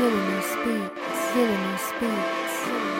Villainous beats, villainous beats,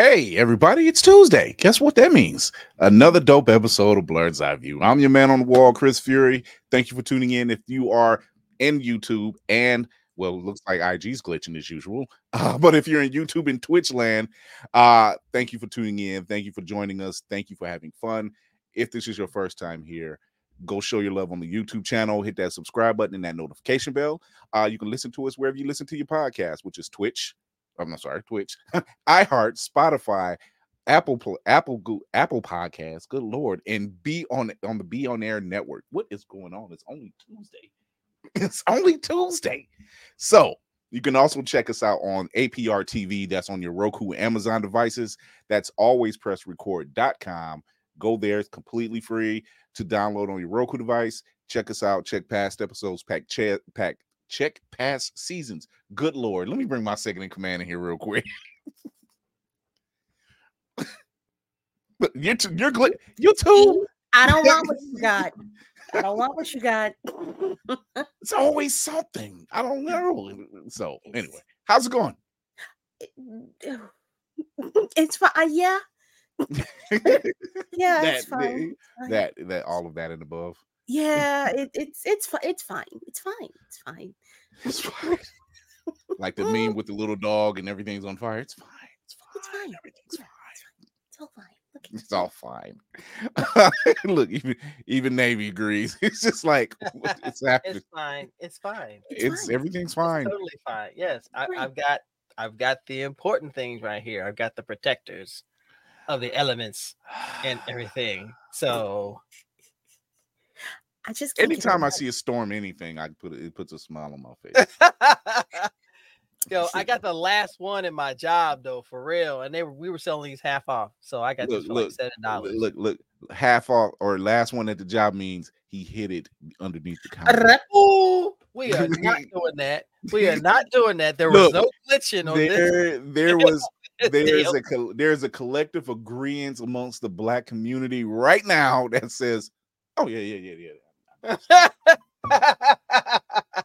Hey, everybody, it's Tuesday. Guess what that means? Another dope episode of Blerd's Eye View. I'm your man on the wall, Chris Fury. Thank you for tuning in. If you are in YouTube and well, it looks like IG's glitching as usual. Uh, but if you're in YouTube and Twitch land, uh, thank you for tuning in. Thank you for joining us. Thank you for having fun. If this is your first time here, go show your love on the YouTube channel. Hit that subscribe button and that notification bell. Uh, you can listen to us wherever you listen to your podcast, which is Twitch, I'm not sorry, Twitch, iHeart, Spotify, Apple, Apple, Apple Podcasts. Good lord, and be on on the Be on Air network. What is going on? It's only Tuesday. It's only Tuesday. So you can also check us out on APR TV. That's on your Roku, Amazon devices. That's alwayspressrecord.com. Go there. It's completely free to download on your Roku device. Check us out. Check past episodes. Pack, check, pack, check past seasons. Good lord. Let me bring my second in command in here real quick. But you're too, you're gl- you too. I don't want what you got. I don't want what you got. it's always something. I don't know. So anyway, how's it going? It's fine. Uh, yeah. yeah, that, fine. That that all of that and above. Yeah, it, it's it's fine. It's fine. It's fine. It's fine. It's fine. like the meme with the little dog and everything's on fire. It's fine. It's fine. It's fine. Everything's fine. It's all fine. Look, It's all fine. Look, even even Navy agrees. It's just like it's happening. It's fine. It's fine. It's It's fine. everything's It's fine. totally fine. Yes, I, Right. I've got I've got the important things right here. I've got the protectors of the elements and everything. So I just can't Anytime I see a storm, anything, I put it, it puts a smile on my face. Yo, I got the last one in my job though, for real. And they were we were selling these half off. So I got Look, this for look, like seven dollars. look, look, half off or last one at the job means he hit it underneath the counter. Ooh, we are not doing that. We are not doing that. There was Look, no glitching on this. There, there was there's a there's a collective agreement amongst the black community right now that says, "Oh yeah, yeah, yeah, yeah." I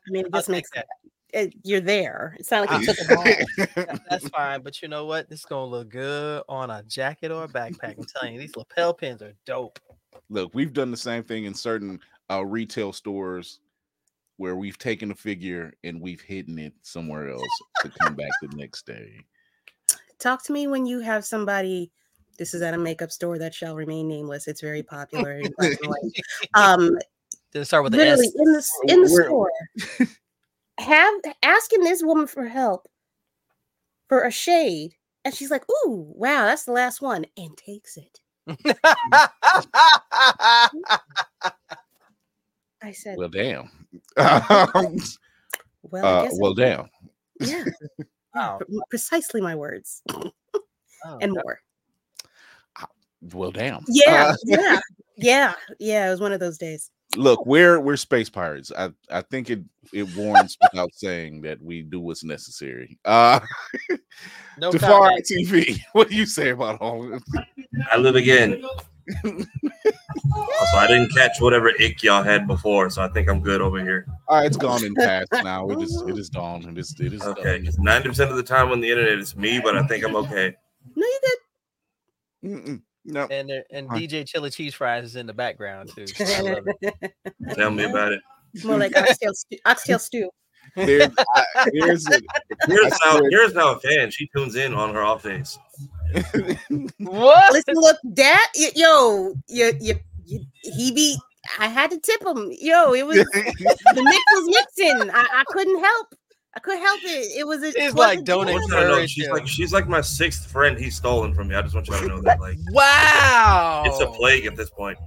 mean, I'll this makes that. it, you're there. It's not like you took a ball. That's fine, but you know what? This is gonna look good on a jacket or a backpack. I'm telling you, these lapel pins are dope. Look, we've done the same thing in certain uh, retail stores where we've taken a figure and we've hidden it somewhere else to come back the next day. Talk to me when you have somebody. This is at a makeup store that shall remain nameless. It's very popular. in black and white. Um, Did it start with the literally S? in the in the Where- store, have asking this woman for help for a shade, and she's like, "Ooh, wow, that's the last one," and takes it. I said, Well, damn. "Well, uh, well, damn. yeah, yeah, Wow. precisely my words Oh, and God. more." Well, damn. Yeah, Uh, yeah, yeah, yeah. It was one of those days. Look, we're we're space pirates. I I think it it warrants without saying that we do what's necessary. Uh, no Jafar. TV. What do you say about all this? I live again. Also, I didn't catch whatever ick y'all had before, so I think I'm good over here. All right, it's gone in past now. It is it is dawn. It is it is Okay, done. ninety percent of the time on the internet it's me, but I think I'm okay. No, you good. Mm-mm. No, And there, and DJ Chili Cheese Fries is in the background too. I love it. Tell me about it. More like oxtail stew. Oxtail stew. There's, I, there's a, Here's I how here's how a fan she tunes in on her off days. What? Listen, look, that y- yo, you, you, you, he be. I had to tip him. Yo, it was the mix was mixing. I, I couldn't help. I couldn't help it. It was. A, It's like, don't I it. you to know Encourage she's like she's like my sixth friend he's stolen from me. I just want you to know that like Wow. it's a plague at this point.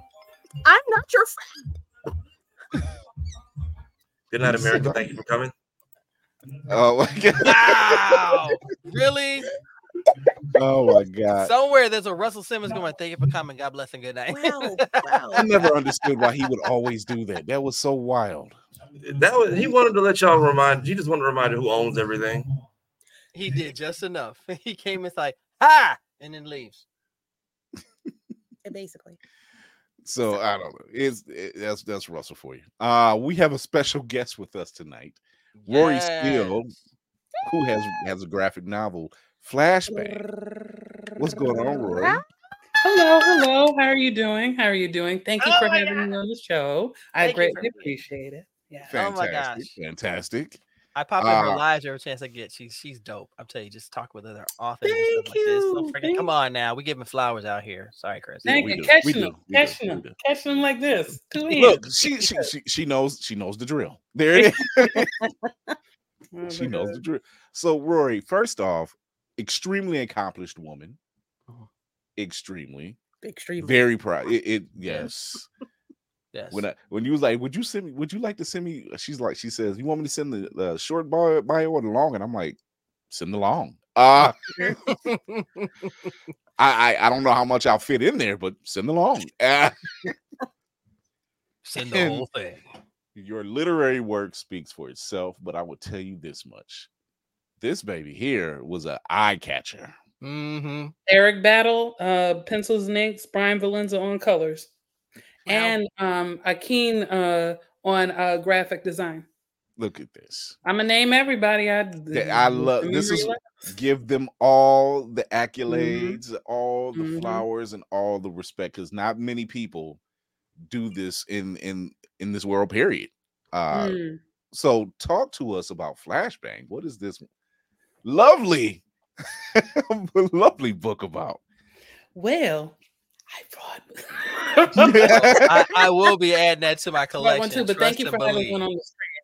I'm not your friend. Good night, America. Thank you for coming. oh my god! Wow. really? Oh my god! Somewhere there's a Russell Simmons going, thank you for coming. God bless and good night. Wow, I never understood why he would always do that. That was so wild. That was he wanted to let y'all remind. He just wanted to remind you who owns everything. he did just enough. He came and like, ha, and then leaves. Basically, So I don't know. It's it, that's that's Russell for you. Uh we have a special guest with us tonight, Rorie Still, who has has a graphic novel, Flashbang. What's going on, Rorie? Hello, hello. How are you doing? How are you doing? Thank you Oh for my having me on the show. I Thank you greatly appreciate it. Yeah. Oh my gosh. fantastic. I pop in her Uh, lives every chance I get. She's she's dope. I'm telling you, just talk with other authors and Thank stuff like this. So you, freaking, thank come on now, we giving flowers out here. Sorry, Chris. Yeah, Thank we you. Catching them, catching them, catching them like this. Two hands. Look, she, she she she knows she knows the drill. There it is. Oh she knows God. the drill. So Rorie, first off, extremely accomplished woman. Mhm. Extremely, very proud. It, it yes. Yes. When I, when you was like, would you send me? Would you like to send me? She's like, she says, you want me to send the, the short bio, bio or the long? And I'm like, send the long. Uh I, I I don't know how much I'll fit in there, but send the long. Uh, Send the whole thing. your literary work speaks for itself, but I will tell you this much: this baby here was a eye catcher. Mm-hmm. Eric Battle, uh, pencils and inks, Brian Valenza on colors, and um, Akin uh, on uh, graphic design. Look at this. I'm gonna name everybody. I I love. This is give them all the accolades, all the Mhm. flowers, and all the respect, because not many people do this in in in this world. Period. Uh, Mm. So, talk to us about Flashbang. What is this lovely, lovely book about? Well, I brought. I, I will be adding that to my collection. one too, but thank you for and having one on the screen.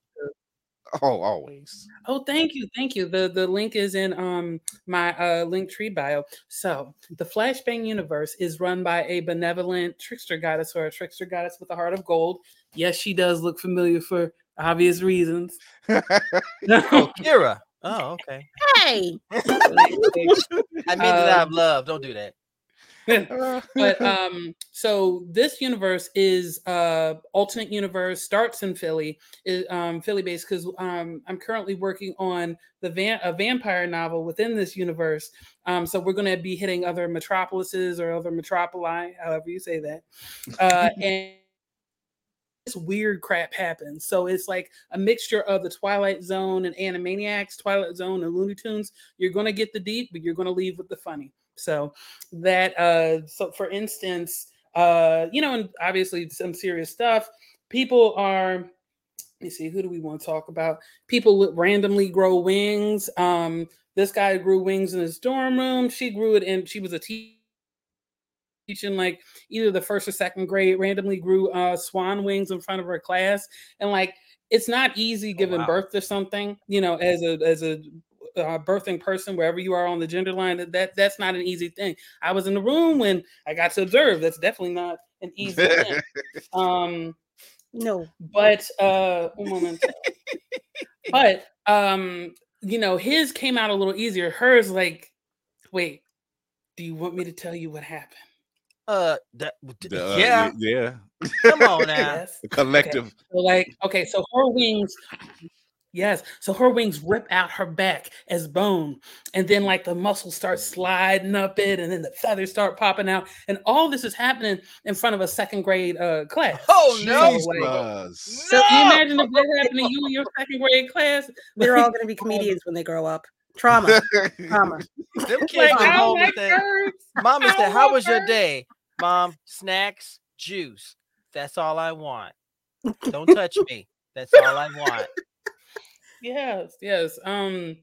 Oh, always. Oh, thank you, thank you. The the link is in um my uh link tree bio. So the Flashbang universe is run by a benevolent trickster goddess or a trickster goddess with a heart of gold. Yes, she does look familiar for obvious reasons. Oh, Kira. Oh, okay. Hey, I mean that I have Um, love. Don't do that. but um so this universe is uh alternate universe starts in philly is um philly based because um i'm currently working on the van a vampire novel within this universe. Um so we're going to be hitting other metropolises or other metropoli however you say that uh and this weird crap happens. So it's like a mixture of the twilight zone and animaniacs twilight zone and looney tunes. You're going to get the deep but you're going to leave with the funny so that uh so for instance uh you know and obviously some serious stuff people are let me see who do we want to talk about people would randomly grow wings um this guy grew wings in his dorm room she grew it and she was a te- teaching like either the first or second grade randomly grew uh swan wings in front of her class and like it's not easy giving wow. birth to something you know as a as a uh, birthing person wherever you are on the gender line that, that that's not an easy thing i was in the room when i got to observe that's definitely not an easy thing um no. but uh un momento. but um you know his came out a little easier hers like wait do you want me to tell you what happened Uh, that, uh, yeah. yeah. Come on now. yes The collective. so like okay so her wings yes so her wings rip out her back as bone and then like the muscles start sliding up it and then the feathers start popping out and all this is happening in front of a second grade uh class Oh no! So, like, so can you No! imagine if that happened to you in your second grade class They're all going to be comedians when they grow up. Trauma, trauma. Them kids like, come home like with that. Mom is that. How love was your day? Mom, snacks, juice. That's all I want. Don't touch me. That's all I want. Yes, yes. Um,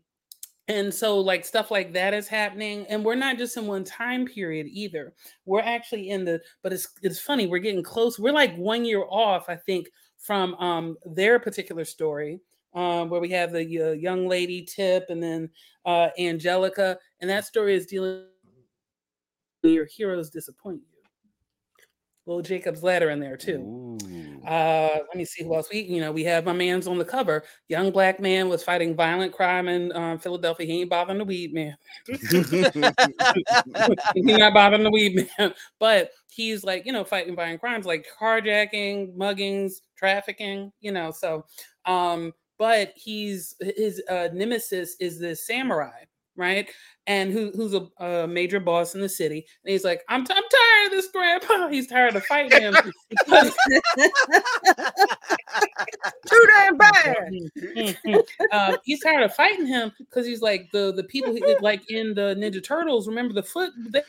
and so like stuff like that is happening, and we're not just in one time period either. We're actually in the, but it's it's funny. We're getting close. We're like one year off, I think, from um their particular story, um, where we have the uh, young lady Tip, and then uh Angelica, and that story is dealing. Your heroes disappoint you. Little Jacob's ladder in there too. Ooh. Uh, let me see who else we, you know, we have my man's on the cover. Young black man was fighting violent crime in um, Philadelphia. He ain't bothering the weed man. he's not bothering the weed man, but he's like, you know, fighting violent crimes like carjacking, muggings, trafficking, you know. So, um, but he's his uh, nemesis is this samurai, right? And who, who's a, a major boss in the city. And he's like, I'm, t- I'm tired of this grandpa. He's tired of fighting him. Too damn bad. Mhm. uh, he's tired of fighting him because he's like the the people who, like in the Ninja Turtles. Remember the foot? They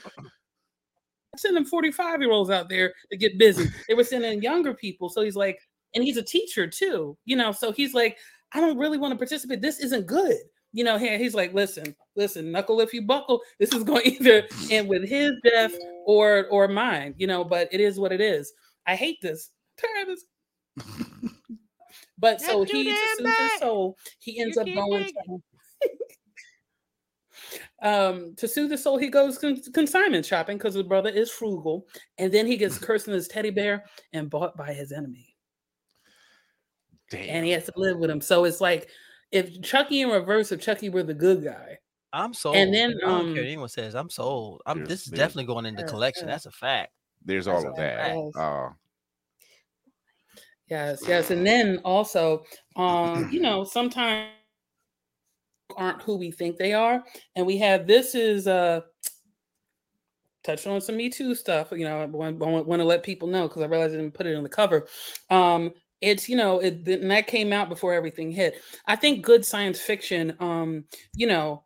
sending forty five year olds out there to get busy. They were sending younger people. So he's like, and he's a teacher too, you know. So he's like, I don't really want to participate. This isn't good. You know, here he's like, listen, listen, knuckle if you buckle. This is going either end with his death or or mine, you know. But it is what it is. I hate this. Tired. But so Not too he to his soul, he ends You up going to, um to soothe his soul, he goes con- consignment shopping because his brother is frugal, and then he gets cursing his teddy bear and bought by his enemy, Damn. and he has to live with him. So it's like if Chucky in reverse, if Chucky were the good guy, I'm sold. And then, I don't um, what anyone says. I'm sold. I'm There's- this is there's- definitely going into collection. yeah. That's a fact. There's That's all of that. fact. Uh, Yes, yes. And then also, um, you know, sometimes aren't who we think they are. And we have this is uh touched on some Me Too stuff, you know, I want, want to let people know because I realized I didn't put it on the cover. Um, it's you know, it and that came out before everything hit. I think good science fiction, um, you know,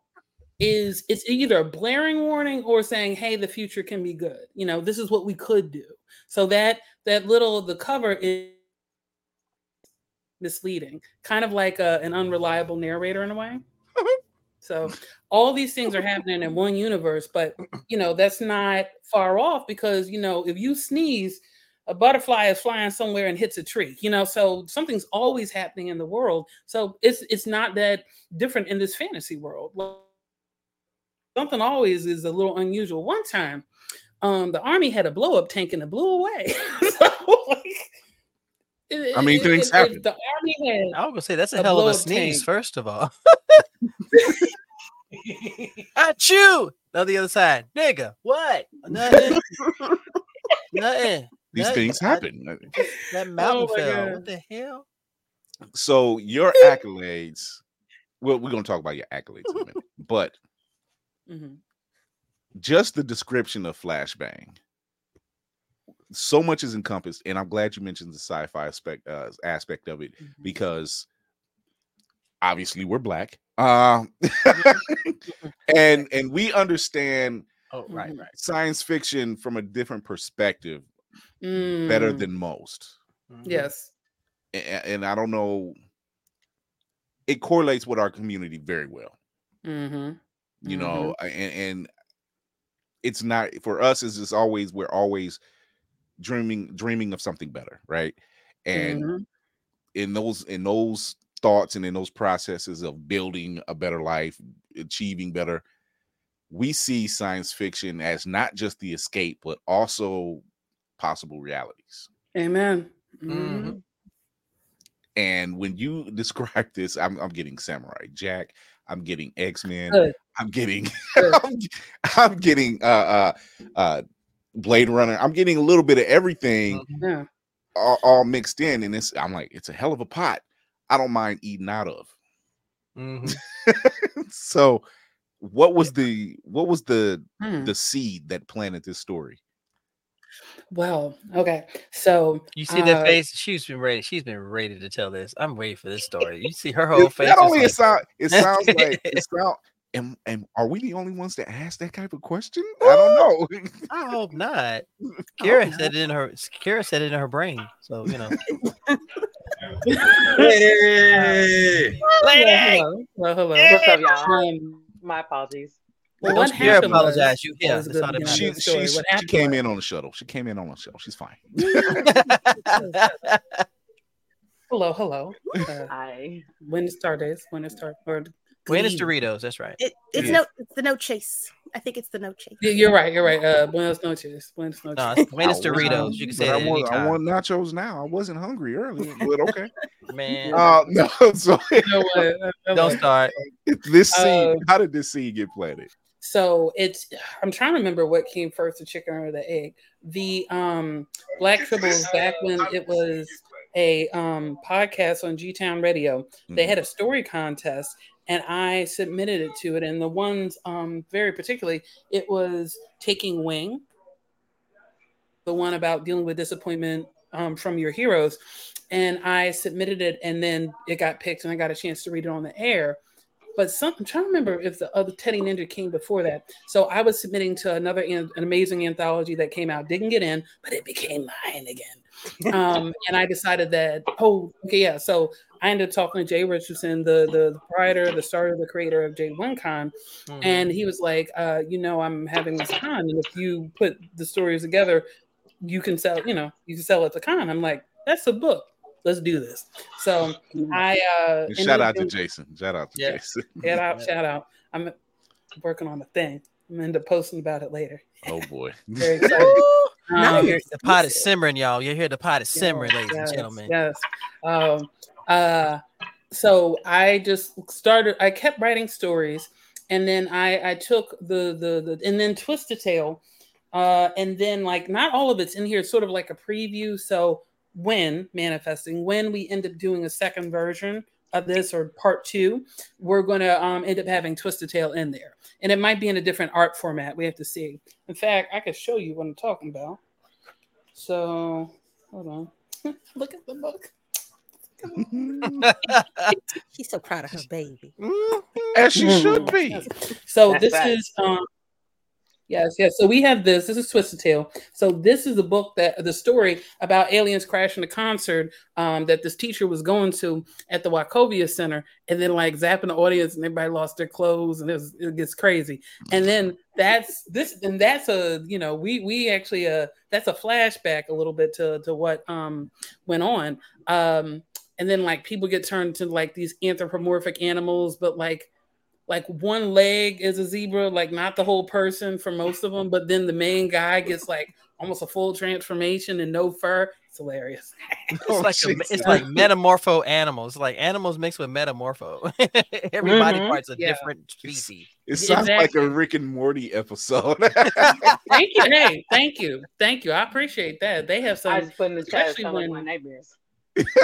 is it's either a blaring warning or saying, hey, the future can be good. You know, this is what we could do. So that that little the cover is misleading, kind of like a, an unreliable narrator in a way. so all these things are happening in one universe, but you know that's not far off because you know if you sneeze, a butterfly is flying somewhere and hits a tree. You know, so something's always happening in the world. So it's it's not that different in this fantasy world. Something always is a little unusual. One time, um, the army had a blow up tank and it blew away. so, like, it- I mean, it- things it- happen. The army had I was gonna say that's a, A hell of a sneeze. tank. First of all, Achoo! No, the other side, nigga. What? Nothing. Nothing. These Nothing. things I- happen. That mountain Oh fell. God. What the hell? So your accolades. Well, we're gonna talk about your accolades in a minute, but Mhm. just the description of flashbang so much is encompassed and i'm glad you mentioned the sci-fi aspect uh, aspect of it Mhm. because obviously we're black um and and we understand Oh, right, Mhm. right. science fiction from a different perspective better Mm, than most. Mhm. yes. A- and, i don't know it correlates with our community very well. Hmm you know and, and it's not for us is just always we're always dreaming dreaming of something better right? And Mhm. in those in those thoughts and in those processes of building a better life achieving better we see science fiction as not just the escape but also possible realities Amen. Mhm. Mhm. and when you describe this i'm, I'm getting samurai jack i'm getting x-men Good. i'm getting Good. I'm, I'm getting uh uh uh blade runner i'm getting a little bit of everything Yeah. all, all mixed in and it's i'm like it's a hell of a pot i don't mind eating out of Mhm. so what was the what was the Hmm. the seed that planted this story Well, okay. So You see that uh, face? She's been ready. She's been ready to tell this. I'm ready for this story. You see her whole It- face. not just only it like- sound it sounds like it sound and, and are we the only ones that ask that type of question i don't know I hope not. hope Kara not. said it in her. Kara said it in her brain. So you know. Hey! Lady! Hello, hello, hello. What's up, y'all? Um, My apologies. Well, Don't what happened was- apologize. You- yeah, that was a that's good all that She of the story. she, she happened came was- in on the shuttle. She came in on the shuttle. She's fine. Hello, hello. Uh, I when is Star Days? When is Star? Or Buenos Glee. Doritos. That's right. It, it's Yeah. no, it's the no chase. I think it's the no chase. Yeah, you're right. You're right. Uh, Buenos noches. Buenos noches. No, it's Buenos Doritos. You can say that I want, I want nachos now. I wasn't hungry earlier, but okay. Man, uh, no, so You know what? Uh, don't okay. start. this scene. Uh, how did this scene get planted? So it's I'm trying to remember what came first, the chicken or the egg. The um Black Tribbles back when it was a um podcast on G Town Radio. They had a story contest and I submitted it to it. And the ones um very particularly, it was taking wing, the one about dealing with disappointment um, from your heroes. And I submitted it and then it got picked and I got a chance to read it on the air but some, I'm trying to remember if the other Teddy Ninja came before that. So I was submitting to another an, an amazing anthology that came out, didn't get in, but it became mine again. Um, and I decided that, oh, okay, yeah. So I ended up talking to Jay Richardson, the the, the proprietor, the starter, the creator of J1 Con, Mhm. and he was like, uh, you know, I'm having this con, and if you put the stories together, you can sell, you know, you can sell at the con. I'm like, that's a book. Let's do this. So I uh shout up out to Jason. Shout out to Yeah. Jason. Shout out, shout out. I'm working on a thing. I'm gonna end up posting about it later. Oh boy. Very excited. You Um, hear the pot is simmering, y'all. You hear the pot is simmering, yes, ladies yes, and gentlemen. Yes. Um, uh, so I just started. I kept writing stories, and then I I took the the, the and then Twisted Tale, uh, and then like not all of it's in here. It's sort of like a preview. So when manifesting, when we end up doing a second version of this or part two, we're going to um, end up having Twisted Tail in there. And it might be in a different art format. We have to see. In fact, I could show you what I'm talking about. So hold on. Look at the book. She's so proud of her baby. As she should be. So That's this facts. is um yes, yes. So we have this. This is Twisted Tale. So this is the book that the story about aliens crashing the concert um, that this teacher was going to at the Wachovia Center, and then like zapping the audience, and everybody lost their clothes, and it, was, it gets crazy. And then that's this, and that's a you know we we actually uh that's a flashback a little bit to to what um went on. Um, and then like people get turned to like these anthropomorphic animals, but like like one leg is a zebra, like not the whole person for most of them, but then the main guy gets like almost a full transformation and no fur. It's hilarious. It's Oh, like a, it's like metamorpho animals, like animals mixed with metamorpho. Every body Mhm. part's a Yeah. different species. It sounds like a Rick and Morty episode. thank you. Hey, thank you. Thank you. I appreciate that. They have I some just put in the chat. especially when- my nightmares.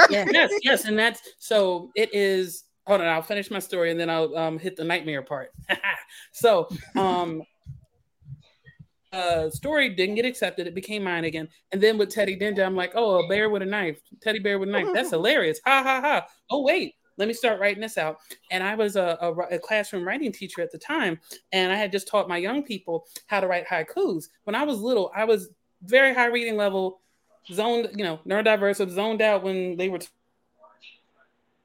Yeah. yes, yes, and that's so it is. Hold on, I'll finish my story and then I'll um, hit the nightmare part. so, um, uh, story didn't get accepted. It became mine again. And then with Teddy Ninja, I'm like, oh, a bear with a knife, teddy bear with a knife. That's hilarious. Ha ha ha. Oh wait, let me start writing this out. And I was a, a, a classroom writing teacher at the time, and I had just taught my young people how to write haikus. When I was little, I was very high reading level, zoned, you know, neurodiverse, zoned out when they were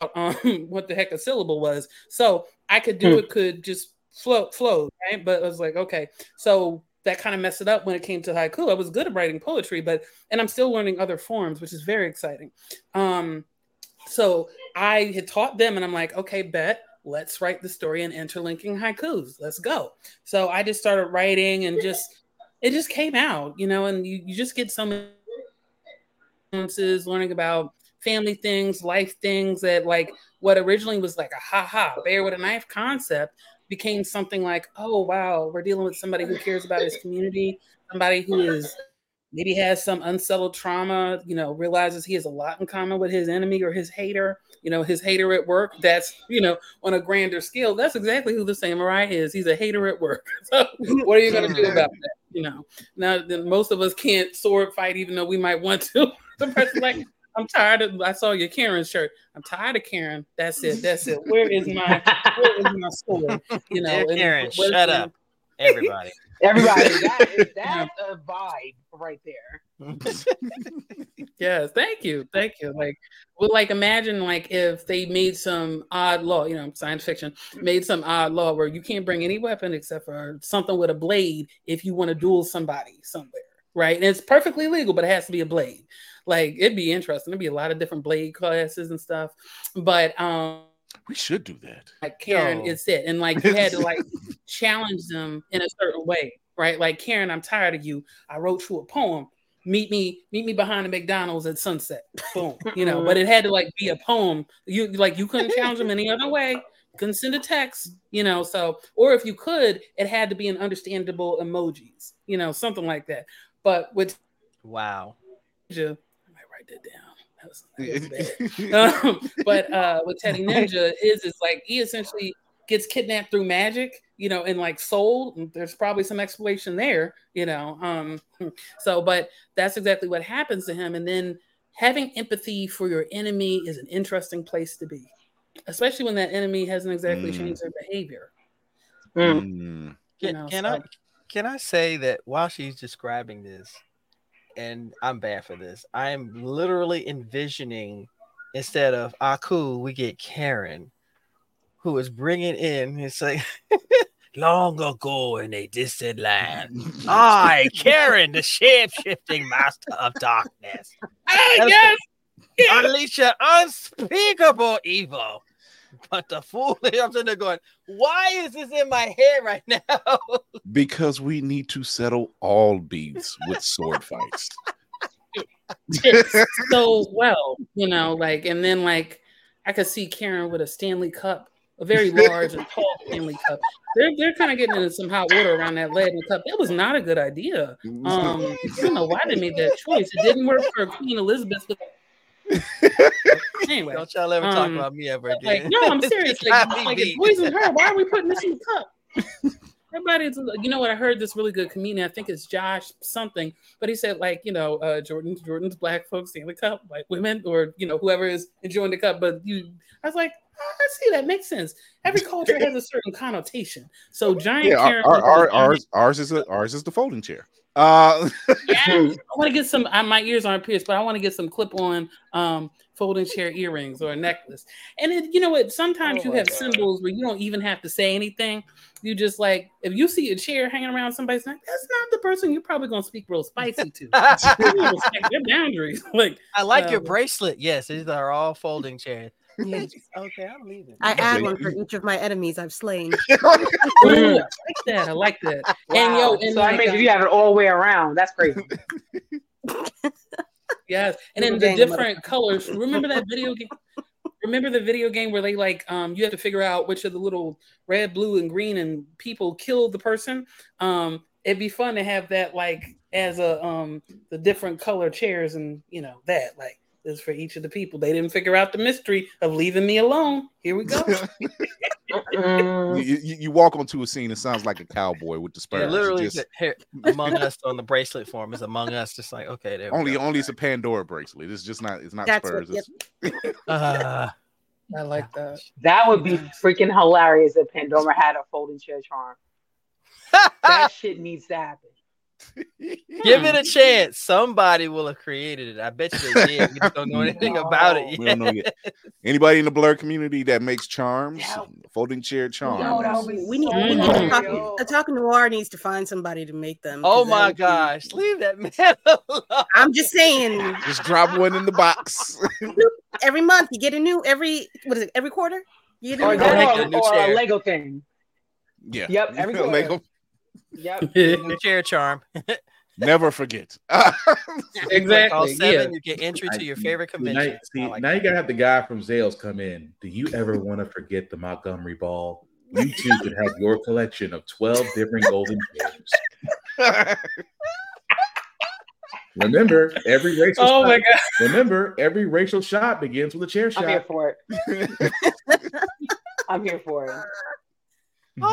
um, what the heck a syllable was. So I could do Hmm. it, could just flow, flow, right? But I was like, okay. So that kind of messed it up when it came to haiku. I was good at writing poetry, but and I'm still learning other forms, which is very exciting. Um, so I had taught them, and I'm like, okay, bet. Let's write the story and interlinking haikus. Let's go. So I just started writing and just it just came out, you know, and you, you just get some influences, learning about family things, life things that like what originally was like a ha ha bear with a knife concept became something like, oh wow, we're dealing with somebody who cares about his community, somebody who is maybe has some unsettled trauma, you know, realizes he has a lot in common with his enemy or his hater, you know, his hater at work. That's, you know, on a grander scale, that's exactly who the samurai is. He's a hater at work. So what are you going to do about that? You know, now then most of us can't sword fight, even though we might want to. the person like, I'm tired of, I saw your Karen shirt. I'm tired of Karen. That's it. That's it. Where is my, where is my sword? You know, Dear and Karen, shut my- up. Everybody. Everybody, that is that's a vibe right there. Yes, thank you, thank you. Like, well, like imagine like if they made some odd law, you know, science fiction made some odd law where you can't bring any weapon except for something with a blade if you want to duel somebody somewhere, right? And it's perfectly legal, but it has to be a blade. Like, it'd be interesting. There'd be a lot of different blade classes and stuff, but um, We should do that. like Karen, Yo. it's it, and like you had to like challenge them in a certain way, right? Like Karen, I'm tired of you. I wrote you a poem. Meet me, meet me behind the McDonald's at sunset. Boom, you know. But it had to like be a poem. You like you couldn't challenge them any other way. Couldn't send a text, you know. So, or if you could, it had to be an understandable emojis, you know, something like that. But with Wow. Ninja, write that down. That was, that was bad um, but uh with Teddy Ninja is is like he essentially gets kidnapped through magic, you know, and like sold. and There's probably some explanation there, you know. Um, so but that's exactly what happens to him. And then having empathy for your enemy is an interesting place to be, especially when that enemy hasn't exactly Mm. changed their behavior. Mm. You Can, can so- I can I say that while she's describing this, and I'm bad for this, I am literally envisioning instead of ah, Aku, we get Karen, who is bringing in. It's like long ago in a distant land, I, Karen, the shape shifting master of darkness, I yes, unleash an unspeakable evil. But the fool, I'm sitting there going, why is this in my head right now? Because we need to settle all beefs with sword fights. so well, you know, like, and then like I could see Karen with a Stanley Cup, a very large and tall Stanley Cup. They're they're kind of getting into some hot water around that lead and cup. That was not a good idea. Um, I don't know why they made that choice. It didn't work for Queen Elizabeth. anyway, Don't y'all ever talk Um, about me ever again. like no, I'm serious. It's Like, like beat. it's poison her. Why are we putting this in the cup? Everybody's, you know what? I heard this really good comedian. I think it's Josh something, but he said like, you know, uh, Jordan, Jordan's black folks in the Cup, white women, or you know, whoever is enjoying the cup. But you, I was like, oh, I see that makes sense. Every culture has a certain connotation. So giant Yeah, our, our, our, ours ours is a, ours is the folding chair. Uh, Yes. I want to get some. I, my ears aren't pierced, but I want to get some clip-on um, folding chair earrings or a necklace. And it, you know what? Sometimes Oh you have God. symbols where you don't even have to say anything. You just like if you see a chair hanging around somebody's neck, that's not the person you're probably gonna speak real spicy to. You gotta respect their boundaries. Like I like your Um, bracelet. Yes, these are all folding chairs. okay, I'm leaving. I Okay. add one for each of my enemies I've slain. ooh, I like that. I like that. And yo, and so like, that means uh, you have it all the way around. That's crazy. Yes, and then the different colors. Remember that video game? Remember the video game where they like um you have to figure out which of the little red, blue, and green and people kill the person. Um, it'd be fun to have that like as a um the different color chairs and you know that like is for each of the people. They didn't figure out the mystery of leaving me alone. Here we go. you, you, you walk onto a scene, it sounds like a cowboy with the spurs. Yeah, literally, Just- the- here, Among Us on the bracelet form is Among Us. Just like okay, there. only go. only it's a Pandora bracelet. It's just not it's not That's spurs. what- It's, Ah, I like that. that would be freaking hilarious if Pandora had a folding chair charm. That shit needs to happen. Give it a chance. Somebody will have created it. I bet you they did. We don't know anything about it we yet. don't know yet. Anybody in the blerd community that makes charms, Yeah. folding chair charms. No, that We need, so we need Mhm. a, talking, a talking noir needs to find somebody to make them. Oh 'cause that my would be- gosh, leave that man alone. I'm just saying, Just drop one in the box. every month you get a new every what is it? Every quarter you get a Or, new that- that, a new or, or a Lego thing. yeah. Yep, every quarter. Lego- Yep. New chair charm. Never forget. Exactly. All seven, Yeah. you get entry to your favorite See, now, convention. see, like now you gotta have the guy from Zales come in. Do you ever want to forget the Montgomery Brawl? You too could have your collection of 12 different golden chairs. Remember, every racial Oh shot, my god. remember, every racial shot begins with a chair shot. I'm here shot. for it. I'm here for it. Yo,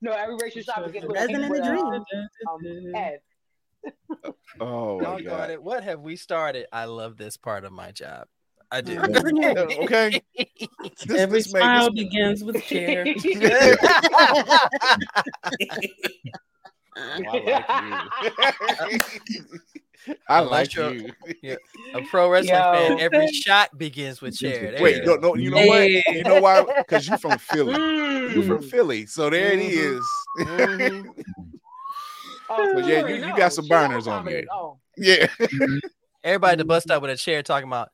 no, every racial shot begins with, Resident with, Dream. um, Ed. oh my doggone god. it. What have we started? I love this part of my job. I do. okay. This- Every this made- smile begins with a chair. I like you're- you. yeah, a pro wrestling Yo. fan, every shot begins with chair. There Wait, you no, no, you know what? You know why? Because you're from Philly. You're from Philly, so there it Mhm. is. Mhm. Oh, But yeah, you- you got some burners on commented. you. Oh, yeah. Everybody at the bus stop with a chair talking about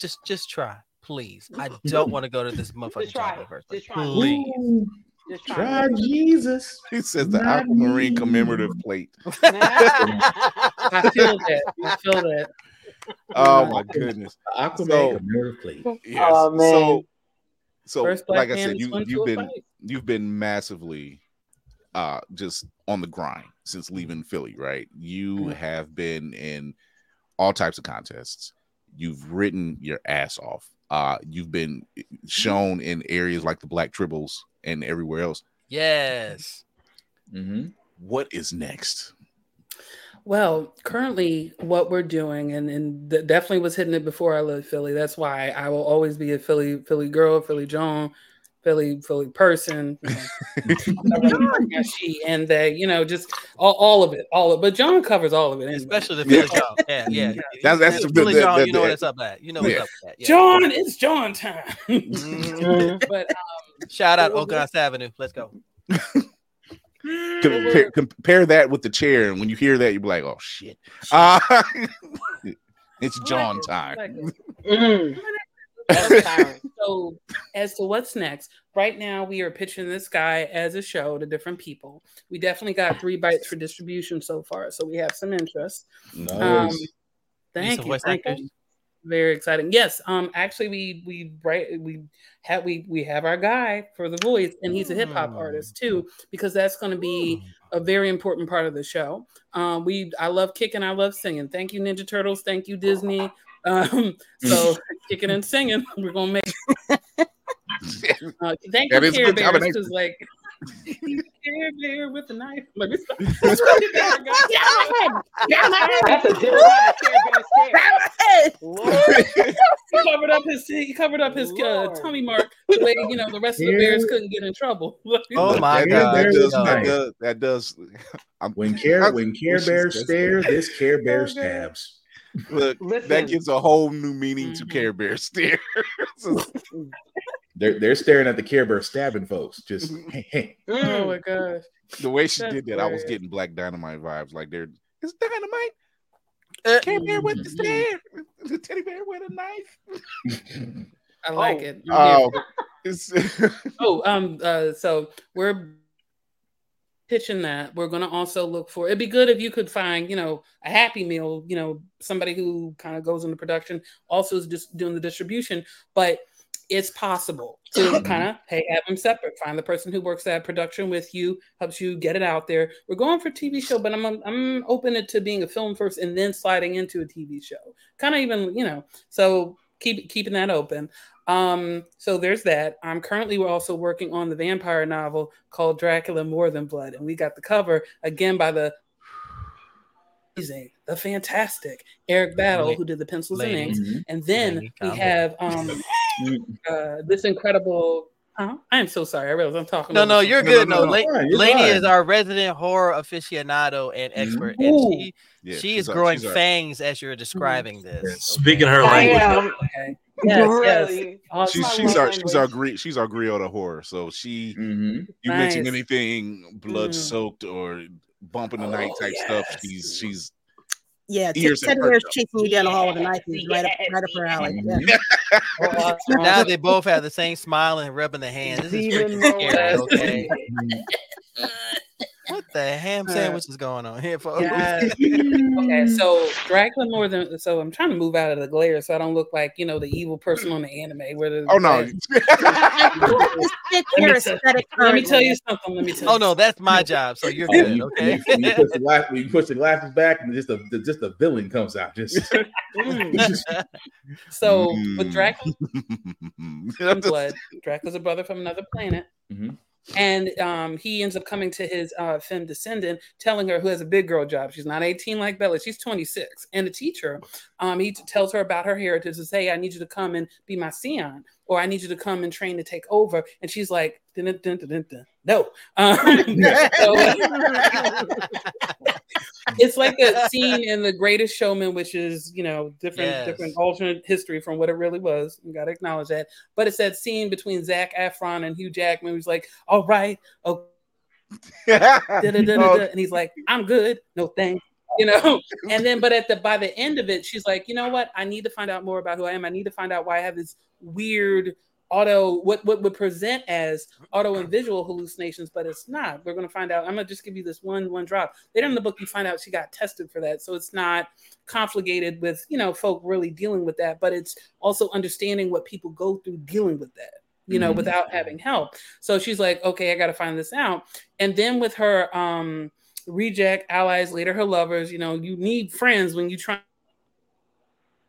just just try, please. I don't want to go to this motherfucking Just job in first place. Just try. Please. Just try. Try Jesus. He says the Not aquamarine me. commemorative plate. I feel that. I feel that. Oh my goodness. Aquaman So- commemorative plate. Yes. Oh, man. So, so like I said, you you've been fight. you've been massively uh just on the grind since leaving Philly, right? You have been in all types of contests. You've written your ass off. Uh you've been shown in areas like the Black Tribbles and everywhere else. Yes. Mm-hmm. What is next? Well, currently, what we're doing, and and th- definitely was hitting it before I left Philly. That's why I will always be a Philly Philly girl, Philly Joan, Philly Philly person. You know, she and they, you know, just all, all of it, all of. It, but John covers all of it, anyway. Especially the Yeah. Philly John. Yeah, yeah. That's- that's the- Philly the- John, the- you know the- what's up at. You know what's Yeah. up at. Yeah. John, it's John time. Mhm. but um, Shout out Well, Ogontz Avenue. Let's go. Compare, compare that with the chair, and when you hear that, you're like, "Oh shit!" Uh, it's John time. Mm. so as to what's next right now we are pitching this guy as a show to different people we definitely got three bites for distribution so far so we have some interest Nice. um thank you, thank you. very exciting yes um actually we we right we have we we have our guy for the voice and he's a hip-hop Mm. artist too because that's going to be a very important part of the show. Um, we I love kicking, I love singing. Thank you, Ninja Turtles. Thank you, Disney. Um, so kicking and singing, we're gonna make. Uh, thank That you, Care good Bears, combination. because like Care Bear with a knife. Let me stop. That's what you got, guys. That's a different kind of Care Bear stare. he covered up his he covered up his uh, tummy mark the way you know the rest of the bears couldn't get in trouble. Oh my that, God. That does, that does. That does. I'm, When Care when Care She's Bears just- stare, this Care Bear stabs. Look, Listen. that gives a whole new meaning to Mhm. Care Bear stare. They're they're staring at the Care Bear stabbing folks. Just hey, hey. Oh Mm. my gosh. the way she That's did that, I was getting Black Dynamite vibes. Like they're it's dynamite. Uh, Care Bear with the Mhm. stare. The teddy bear with a knife. I like Oh. it. Oh, for Oh, um, uh, so we're pitching that. We're gonna also look for. It'd be good if you could find, you know, a Happy Meal. You know, somebody who kind of goes into production, also is just doing the distribution, but. It's possible to kind of hey have them separate. Find the person who works at production with you, helps you get it out there. We're going for TV show, but I'm I'm open it to being a film first and then sliding into a TV show. Kind of even you know. So keep keeping that open. Um, so there's that. I'm currently we're also working on the vampire novel called Dracula More Than Blood, and we got the cover again by the amazing, the fantastic Eric Battle, who did the pencils and inks, Mhm. and then Lady, we have um uh this incredible. Huh? I am so sorry. I realize I'm talking. No, no, you're No, good. no, No, no, La- Fine, you're Lainey fine. is our resident horror aficionado and expert, and she yeah, she is growing she's our- fangs as you're describing this. Speaking her I language. am. Okay. Yes, yes. really. Awesome. She's my she's our she's our language. she's our griot of horror. So she Mhm. you mention Nice. anything blood Mm. soaked or bump in the night Oh, type stuff, she's she's Yeah, t- and Teddy Bear's perked chasing you down the hall with a knife is right up, right up her alley. Yeah. Oh, awesome. Now they both have the same smile and rubbing the hands. This is Even more. scary, okay? Mm-hmm. The ham sandwich is going on here, folks? Yes. Okay, so Dracula more than so I'm trying to move out of the glare so I don't look like you know the evil person on the anime where the oh no. Just fit your Let me tell- Let me tell you something. Let me tell Oh no, that's my job. So you're good, you, okay? when you push the you push the glasses back, and just the, the just the villain comes out. Just So with Mm. Dracula and blood, Dracula's a brother from another planet. Mhm. And um, he ends up coming to his uh, femme descendant, telling her who has a big girl job. She's not 18 like Bella, she's 26. And the teacher, um, he t- tells her about her heritage and says, Hey, I need you to come and be my Sion, or I need you to come and train to take over. And she's like, dun, dun, dun. No. Um, so, it's like a scene in The Greatest Showman, which is, you know, different, Yes. different alternate history from what it really was. You got to acknowledge that. But it's that scene between Zac Efron and Hugh Jackman, who's like, all right, okay. and he's like, I'm good, no thanks. You know, and then but at the by the end of it, she's like, you know what? I need to find out more about who I am. I need to find out why I have this weird auto what what would present as auto and visual hallucinations, but it's not. We're gonna find out. I'm gonna just give you this one one drop. Later in the book, you find out she got tested for that, so it's not confligated with you know folk really dealing with that, but it's also understanding what people go through dealing with that you know Mhm. without having help so she's like okay i got to find this out and then with her um reject allies later her lovers you know you need friends when you try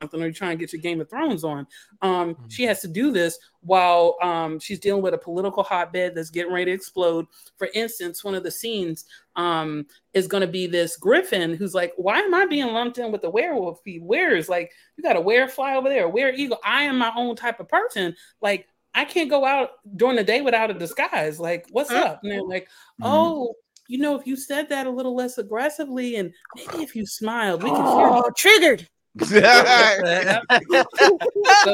something or you try and get your game of thrones on. Um she has to do this while um she's dealing with a political hotbed that's getting ready to explode. For instance one of the scenes um is going to be this griffin who's like why am i being lumped in with the werewolf where is like you got a werefly over there a were eagle? I am my own type of person. Like I can't go out during the day without a disguise. Like, what's up? And they're like, oh, you know, if you said that a little less aggressively and maybe if you smiled, we can hear Oh, triggered. you. So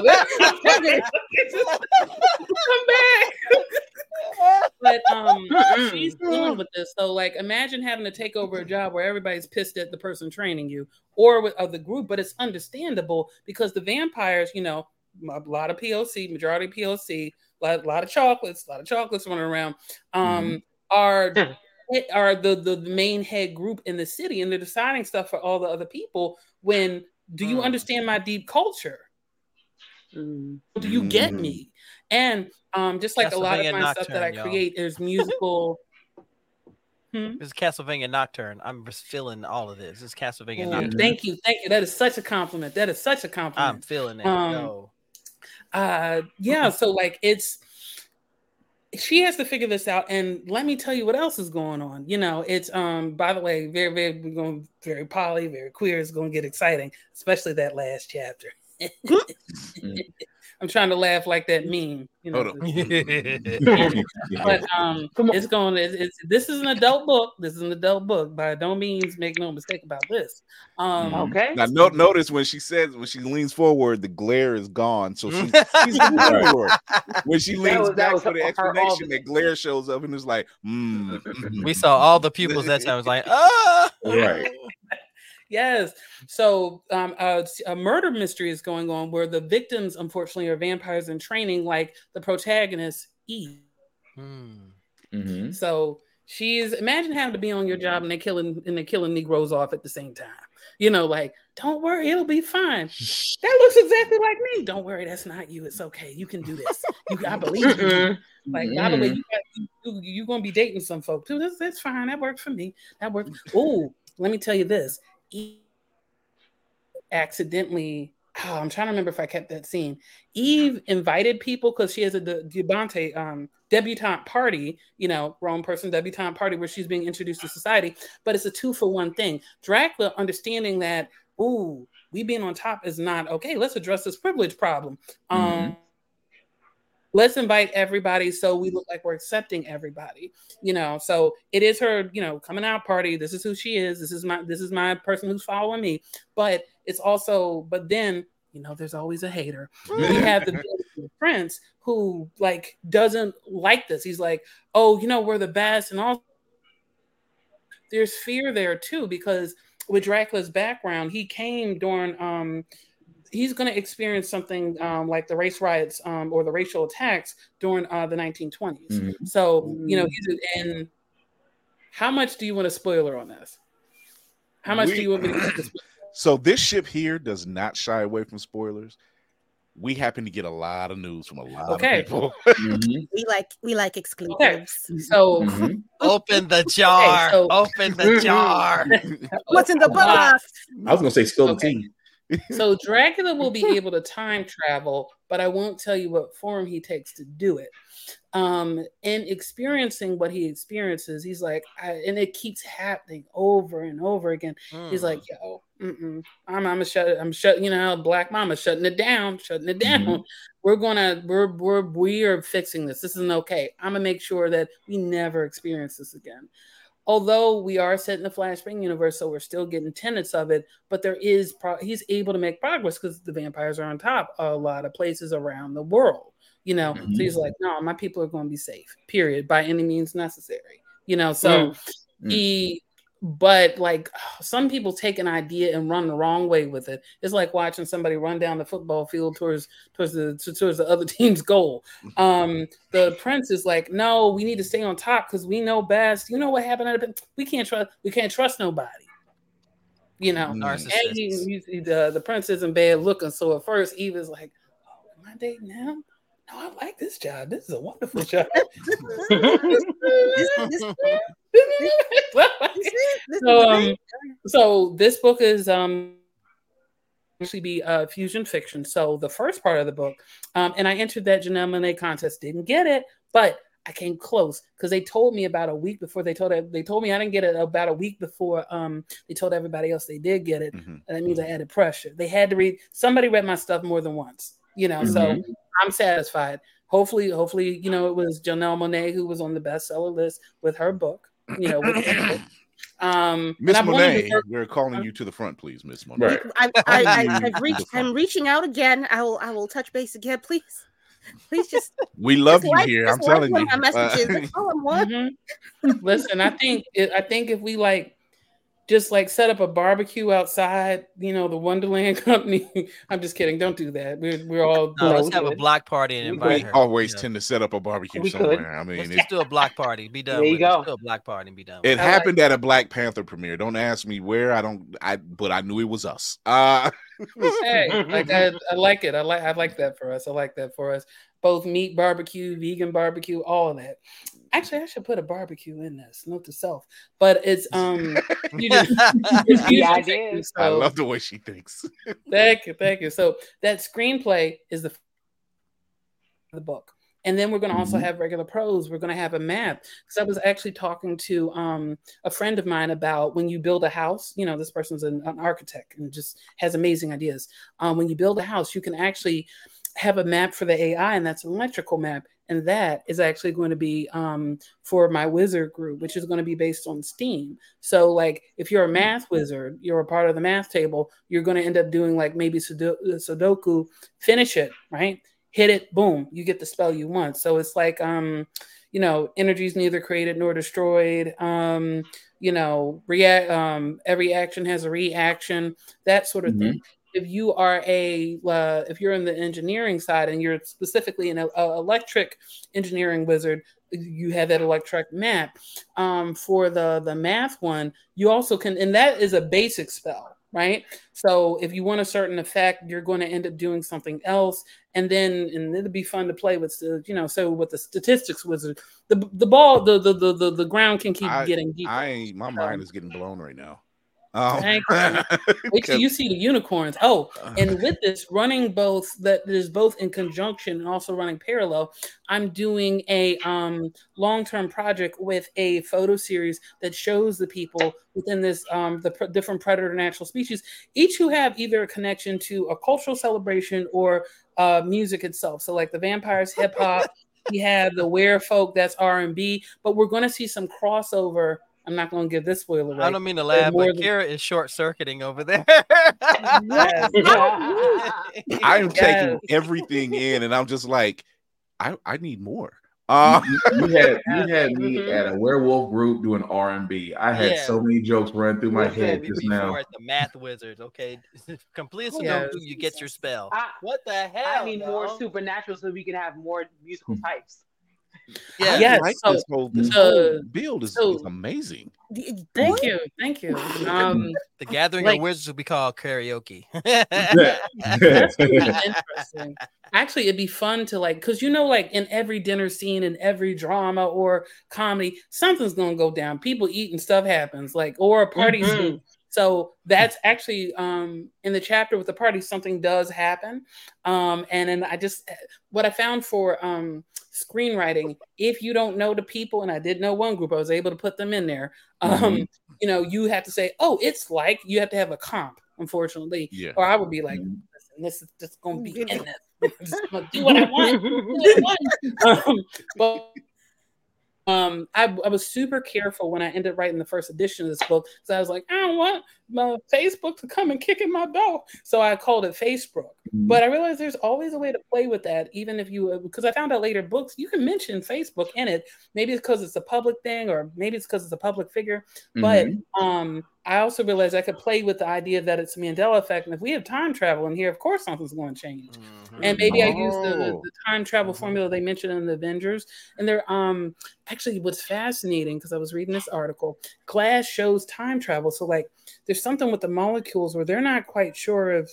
that- Come back. but um she's dealing with this. So like imagine having to take over a job where everybody's pissed at the person training you or with of the group, but it's understandable because the vampires, you know, a lot of POC, majority POC, a lot, lot of chocolates, a lot of chocolates running around, um, are are the, the the main head group in the city, and they're deciding stuff for all the other people. When do you understand my deep culture? Do you get me? And um, just like a lot of Castlevania my stuff that I y'all. create, there's musical. This is Castlevania Nocturne. I'm just feeling all of this. This is Castlevania Mm, Nocturne. Thank you, thank you. That is such a compliment. That is such a compliment. I'm feeling it. Um, Yo. uh yeah so like it's she has to figure this out and let me tell you what else is going on you know it's um by the way very very we're going very poly very queer it's going to get exciting especially that last chapter i'm trying to laugh like that meme you know Hold but um it's going it's, it's this is an adult book this is an adult book by no means make no mistake about this um Okay. Now, no, notice when she says when she leans forward, the glare is gone. So she, she's moving forward. When she leans was- back for the her- her explanation, all- that glare shows up and it's like, mm, we saw all the pupils that time. It was like, ah, right. Yes. So um, a, a murder mystery is going on where the victims, unfortunately, are vampires in training, like the protagonist Eve. Mm-hmm. So she's imagine having to be on your job and they're killing and they're killing Negroes off at the same time. You know, like don't worry, it'll be fine. That looks exactly like me. Don't worry, that's not you. It's okay. You can do this. You, I believe you. Like by the way, you got, you, you you're gonna be dating some folks too. That's that's fine. That worked for me. That worked. Oh, let me tell you this. Eve accidentally. Oh, I'm trying to remember if I kept that scene. Eve invited people because she has a de- debutante um, debutante party, you know, wrong person debutante party where she's being introduced to society. But it's a two for one thing. Dracula understanding that, ooh, we being on top is not okay. Let's address this privilege problem. Um, let's invite everybody so we look like we're accepting everybody you know? So it is her you know coming out party. This is who she is. This is my this is my person who's following me. But it's also but then you know there's always a hater. We have the prince who like doesn't like this. He's like oh you know we're the best and all. There's fear there too because with dracula's background he came during um he's going to experience something um, like the race riots um, or the racial attacks during uh, the 1920s. Mhm. So, you know, he's and how much do you want a spoiler on this? How much We- do you want me to get this? So this ship here does not shy away from spoilers. We happen to get a lot of news from a lot Okay. of people. We like we like Okay, exclusives. so Mm-hmm. open the jar. so- open the jar. What's in the box? I was gonna say spill the tea. So Dracula will be able to time travel, but I won't tell you what form he takes to do it. Um, and experiencing what he experiences, he's like, I, and it keeps happening over and over again. He's like, yo, mm-mm, I'm, I'm shut, I'm shut, you know, Black Mama shutting it down, shutting it down. Mhm. We're gonna, we're, we're, we are fixing this. This isn't okay. I'm gonna make sure that we never experience this again although we are set in the Flashbang universe, so we're still getting tenets of it, but there is pro- he's able to make progress because the vampires are on top a lot of places around the world. You know, so he's like, no, my people are going to be safe. Period, by any means necessary. You know, so Mm. he. But like some people take an idea and run the wrong way with it. It's like watching somebody run down the football field towards towards the towards the other team's goal. Um, the prince is like, no, we need to stay on top because we know best. You know what happened? At the, we can't trust. We can't trust nobody. You know, Mm. and he, you the the prince isn't bad looking. So at first, Eve is like, "Oh, am I dating him? No, I like this job. This is a wonderful job." so, um, so this book is um actually be uh, fusion fiction. So the first part of the book, um, and I entered that Janelle Monae contest, didn't get it, but I came close because they told me about a week before they told they told me I didn't get it about a week before um they told everybody else they did get it, Mhm. and that means I added pressure. They had to read somebody read my stuff more than once, you know. So Mhm. I'm satisfied. Hopefully, hopefully, you know, it was Janelle Monae who was on the bestseller list with her book, you know. With her book. um, Miss and I'm willing to Monet, work- we're calling you to the front, please, Miss Monet. Right. I, I, I, I've reached, i'm reaching out again. I will. I will touch base again, please. Please just. We love just you like- here. I'm telling you. My messages. Uh, That's all I want. Mhm. Listen, I think I think if we like just like set up a barbecue outside, you know, the Wondaland Company. I'm just kidding. Don't do that. We're we're all No, let's have a block party and We invite we her. always Yeah. tend to set up a barbecue We could. somewhere. I mean, Let's it, just do a block party. Be done There you with it. Let's go. do a block party and be done. it with I like- happened at a Black Panther premiere. Don't ask me where. I don't. I but I knew it was us. Uh, hey, like I, I like it. I like I like that for us. I like that for us. Both meat barbecue, vegan barbecue, all of that. Actually, I should put a barbecue in this. Note to self. But it's um you just, it's The fusion idea fiction, I love the way she thinks. Thank you, thank you. So that screenplay is the the book. And then we're going to also Mhm. have regular prose. We're going to have a map. Because I was actually talking to um, a friend of mine about when you build a house, you know, this person's an, an architect and just has amazing ideas. Um, when you build a house, you can actually have a map for the AI, and that's an electrical map. And that is actually going to be um, for my wizard group, which is going to be based on Steam. So, like, if you're a math wizard, you're a part of the math table, you're going to end up doing like maybe Sudoku, finish it, right? Hit it, boom, you get the spell you want. So it's like, um, you know, energy is neither created nor destroyed. Um, you know, react. Um, every action has a reaction. That sort of thing. If you are a, uh, if you're in the engineering side and you're specifically an uh, electric engineering wizard, you have that electric map. Um, for the the math one, you also can, and that is a basic spell, right? So if you want a certain effect, you're going to end up doing something else, and then and it'll be fun to play with the, you know, so with the statistics wizard, the the ball, the the the the, the ground can keep I- getting deeper. I ain't. My mind is getting blown right now. Thank Wait till you see the unicorns. Oh, and with this running both that is both in conjunction and also running parallel, I'm doing a um, long-term project with a photo series that shows the people within this um, the pr- different predator natural species, each who have either a connection to a cultural celebration or uh, music itself. So like the vampires, hip hop. we have the werefolk that's R and B, but we're going to see some crossover. I'm not going to give this spoiler. I don't mean to laugh, but than- Kara is short circuiting over there. Yes. I am Yes. taking everything in, and I'm just like, I I need more. Uh, you had you had me Mhm. at a werewolf group doing R and B. I had Yeah. so many jokes run through my head just before now. at the math wizards, okay? Complete Sudoku, Yes. you get your spell. I, What the hell? I need more supernatural so we can have more musical types. Yeah. I Yes, like so- this whole this uh, whole build is, so- is amazing. Thank you, thank you. Um, The gathering Like- of wizards will be called karaoke. that's really interesting. Actually, it'd be fun to like, cause you know, like in every dinner scene, in every drama or comedy, something's gonna go down. People eat and stuff happens, like or a party Mhm. scene. So that's actually um, in the chapter with the party. Something does happen, um, and then I just what I found for um, screenwriting. If you don't know the people, and I did know one group, I was able to put them in there. Um, Mhm. You know, you have to say, "Oh, it's like." You have to have a comp, unfortunately, Yeah. or I would be like, Mhm. "Listen, this is just going to be in this. I'm gonna do what I want." do what I want. um, but um, I, I was super careful when I ended up writing the first edition of this book so I was like, I don't want my Facebook to come and kick in my door. So I called it Facebook. But I realized there's always a way to play with that, even if you, because I found out later books, you can mention Facebook in it. Maybe it's because it's a public thing, or maybe it's because it's a public figure. But Mhm. um, I also realized I could play with the idea that it's a Mandela effect. And if we have time travel in here, of course something's going to change. And maybe I use the, the, Oh. the time travel formula they mentioned in the Avengers. And they're um actually what's fascinating because I was reading this article. Glass shows time travel. So like there's something with the molecules where they're not quite sure if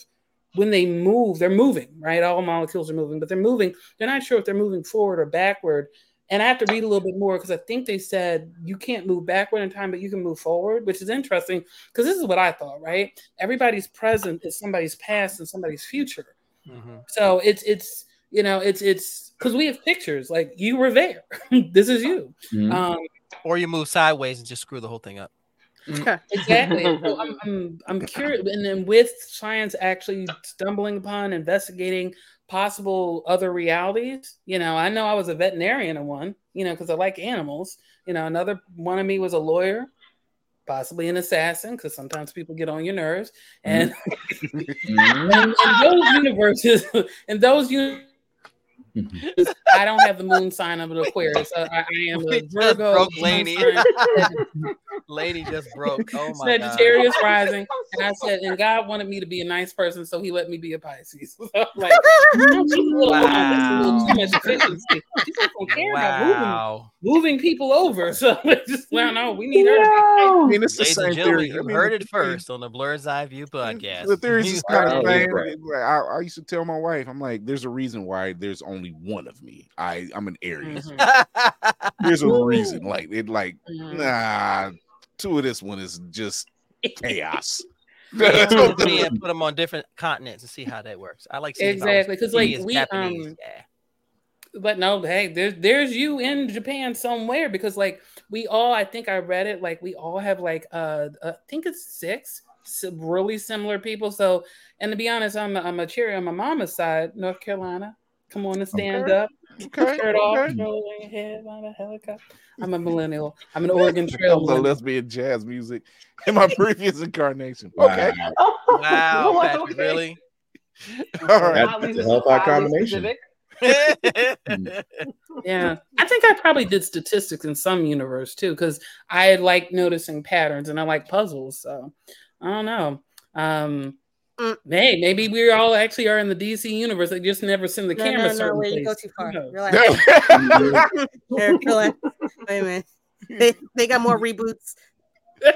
when they move, they're moving, right? All molecules are moving, but they're moving. They're not sure if they're moving forward or backward. And I have to read a little bit more because I think they said you can't move backward in time, but you can move forward, which is interesting because this is what I thought, right? Everybody's present is somebody's past and somebody's future. So it's it's you know it's it's because we have pictures like you were there. this is you. Mhm. Um, or you move sideways and just screw the whole thing up. exactly. So I'm, I'm I'm curious, and then with science actually stumbling upon investigating possible other realities. You know, I know I was a veterinarian in one. You know, because I like animals. You know, another one of me was a lawyer. Possibly an assassin, because sometimes people get on your nerves, and Mhm. in, in those universes, in those universes, Mm-hmm. I don't have the moon sign of an Aquarius. I, I am We a just Virgo. broke sun Laney. Lady just broke. Oh my god. Sagittarius rising, and I said, and God wanted me to be a nice person, so He let me be a Pisces. So I'm like, that's a little, that's a little too much efficiency. Don't care about moving, Wow. moving people over. So it's just, well, no, we need her. to I mean, it's the Ladies and same gentlemen, theory. you I mean, heard it first on the Blerd's Eye View podcast. The theory is just kind of it. same. right. Like, I, I used to tell my wife, I'm like, there's a reason why there's only one of me. I I'm an Aries. Mhm. There's a reason. Like it, like Mhm. nah, two of this one is just chaos. Take me and put them on different continents and see how that works. I like exactly if I was- Exactly, 'cause, he like, we, Japanese. um, yeah. but no, hey, there's there's you in Japan somewhere because like we all, I think I read it, like we all have like uh, uh, I think it's six really similar people. So, and to be honest, I'm a, I'm a cherry on my mama's side, North Carolina. Come on and stand Okay. up, okay, shirt off, okay. rolling head on a helicopter. I'm a millennial. I'm an Oregon Trail. That was a millennial. lesbian jazz music in my previous incarnation. Wow. Okay, Wow, Well, Patrick, okay. really? all right. That's a hell of combination. Yeah, I think I probably did statistics in some universe too, because I like noticing patterns and I like puzzles. So I don't know. Um, Mm. hey, maybe we all actually are in the DC universe. They just never send the No, camera. no, no, certain wait, you go too far. Relax. Here, relax. Wait a minute. They, they got more reboots.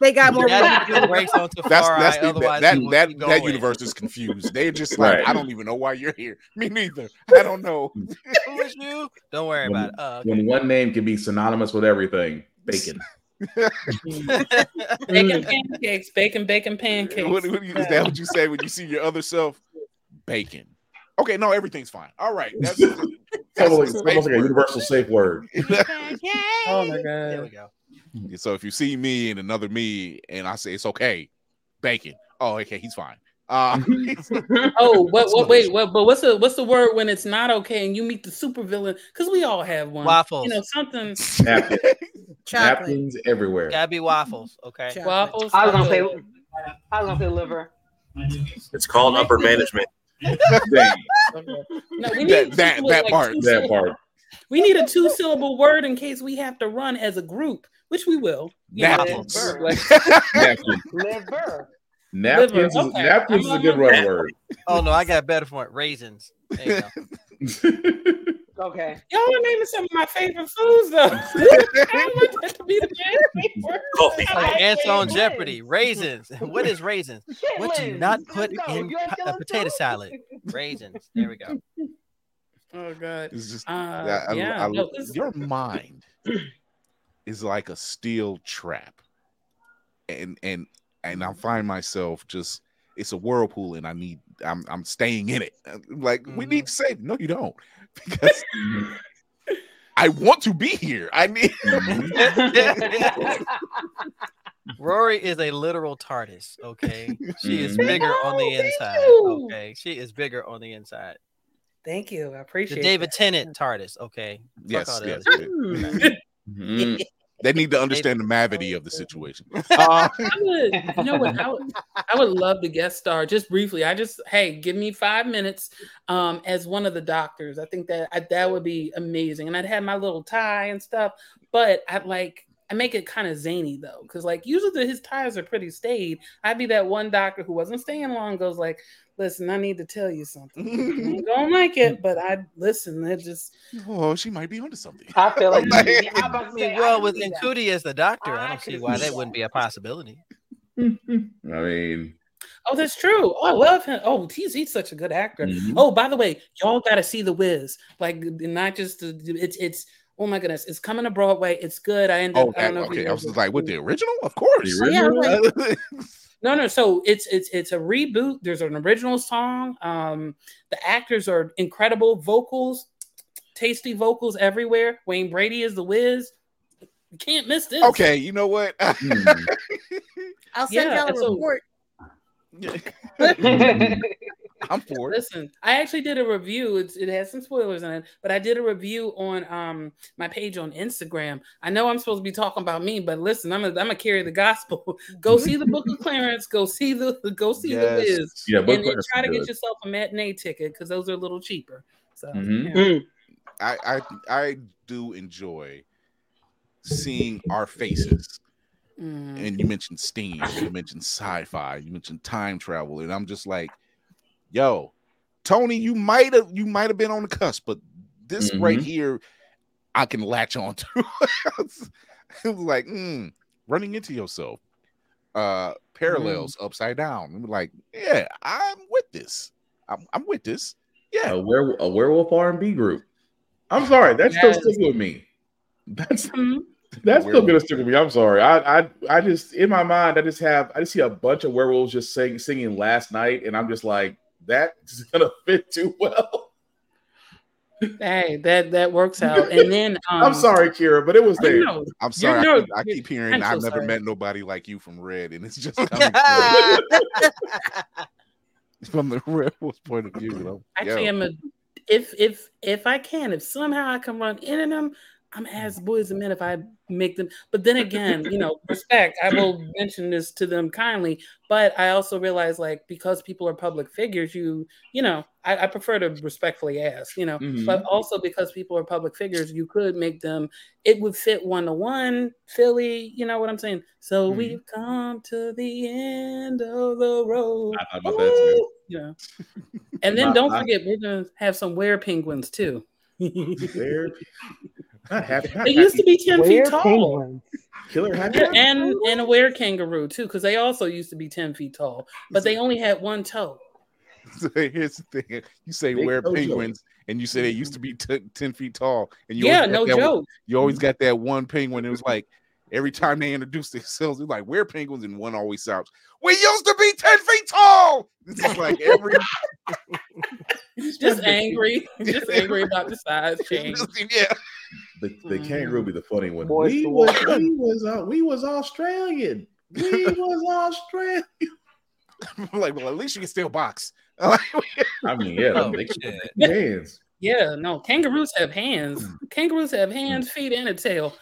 They got more Yeah, reboots. can break on too That's that's the, Otherwise, that that that universe is confused. They're just like, Right. I don't even know why you're here. Me neither. I don't know. Who is you? Don't worry about it. Uh, When one name can be synonymous with everything, bacon. Mm-hmm. Bacon mm. pancakes, bacon, bacon pancakes. What, what, is that what you say when you see your other self? Bacon. Okay, no, everything's fine. All right. That's, that's Totally, a it's safe almost like a universal safe word. Oh my god! there we go. So if you see me and another me, and I say it's okay, bacon. Oh, okay, he's fine. Uh, Oh, what? What? Wait. What? But what's the what's the word when it's not okay and you meet the supervillain? Because we all have one. Waffles. You know something. Napkin, napkins everywhere. Gotta be waffles. Okay. Chocolate. Waffles. I was gonna say, I was gonna say liver. It's called upper management. No, we That- need that- two, that like, part, that syllables. part. We need a two syllable word in case we have to run as a group, which we will. You know, liver. Liver. Napkins, is, napkins is a good run word. Oh no, I got a better point. Raisins. There you go. Okay. Y'all are naming some of my favorite foods, though. I want that to be the favorite word. Coffee. Like ants on Jeopardy. Raisins. What is raisins? What do you not put go. in po- a potato salad? Raisins. There we go. Oh god. it's just Uh, I- I- yeah. I- no, this- your mind is like a steel trap, and and and I find myself just it's a whirlpool, and I need I'm I'm staying in it. Like we need mm-hmm. to save. No, you don't, because I want to be here. I need. Mm-hmm. Rorie is a literal TARDIS. Okay, she is Mhm. bigger on the inside. Okay, she is bigger on the inside. Thank you. I appreciate The appreciate David that. Tennant TARDIS. Okay. Fuck Yes, all the yes. Other shit. yes. They need to understand the gravity of the situation. Uh, I would, you know what? I would, I would love to guest star just briefly. I just, hey, give me five minutes um, as one of the doctors. I think that I, that would be amazing, and I'd have my little tie and stuff. But I'd like, I make it kind of zany though, because like usually the, his ties are pretty staid. I'd be that one doctor who wasn't staying long, goes like, "Listen, I need to tell you something. You ain't gonna like it, but I listen. It just, oh, she might be onto something. I feel like Like- you- I'm about I to mean, well, with see that. Ncuti as the doctor, I I don't see why that that. wouldn't be a possibility. I mean, oh, that's true. Oh, I love him. Oh, he's he's such a good actor. mhm. Oh, by the way, y'all got to see The Wiz. Like, not just the, it's it's. Oh my goodness, it's coming to Broadway. It's good. I ended. Oh, I that, don't know if you okay. I was like, with the original, of course. The Yeah, I was like- No, no. So it's it's it's a reboot. There's an original song. Um, the actors are incredible. Vocals, tasty vocals everywhere. Wayne Brady is the Wiz. You can't miss this. okay, you know what? Hmm. I'll send Yeah, y'all a so- report. I'm for it. Listen, I actually did a review. It's, it has some spoilers in it, but I did a review on um my page on Instagram. I know I'm supposed to be talking about me, but listen, I'm gonna I'm gonna carry the gospel. go see the Book of Clarence. Go see the go see the Yes. Wiz, Yeah, Book and, and Clarence try is to get yourself a matinee ticket because those are a little cheaper. So Mhm. yeah. Mm. I, I I do enjoy seeing our faces. Mm. And you mentioned steam, you mentioned sci-fi, you mentioned time travel, and I'm just like, yo, Tony, you might have you might have been on the cusp, but this right Mhm. here, I can latch on to. it was like, mm, running into yourself. Uh parallels upside down. I'm like, yeah, I'm with this. I'm, I'm with this. Yeah. a, were- a werewolf R and B group. I'm sorry, that's Yes. still sticking with me. That's Mhm. that's still gonna stick with me. I'm sorry. I I I just in my mind, I just have I just see a bunch of werewolves just sing, singing last night, and I'm just like, that's gonna fit too well. Hey, that that works out. And then um, I'm sorry, Kira, but it was I there. know. I'm sorry. I, no- keep, I keep hearing I'm so I've never sorry. met nobody like you from Red, and it's just coming from, from the Redwolf's point of view. You know? Actually, Yo. I'm a if if if I can, if somehow I can run in and them, I'm as boys and men if I make them. But then again, you know, respect. I will mention this to them kindly, but I also realize like because people are public figures, you you know, I, I prefer to respectfully ask, you know, Mhm. but also because people are public figures, you could make them. It would fit one to one, Philly. You know what I'm saying? So Mhm. we've come to the end of the road. I thought about that too. Ooh, Yeah. And then don't I- forget, we're gonna have some were penguins too. Where not happy, not used to be 10 Where feet tall. penguins? killer happy. Yeah, and and a were kangaroo too, because they also used to be 10 feet tall, but they only had one toe. So here's the thing: you say Big where Ojo. penguins, and you say they used to be t- ten feet tall, and you Yeah, always got no that one- joke. you always got that one penguin. It was like every time they introduced themselves, it was like we're penguins, and one always shouts, "We used to be ten feet tall." It's just like every Just angry, just angry about the size change. yeah. The, the kangaroo be the funny one. Boys we was walk. we was uh, we was Australian. We was Australian. like, well, at least you can still box. I mean, yeah, Oh, they shit. got hands. Yeah, no, kangaroos have hands. Kangaroos have hands, feet, and a tail.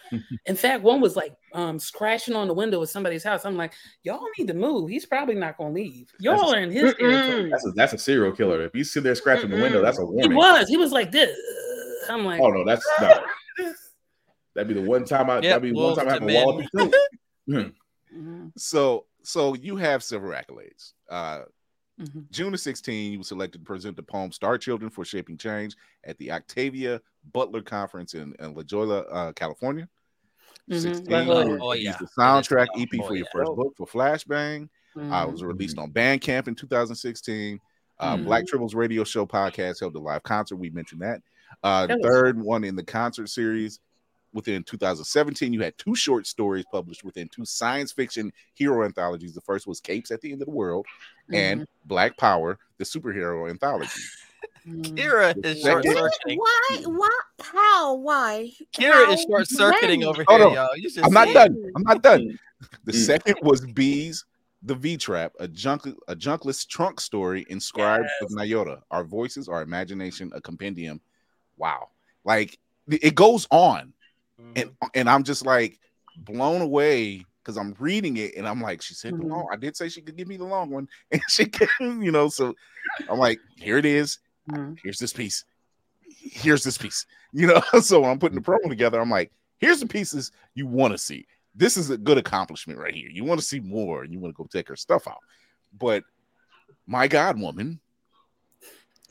In fact, one was like um scratching on the window of somebody's house. I'm like, y'all need to move. He's probably not gonna leave. Y'all are in his territory. That's a, that's a serial killer. If you sit there scratching the window, that's a warning. He was. He was like this. I'm like, Oh no, that's no. That'd be the one time I. Yep, that'd be one time I have to a wall men. up your coat. So, so you have several accolades. Uh, mhm. June of 16, you were selected to present the poem Star Children for Shaping Change at the Octavia Butler Conference in, in La Jolla, uh, California. Mhm. 16, Like, you oh, oh, used yeah. the soundtrack Oh, EP for your yeah. first book for Flashbang. Uh, it was released on Bandcamp in 2016. Uh, Mhm. Black Tribbles Radio Show podcast held a live concert. We mentioned that. Uh, the That was- third one in the concert series within 2017, you had two short stories published within two science fiction hero anthologies. The first was Capes at the End of the World and Black Power, the superhero anthology. Kira is short circuiting. Why? Why? How? Why? Kira is short circuiting over Hold here, on. y'all. Just I'm not said- done. I'm not done. The Mm. second was Bees, the V Trap, a junk a junkless trunk story inscribed with Nyota. Our voices, our imagination, a compendium. Wow. Like it goes on. And and I'm just like blown away because I'm reading it and I'm like, she said the Mhm. long. I did say she could give me the long one. And she can, you know, so I'm like, here it is. Mhm. Here's this piece. Here's this piece. You know, so when I'm putting the promo together, I'm like, here's the pieces you want to see. This is a good accomplishment right here. You want to see more, and you want to go take her stuff out. But my God, woman,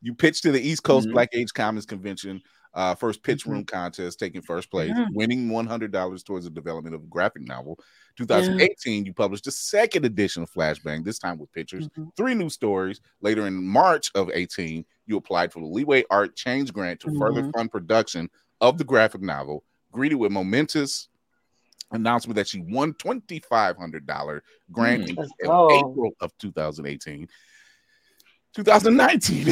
you pitched, to the East Coast Mhm. Black Age Comics Convention, uh, first pitch room contest, taking first place, Yeah. winning $100 towards the development of a graphic novel. 2018, you published the second edition of Flashbang, this time with pictures, Mhm. three new stories. Later in March of 18, you applied for the Leeway Art Change Grant to further Mhm. fund production of the graphic novel, greeted with momentous announcement that she won $2,500 grant Mm. in. April of 2018. 2019.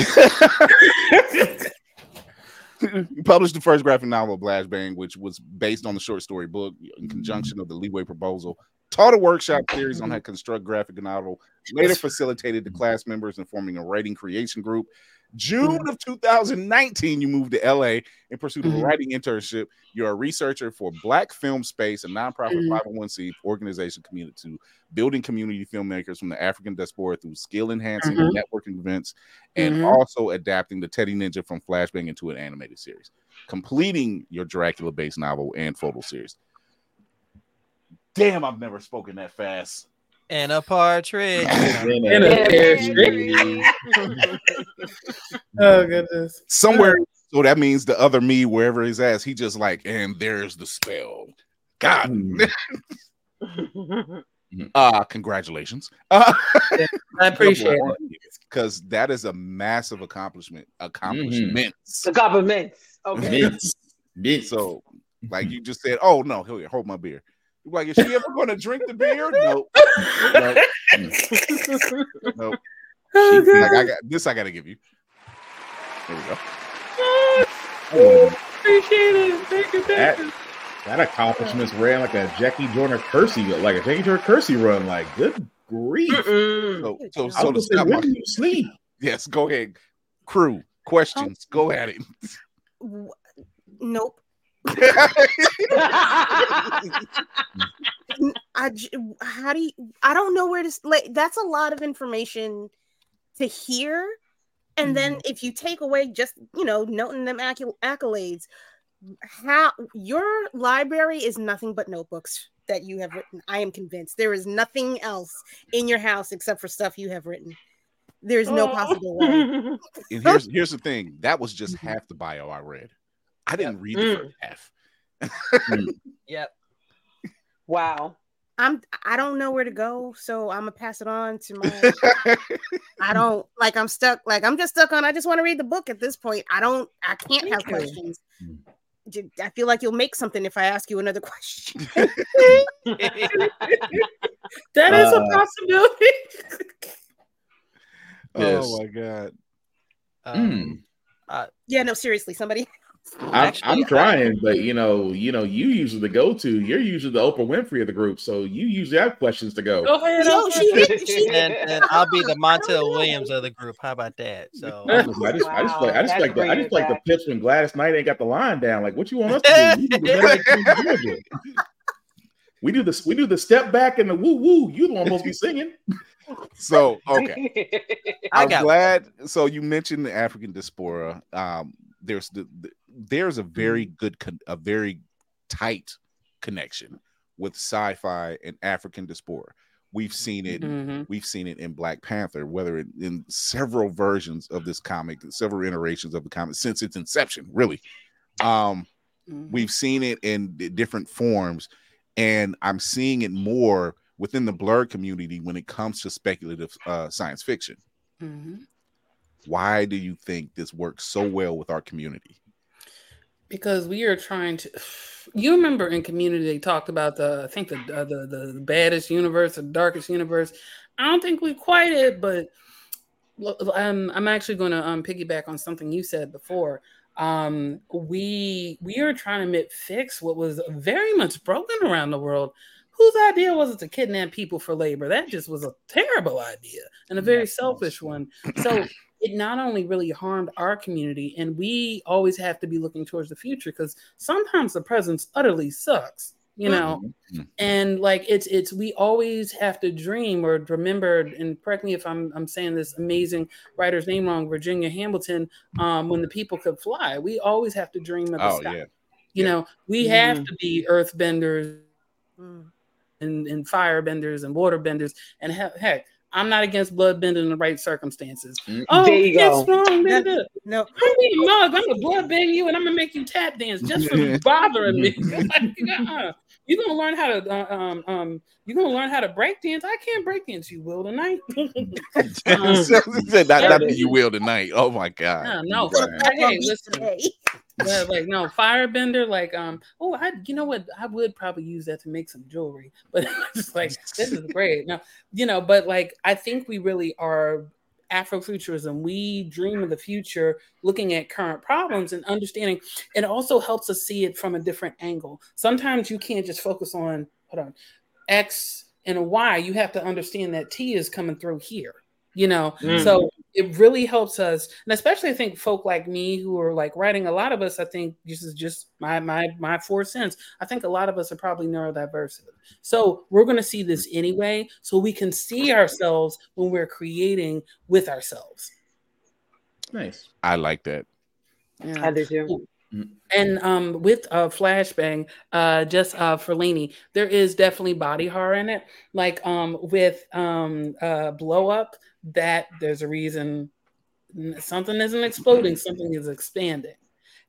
You published the first graphic novel, Flashbang, which was based on the short story book in conjunction of the Leeway proposal. Taught a workshop series on how to construct graphic novel. Later facilitated the class members in forming a writing creation group. June of 2019, you moved to LA in pursuit of a Mhm. writing internship. You're a researcher for Black Film Space, a nonprofit Mhm. 501c organization committed to building community filmmakers from the African diaspora through skill enhancing and networking events, and also adapting the Teddy Ninja from Flashbang into an animated series, completing your Dracula based novel and photo series. Damn, I've never spoken that fast. And a partridge. In a pear tree. Oh goodness. Somewhere, so that means the other me, wherever he's at, he just like, and there's the spell. God, uh, congratulations. Uh, I appreciate it. because that is a massive accomplishment. Accomplishments. The governments. Okay. Mints. Mints. So, like you just said, oh no, here, hold my beer. You're like, is she ever going to drink the beer? Nope. no, no. Oh, She- like, I got this. I got to give you. There we go. Oh, appreciate it. Thank you, thank That- you. that accomplishments ran like a Jackie Jordan Kersey, like a Jackie Jordan Kersey run. Like, good grief. Mm-mm. So, so, so to say, stop when do you sleep? yes, go ahead. Crew questions. Um, go at it. W- Nope. I j- how do you, I don't know where to s- like that's a lot of information to hear and then if you take away just you know noting them accu- accolades how your library is nothing but notebooks that you have written I am convinced there is nothing else in your house except for stuff you have written there's no possible way And here's here's the thing. That was just Mm-hmm. half the bio I read. I didn't read the Mm. first half. Yep. wow. I'm I don't know where to go, so I'm gonna pass it on to my I don't like I'm stuck like I'm just stuck on I just want to read the book at this point. I don't I can't have questions. I feel like you'll make something if I ask you another question. That is Uh, a possibility. Yes. Oh my god. Um, yeah, no, seriously, somebody. I'm, Actually, I'm I- trying, but you know, you know, you usually the go-to. You're usually the Oprah Winfrey of the group, so you usually have questions to go. Go ahead. Yo, Elsa. she hit she and, and I'll be the I Montel. Williams of the group. How about that? So I just, I just, I just like, I just like, the, I just like the great, pitch when Gladys Knight ain't got the line down. Like, what you want us to do? We do the, better we do this. We do the step back and the woo woo. You the one supposed to be singing. So okay. I I'm got glad. So you mentioned the African diaspora. Um, there's the, the there's a very good, con- a very tight connection with sci-fi and African diaspora. We've seen it. Mhm. We've seen it in Black Panther, whether it, in several versions of this comic, several iterations of the comic since its inception. Really, um, Mhm. we've seen it in different forms, and I'm seeing it more within the blerd community when it comes to speculative uh, science fiction Mhm. why do you think this works so well with our community because we are trying to. You remember in Community they talked about the I think the uh, the the baddest universe, the darkest universe. I don't think we quite it, but um, I'm actually going to um, piggyback on something you said before. Um, we we are trying to fix what was very much broken around the world. Whose idea was it to kidnap people for labor? That just was a terrible idea and a very selfish one. So it not only really harmed our community, and we always have to be looking towards the future because sometimes the present utterly sucks, you know. Mm-hmm. And like it's it's we always have to dream or remember. And correct me if I'm I'm saying this amazing writer's name wrong, Virginia Hamilton. Um, when the people could fly, we always have to dream of the Oh, sky. yeah. You Yeah. know, we have to be earthbenders Mm. and, and firebenders and waterbenders. And he- heck, I'm not against bloodbending in the right circumstances. Oh, There you it's go. wrong. No, da, da. no, I'm being mug. I'm gonna bloodbend you, and I'm gonna make you tap dance just for bothering me. Like, uh-uh. You're gonna learn how to uh, um um. You're gonna learn how to break dance. I can't break dance. You will tonight. Um, not, not that you will tonight. Oh my god. yeah, no, Right. Hey, listen. Yeah, like no firebender. Like um, oh, I you know what? I would probably use that to make some jewelry, but it's like this is great. No, you know, but like I think we really are Afrofuturism. We dream of the future, looking at current problems and understanding. It also helps us see it from a different angle. Sometimes you can't just focus on hold on X and Y. You have to understand that T is coming through here. You know, Mm. so it really helps us, and especially I think folk like me who are like writing. A lot of us, I think, this is just my my my four cents. I think a lot of us are probably neurodiverse. So we're going to see this anyway, so we can see ourselves when we're creating with ourselves. Nice. I like that. Yeah. I do too. And um, with uh, Flashbang, uh, just uh, for Lainey, there is definitely body horror in it. Like um, with um, uh, Blow Up, that there's a reason something isn't exploding, something is expanding.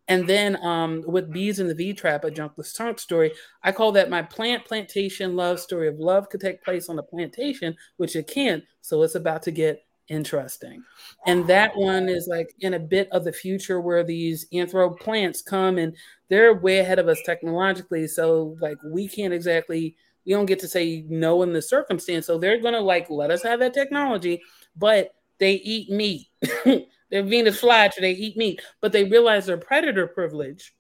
And then um, with Bees in the V Trap, a Junkless Trunk story, I call that my plant plantation love story of love could take place on the plantation, which it can't. So it's about to get interesting. And that one is like in a bit of the future where these anthro plants come and they're way ahead of us technologically. So like we can't exactly we don't get to say no in the circumstance. So they're gonna like let us have that technology, but they eat meat. they're Venus flytrap, they eat meat, but they realize their predator privilege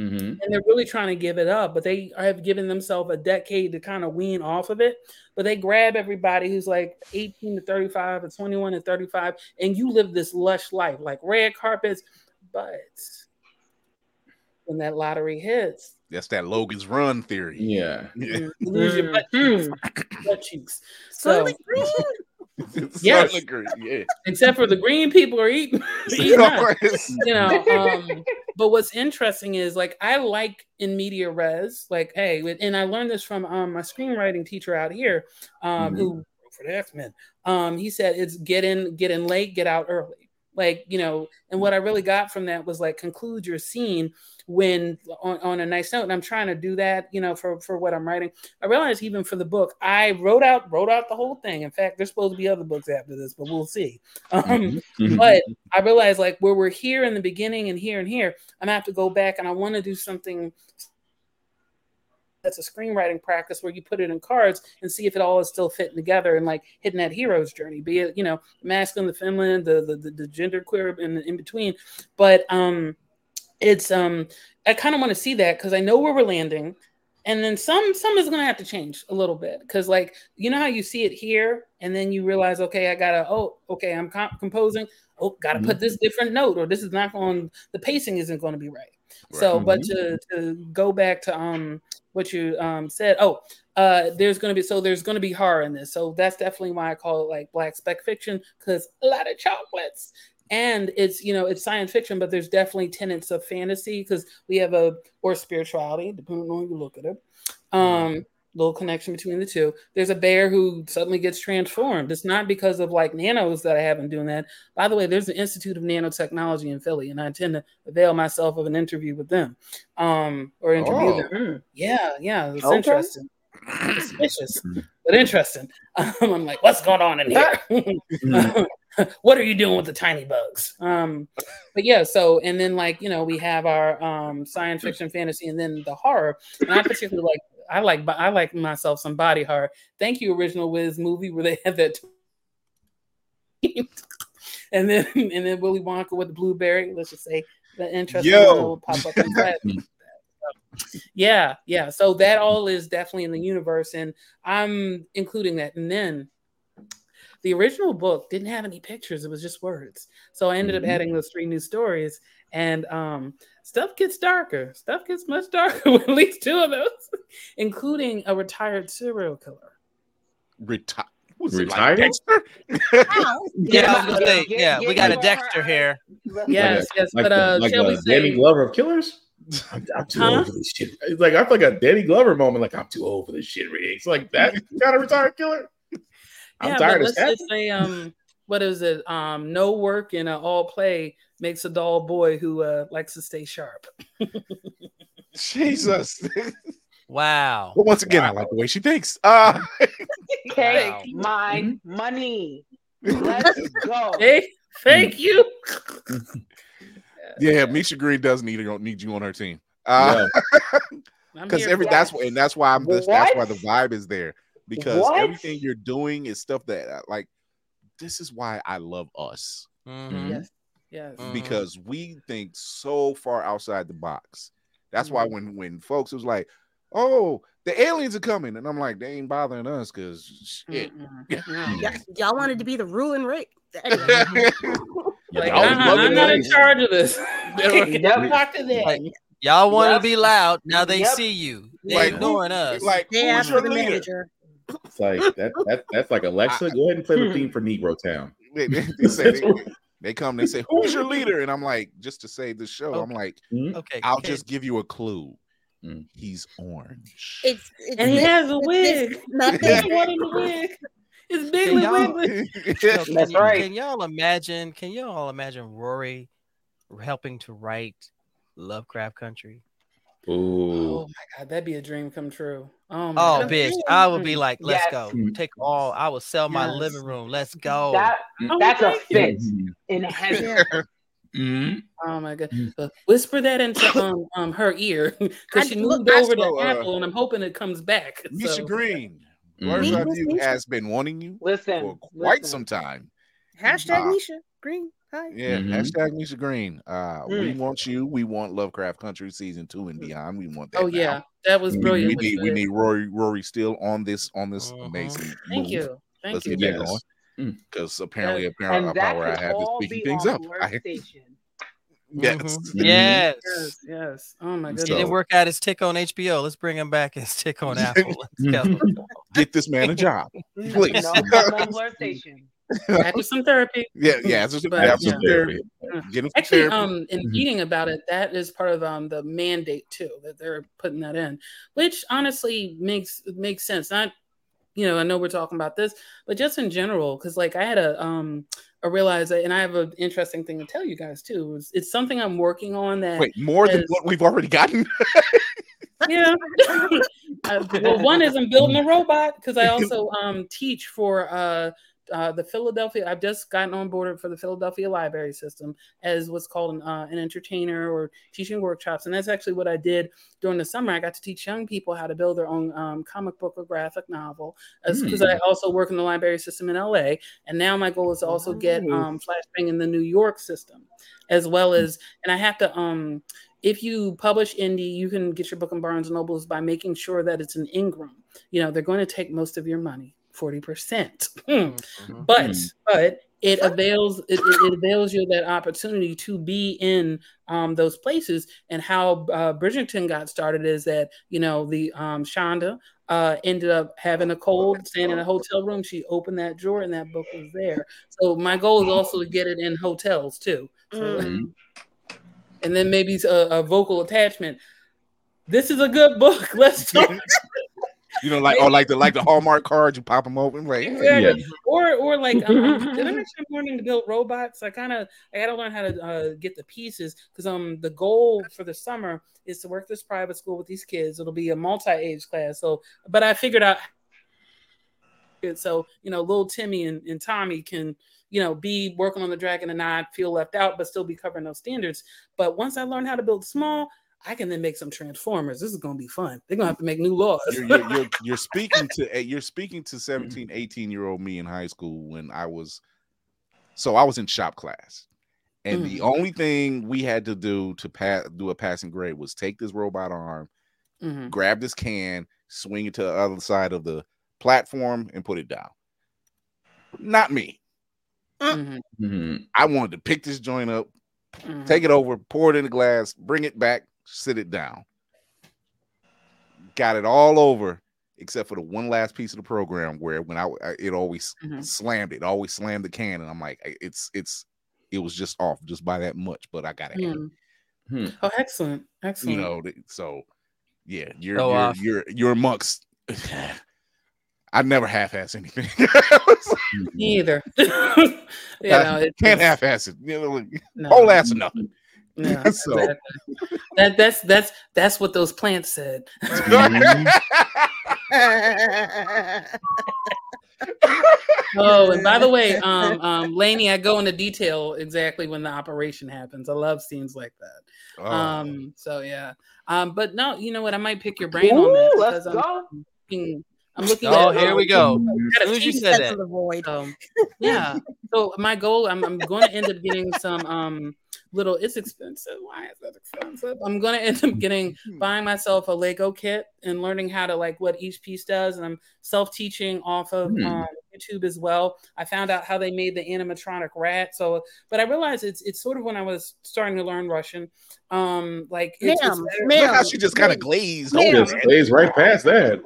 hmm and they're really trying to give it up, but they have given themselves a decade to kind of wean off of it. But they grab everybody who's like 18 to 35 or 21 to 35, and you live this lush life, like red carpets. But when that lottery hits, That's that Logan's Run theory. Yeah. you lose your butt cheeks. Butt cheeks. So, Soylent Green. Yes. Green, yeah. except for the green people are eating, eating you know um but what's interesting is like i like in media res like hey and i learned this from um my screenwriting teacher out here um Mhm. who for the x-men um he said it's get in get in late get out early like you know and what i really got from that was like conclude your scene when on, on a nice note and i'm trying to do that you know for for what i'm writing. I realized even for the book i wrote out wrote out the whole thing. In fact there's supposed to be other books after this but we'll see. Um Mhm. but I realized like where we're here in the beginning and here and here, I'm gonna have to go back and I want to do something that's a screenwriting practice where you put it in cards and see if it all is still fitting together and like hitting that hero's journey, be it you know masculine, the feminine, the the, the, the gender queer in in between. But um, it's um, I kind of want to see that because I know where we're landing. And then some some is gonna have to change a little bit because like you know how you see it here and then you realize okay I gotta oh okay I'm comp- composing oh gotta put this different note or this is not going the pacing isn't going to be right. So but to to go back to um what you um said. Oh uh there's going to be so there's going to be horror in this. So that's definitely why I call it like black spec fiction because a lot of chocolates. And it's you know it's science fiction but there's definitely tenets of fantasy because we have a or spirituality depending on how you look at it. Um little connection between the two there's a bear who suddenly gets transformed it's not because of like nanos that i haven't doing that by the way there's the institute of nanotechnology in philly and i intend to avail myself of an interview with them um or interview Oh. them yeah yeah it's Okay. interesting suspicious but interesting um, i'm like what's going on in here what are you doing with the tiny bugs? Um, but yeah, so and then like you know we have our um science fiction, fantasy, and then the horror. And I particularly like I like I like myself some body hard. Thank you, original Wiz movie where they have that. and then and then Willy Wonka with the blueberry. Let's just say the interesting little pop up yeah, yeah. So that all is definitely in the universe, and I'm including that. And then the original book didn't have any pictures; it was just words. So I ended Mhm. up adding those three new stories, and um, stuff gets darker. Stuff gets much darker with at least two of those, including a retired serial killer. Reti- was Retired? like Dexter? Yeah, I say, yeah, we got a Dexter here. Yes, yes. like but the, uh, like shall the we say? Danny Glover of Killers. I'm, I'm too Huh? old for this shit. It's like I feel like a Danny Glover moment. Like I'm too old for this shit. Riggs. Like that kind of retired killer. I'm yeah, tired but of let's that. just say, um, what is it? Um, no work and uh, all play makes a dull boy who uh, likes to stay sharp. Jesus. Wow. But once again, I like the way she thinks. Uh, Take Wow. my money. Let's go. Hey, thank you. yeah, Misha Green does need need you on her team. Uh, I'm because here every for that's it. why and that's why I'm that's, that's why the vibe is there because What? everything you're doing is stuff that uh, like this is why I love us Mhm. yes, yes. Mhm. because we think so far outside the box. That's why mm-hmm. when when folks was like, "Oh, the aliens are coming," and I'm like, "They ain't bothering us because shit." Mm-hmm. No. Yeah, y'all wanted to be the ruling race. Anyway. Yeah, Like, they always uh-uh, I'm not in charge of this. Yep. Talk to them. Y'all wanted Yep. to be loud. Now they Yep. see you. They Like, who- ignoring us. Like, They who's your for the leader? manager. It's like that, that. That's like Alexa. Go ahead and play the theme for Negro Town. They, they- they say they, they come, they say, "Who's your leader?" And I'm like, just to save the show, I'm like, Mhm. okay. I'll okay. just give you a clue. Mm. He's orange. It's, it's and he has a wig. this- nothing. One in the wig. It's big Can y'all- wig. That's you- right. Can y'all imagine? Can y'all imagine Rorie helping to write Lovecraft Country? Ooh. Oh my god, that'd be a dream come true. Oh Oh, bitch! I would be like, "Let's Yes. go, take all." I would sell my Yes. living room. Let's go. That Oh, that's a thank fit in heaven. Mhm. Oh my god! Uh, whisper that into um, um her ear because she moved I over to saw, uh, Apple, and I'm hoping it comes back. Misha So, Green, Mhm. Blerd's Eye Misha, View Misha. has been wanting you Listen, for quite listen. some time. Hashtag Ah. Misha Green. Hi. Yeah, Mhm. hashtag Misha Green. Uh, We Mm. want you. We want Lovecraft Country season two and beyond. We want that. oh now. yeah, that was brilliant. we with need we need Rorie Rorie Still on this on this Mhm. amazing. Thank move. you, thank Let's you. get that Yes. going. Because apparently, apparently, And our power I have is all speaking things up. I, Station. yes. Mhm. Mhm. Yes. Yes, yes. Oh my He goodness. didn't work out his tick on HBO. Let's bring him back as tick on Apple. Let's go. Get this man a job, please. No, come on Blur Station. After some therapy. yeah, yeah. It's just, But, yeah, yeah. some therapy. Him some Actually, therapy. um, in Mhm. reading about it, that is part of um the mandate too that they're putting that in, which honestly makes makes sense. Not, you know, I know we're talking about this, but just in general, because like I had a um a realize and I have an interesting thing to tell you guys too. It's, it's something I'm working on that Wait, more than what we've already gotten. yeah. Uh, well, one is I'm building a robot because I also um, teach for uh, uh, the Philadelphia. I've just gotten on board for the Philadelphia Library System as what's called an, uh, an entertainer or teaching workshops, and that's actually what I did during the summer. I got to teach young people how to build their own um, comic book or graphic novel because I also work in the library system in LA, and now my goal is to also get Nice. um, Flashbang in the New York system, as well as, and I have to um if you publish indie, you can get your book in Barnes and Nobles by making sure that it's an Ingram. You know, they're going to take most of your money, 40%. Hmm. But Mhm. but it avails it, it it avails you that opportunity to be in um, those places. And how uh, Bridgerton got started is that you know the um, Shonda uh, ended up having a cold, staying in a hotel room. She opened that drawer and that book was there. So my goal is also to get it in hotels too. So, Mhm. and then maybe a, a vocal attachment. This is a good book. Let's talk. You know, like or like the like the Hallmark cards, you pop them open, right? hey, Exactly. Or or like um, um, did I mention I'm learning to build robots? I kind of I got to learn how to uh, get the pieces because um the goal for the summer is to work this private school with these kids. It'll be a multi-age class. So, but I figured out it so you know little Timmy and, and Tommy can you know, be working on the dragon and not feel left out, but still be covering those standards. But once I learn how to build small, I can then make some transformers. This is going to be fun. They're going to have to make new laws. You're, you're, you're, you're speaking to eh, you're speaking to 17, 18 year old me in high school when I was so I was in shop class. And the only thing we had to do to pass do a passing grade was take this robot arm, Mhm. grab this can, swing it to the other side of the platform, and put it down. Not me. Mhm. Mhm. I wanted to pick this joint up, Mhm. take it over, pour it in a glass, bring it back, sit it down. Got it all over, except for the one last piece of the program where when I I- it always Mhm. slammed it, always slammed the can, and I'm like, it's it's it was just off just by that much, but I got it. Mhm. Hmm. Oh, excellent. Excellent. You know, so yeah, you're Go you're, off. you're you're amongst. I never half-ass anything. Me either. yeah, no, it, Can't half-ass it. You know, like, no. whole ass or nothing. No, So- exactly. that that's that's that's what those plants said. Oh, and by the way, um, um, Laney, I go into detail exactly when the operation happens. I love scenes like that. Oh. Um, so yeah. Um, but no, you know what? I might pick your brain on that let's because I'm go. looking, I'm looking at it. Oh, at here we go. got As soon as you said that. the void. Um, yeah. So my goal, I'm, I'm going to end up getting some um little. It's expensive. Why is that expensive? I'm going to end up getting buying myself a Lego kit and learning how to like what each piece does, and I'm self teaching off of Hmm. um, YouTube as well. I found out how they made the animatronic rat. So, but I realized it's it's sort of when I was starting to learn Russian. Um, like it's, it's Ma'am, better- ma'am, Look how she just kind of glazed Ma'am. over. Just plays right past that.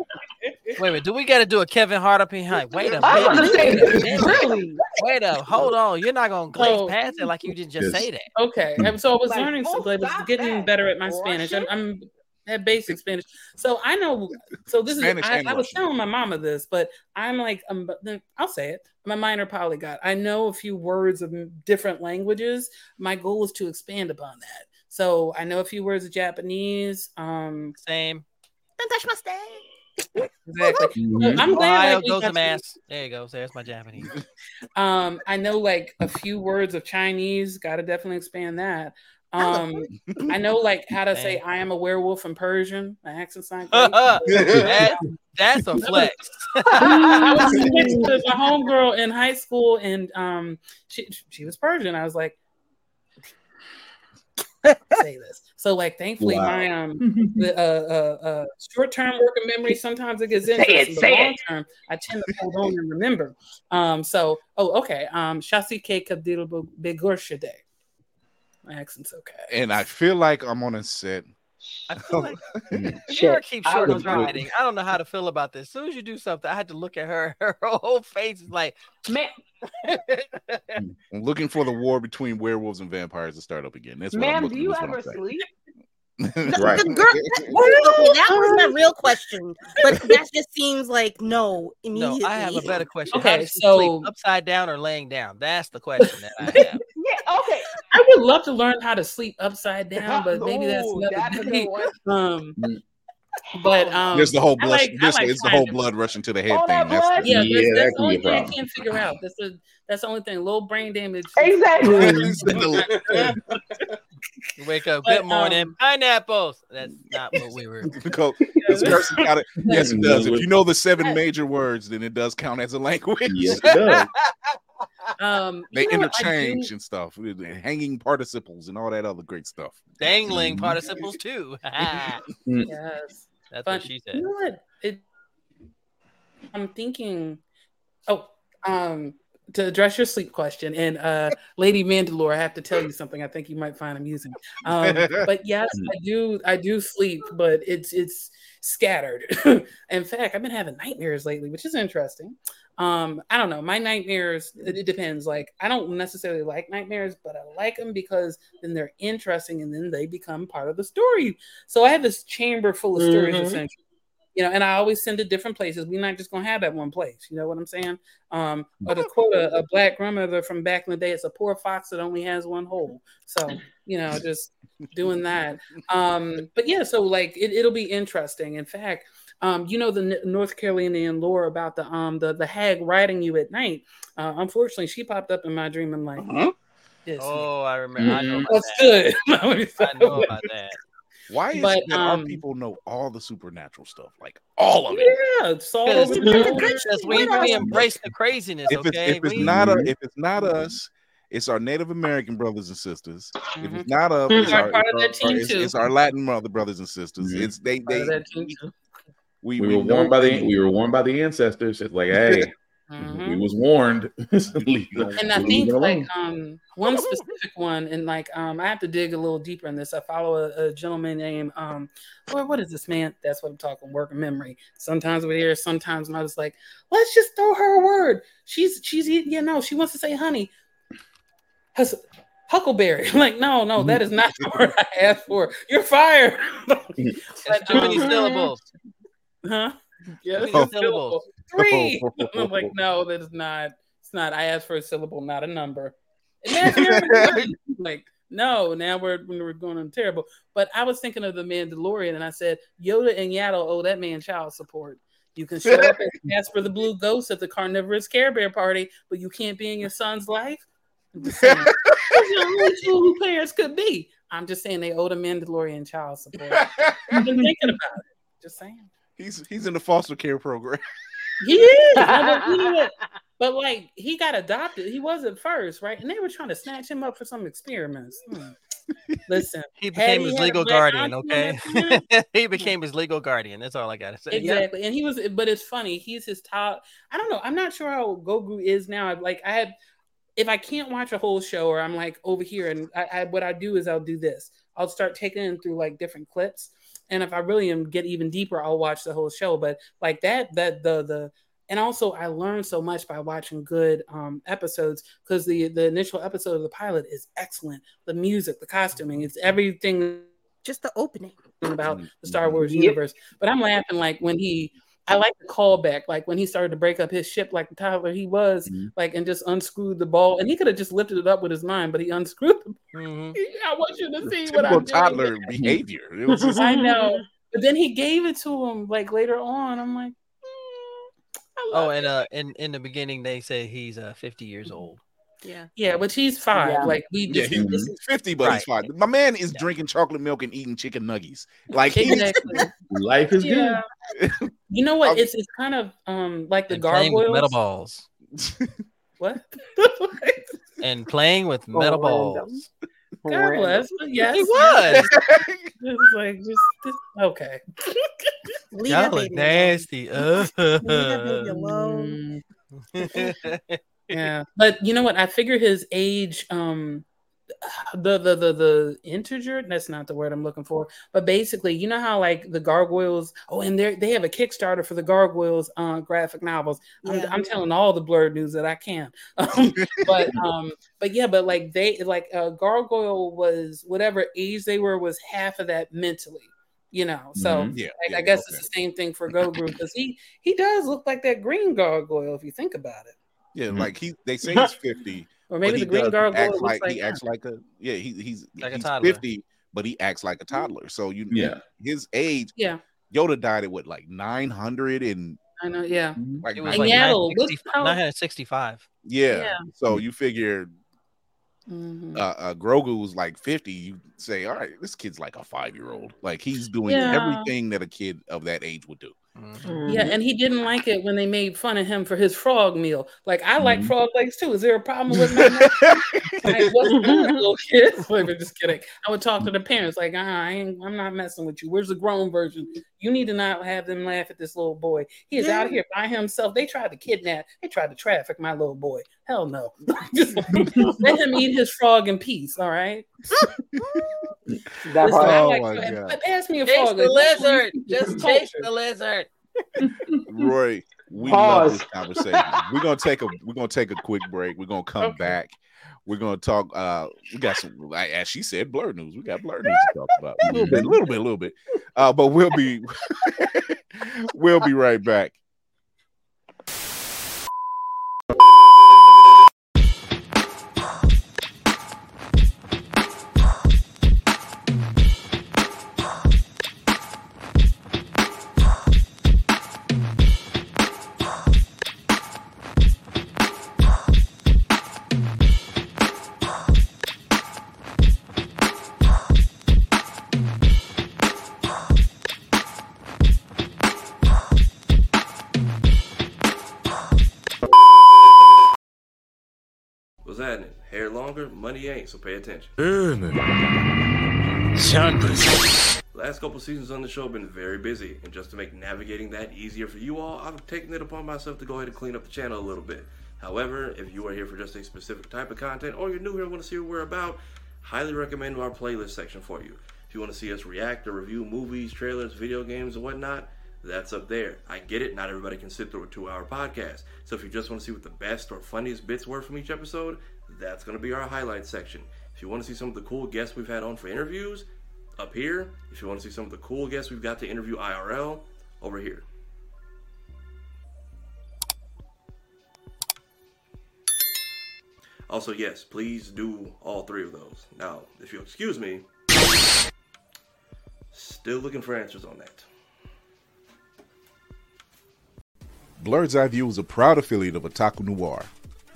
Wait a minute, do we got to do a Kevin Hart up behind? Wait a I was minute. gonna Wait a minute. really? Wait up. Hold on. You're not going to glaze Oh. past it like you didn't just Yes. say that. Okay, and so I was Like, learning, oh, some, I was getting that. better at my Spanish. I'm, I'm at basic Spanish, so I know. So this Spanish is I, I was Russian. telling my mama this, but I'm like, um, but then I'll say it. I'm a minor polyglot. I know a few words of different languages. My goal is to expand upon that. So I know a few words of Japanese. Um, Same. Don't touch my stay. Exactly. Mhm. I'm glad Ohio like, we goes to to- mass. There you go. There's my Japanese. Um, I know like a few words of Chinese. Got to definitely expand that. Um, I know like how to say "I am a werewolf" in Persian. My accent's not great. that, that's a flex. I was next to my homegirl in high school, and um, she she was Persian. I was like, say this. So like, thankfully, Wow. my um, the uh, uh, uh, short term working memory sometimes it gets Say it, interesting, but say long it. term I tend to hold on and remember. Um, so oh, okay. Um, Shasi K Kabdil Begur Shade. My accent's okay. And I feel like I'm on a set. I feel like Mhm. Shara keeps I short was of right. writing. I don't know how to feel about this. As soon as you do something, I had to look at her. Her whole face is like, Man, I'm looking for the war between werewolves and vampires to start up again. That's what I'm ma'am, do you that's ever I'm saying. Right. The girl, okay, that was my real question, but that just seems like no. no, Immediately. I have a better question. Okay, How so- sleep, upside down or laying down? That's the question that I have. Yeah, okay. I would love to learn how to sleep upside down, but maybe that's Ooh, another that's a debate. good one. Um, but um, There's the whole blood. like- I like it's the whole blood rushing to the head All thing. that That's the- Yeah, Yeah, that's, that's could the only thing I can't figure out. That's the that's the only thing. Little brain damage. Exactly. You wake up, But, good morning, um, pineapples. That's not what we were. Because this person got it. Yes, it does. If you know the seven major words, then it does count as a language. Yes, it does. Um, They you know what, I do- interchange and stuff, hanging participles and all that other great stuff. Dangling Mhm. participles too. Yes, that's Yes, what but she you said. know what? It. I'm thinking. Oh, um, to address your sleep question, and uh, Lady Mandalore, I have to tell you something. I think you might find amusing. Um, but yes, I do. I do sleep, but it's it's scattered. In fact, I've been having nightmares lately, which is interesting. Um, I don't know. My nightmares. It, it depends. Like I don't necessarily like nightmares, but I like them because then they're interesting, and then they become part of the story. So I have this chamber full of stories, Mhm. essentially. You know, and I always send to different places. We're not just gonna have that one place. You know what I'm saying? Um, or to quote a, a black grandmother from back in the day, it's a poor fox that only has one hole. So, you know, just doing that. Um, but yeah, so like it, it'll be interesting. In fact, um, you know the N- North Carolinian lore about the um the the hag riding you at night. Uh, unfortunately, she popped up in my dream. I'm like, Huh? yes, Oh, I remember. I know about that's that. good. I know about that. Why is But, it that um, our people know all the supernatural stuff? Like all of it. yeah, it's all over the board. because we, we embrace the craziness, If it's okay? if it's We- not a, if it's not us, it's our Native American brothers and sisters. If Mhm. it's not us, Mhm. it's our, Part it's that our- team, it's, too. it's our Latin mother brothers and sisters. Mhm. It's they they of that team, too. we, We we were know warned by the we were warned by the ancestors. It's like, hey, Mhm. we was warned. Leave and I think like um one specific one, and like um I have to dig a little deeper in this. I follow a, a gentleman named um what what is this man? That's what I'm talking. Working memory. Sometimes we're here, sometimes not. It's like let's just throw her a word. She's she's you know she wants to say honey. Hus- Huckleberry. Like no no that is not the word I asked for. You're fired. It's too many syllables. Huh? Yeah, Too it's many a syllables. Three. I'm like, no, that is not. It's not. I asked for a syllable, not a number. Like, no. Now we're we're going on terrible. But I was thinking of the Mandalorian, and I said Yoda and Yaddle owe that man child support. You can show up and ask for the blue ghost at the carnivorous Care Bear party, but you can't be in your son's life. I'm just saying. The only two who parents could be. I'm just saying they owe the Mandalorian child support. I've been thinking about it. Just saying. he's he's in the foster care program. He is. But you know? But like he got adopted. He wasn't first, right? And they were trying to snatch him up for some experiments. Hmm. Listen, He became his legal guardian, okay? he became his legal guardian. That's all I gotta say. exactly. And he was, but it's funny. He's his top. I don't know. I'm not sure how Grogu is now. Like I have, if I can't watch a whole show or I'm like over here, and I, I what I do is I'll do this. I'll start taking in through like different clips. And if I really am get even deeper, I'll watch the whole show. But like that, that the the and also I learned so much by watching good um, episodes because the the initial episode of the pilot is excellent. The music, the costuming, it's everything Just the opening. about the Star Wars Yep. universe. But I'm laughing like when he, I like the callback, like when he started to break up his ship, like the toddler he was, Mhm. like and just unscrewed the ball, and he could have just lifted it up with his mind, but he unscrewed. The, Mhm. I want you to see what Typical I'm doing. toddler behavior. It was just, I know, but then he gave it to him like later on. I'm like, mm, I love Oh, and it. uh, in in the beginning, they say he's uh 50 years old. Yeah. yeah, but he's fine. Yeah. Like we yeah, just he's, he's 50, but he's fine. My man is Yeah. drinking chocolate milk and eating chicken nuggets. Like he's exactly. Life is Yeah. You know what? It's it's kind of um like the and playing metal balls. What? And playing with metal Oh, balls. God bless. But yes, He was. It's like just, just okay. Leave Y'all look nasty. Uh. Leave that baby alone. Yeah, but you know what? I figure his age, um, the the the the integer. That's not the word I'm looking for. But basically, you know how like the gargoyles. Oh, and they they have a Kickstarter for the gargoyles uh, graphic novels. I'm, Yeah. I'm telling all the blerd news that I can. Um, but um, but yeah, but like they like uh, gargoyle was whatever age they were was half of that mentally. You know, so. Mhm. yeah, Like, yeah, I guess okay. it's the same thing for Grogu because he he does look like that green gargoyle if you think about it. Yeah, Mhm. like he they say he's 50, Or but maybe he the green does- he gargoyle acts like, like, he acts like a yeah, he, he's Like a he's toddler. 50, but he acts like a toddler. So you Yeah. his age, yeah, Yoda died at what like 900 and I know, yeah. like It was like Yaddle, look 960 965. yeah. Yeah. So you figure Mhm. uh, uh Grogu was like 50, you say, all right, this kid's like a five year old. Like he's doing Yeah. everything that a kid of that age would do. Mhm. Yeah, and he didn't like it when they made fun of him for his frog meal. Like I like Mhm. frog legs too. Is there a problem with my like, what's good, little kid? Like, just kidding. I would talk to the parents like, uh, I ain't, I'm not messing with you. Where's the grown version? You need to not have them laugh at this little boy. He is out here by himself. They tried to kidnap. They tried to traffic my little boy. Hell no. Let him eat his frog in peace. All right. That's Listen. I Oh like, my God. pass me a Taste frog. the lizard. Just taste culture. the lizard. Roy, we Pause. love this conversation. We're gonna take a we're gonna take a quick break. We're gonna come Okay. back. We're gonna talk. Uh, we got some, like, as she said, blerd news. We got blerd news to talk about a little bit, a little bit, a little bit. Uh, but we'll be we'll be right back. So pay attention. Last couple seasons on the show have been very busy, and just to make navigating that easier for you all, I've taken it upon myself to go ahead and clean up the channel a little bit. However, if you are here for just a specific type of content, or you're new here and want to see what we're about, highly recommend our playlist section for you. If you want to see us react or review movies, trailers, video games, and whatnot, that's up there. I get it, not everybody can sit through a two hour podcast. So if you just want to see what the best or funniest bits were from each episode, that's going to be our highlight section. If you want to see some of the cool guests we've had on for interviews, up here. If you want to see some of the cool guests we've got to interview IRL, over here. Also, yes, please do all three of those. Now, if you'll excuse me, still looking for answers on that. Blerd's Eye View is a proud affiliate of Otaku Noir.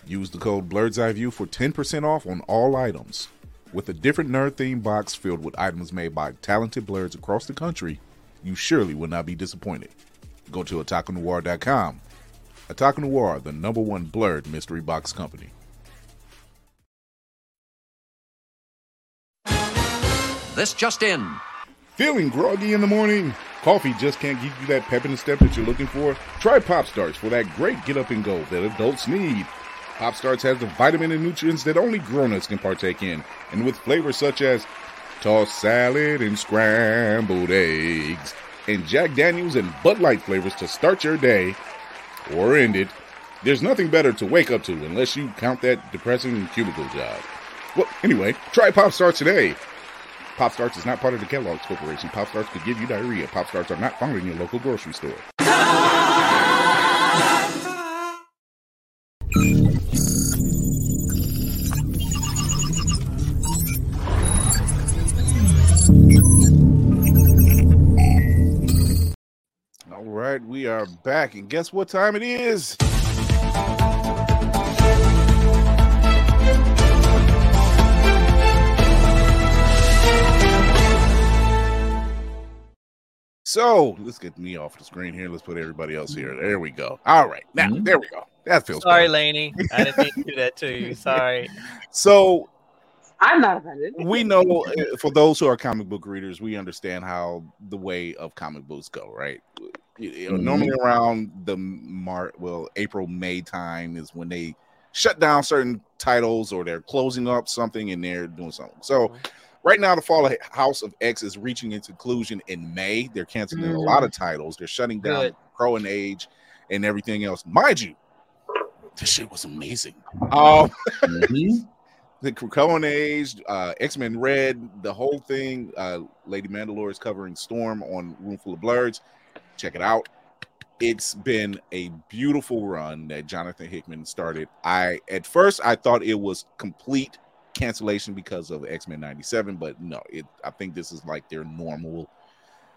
Use the code Blerd's Eye View for 10% off on all items. With a different nerd themed box filled with items made by talented blerds across the country, you surely will not be disappointed. Go to otakunoir.com. Otaku Noir, the number one blerd mystery box company. This just in. Feeling groggy in the morning? Coffee just can't give you that pep in the step that you're looking for? Try Pop Starts for that great get up and go that adults need. Pop Starts has the vitamin and nutrients that only grown-ups can partake in, and with flavors such as tossed salad and scrambled eggs, and Jack Daniels and Bud Light flavors to start your day or end it. There's nothing better to wake up to unless you count that depressing cubicle job. Well, anyway, try Pop Starts today. Pop Starts is not part of the Kellogg's Corporation. Pop Starts could give you diarrhea. Pop Starts are not found in your local grocery store. Right, we are back, and guess what time it is? So let's get me off the screen here. Let's put everybody else here. There we go. All right, now there we go. That feels Sorry, better. Laney. I didn't mean to do that to you. Sorry. So I'm not offended. we know uh, for those who are comic book readers, we understand how the way of comic books go, right? You- you know, Mhm. Normally around the March, well, April, May time is when they shut down certain titles or they're closing up something and they're doing something. So right now, the Fall of House of X is reaching its conclusion in May. They're canceling a lot of titles. They're shutting down Good. Pro and Age and everything else. Mind you, this shit was amazing. Um, Mhm. the Krakoan Age, uh, X Men Red, the whole thing. Uh, Lady Mandalore is covering Storm on Roomful of Blurs. Check it out. It's been a beautiful run that Jonathan Hickman started. I at first I thought it was complete cancellation because of X Men '97, but no, it. I think this is like their normal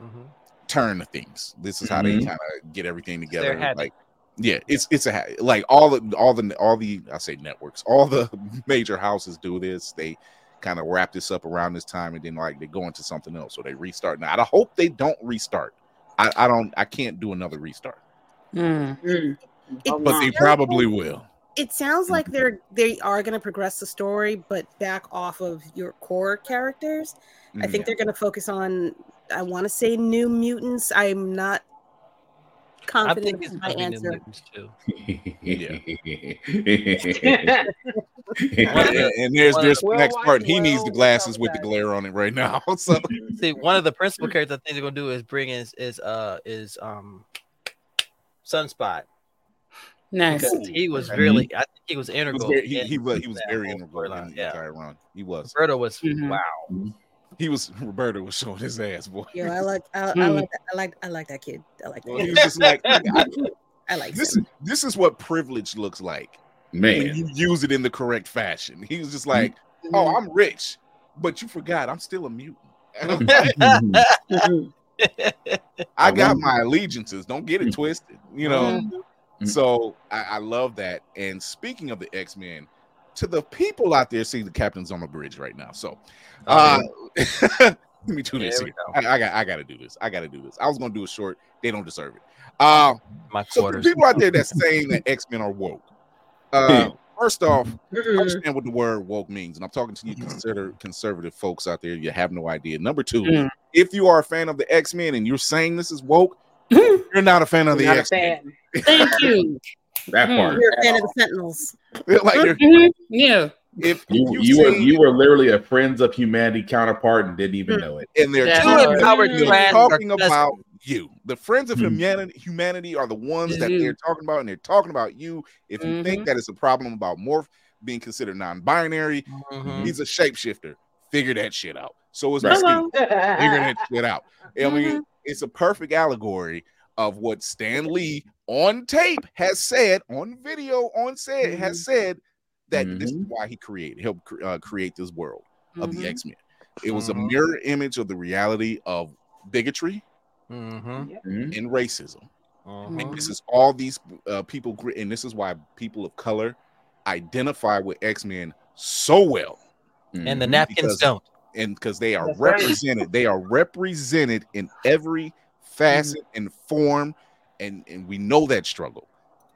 Mhm. turn of things. This is how they Mhm. kind of get everything together. Like, yeah, it's it's a like all the all the all the I say networks, all the major houses do this. They kind of wrap this up around this time, and then like they go into something else, so they restart. Now I hope they don't restart. I, I don't. I can't do another restart, Mm. It- but they probably will. It sounds like they're they are going to progress the story, but back off of your core characters. I think Mhm. they're going to focus on. I want to say New Mutants. I'm not I confident think in it's my gonna be New answer. Mutants too. And, and there's Well, there's well, next why- part. He needs the glasses talk with the glare on it right now. So See, one of the principal characters I think they're gonna do is bring in is uh is um Sunspot Nice. because he was really I think he was he was integral. very, he, he was he was very integral in the Yeah, entire run. He was. Roberto was Mhm. wow. He was. Roberto was showing his ass, boy. Yo, I like I, I Mm. like I like I like that kid. I like that. He Kid. was just like, I- I like this. him. Is, this is what privilege looks like when Man, you use it in the correct fashion. He was just like, "Oh, I'm rich, but you forgot I'm still a mutant." I'm like. I got my allegiances. Don't get it twisted, you know. Mhm. So I, I love that. And speaking of the X Men, to the people out there, see the captain's on the bridge right now. So, uh, let me do this. Here. I, I got. I got to do this. I got to do this. I was gonna do it short. They don't deserve it. Uh, My so the people out there that's saying that X Men are woke, uh, First off, Mm-mm. understand what the word woke means, and I'm talking to you consider conservative folks out there. You have no idea. Number two, Mm. if you are a fan of the X Men and you're saying this is woke, you're not a fan of the X Men. Thank you. That Hmm. part. You're a fan of the Sentinels. like you're- Mhm. Yeah. if You, if you were you were literally a Friends of Humanity counterpart and didn't even know it. and they're Yeah. talking, Empowered Mm. class talking about you. The friends of Mhm. humanity humanity are the ones Is that they're talking about, and they're talking about you. If you think Mhm. that it's a problem about morph being considered non-binary, Mhm. he's a shapeshifter. Figure that shit out. So is Right. Mystique. Figure that shit out. I mean, Mhm. it's a perfect allegory of what Stan Lee on tape has said, on video, on set, has said that this is why he created, helped cre- uh, create this world of the. X Men. It was a mirror image of the reality of bigotry Mhm. Mhm. and racism. And this is all these uh, people, and this is why people of color identify with X Men so well, And the Mhm. napkins Because- don't. and because they are That's right. represented, they are represented in every facet and form, and and we know that struggle.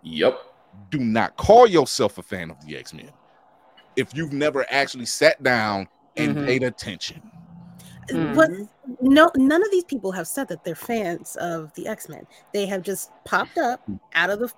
Yep. Do not call yourself a fan of the X Men if you've never actually sat down and Mhm. paid attention. Mm. What? No, none of these people have said that they're fans of the X Men. They have just popped up out of the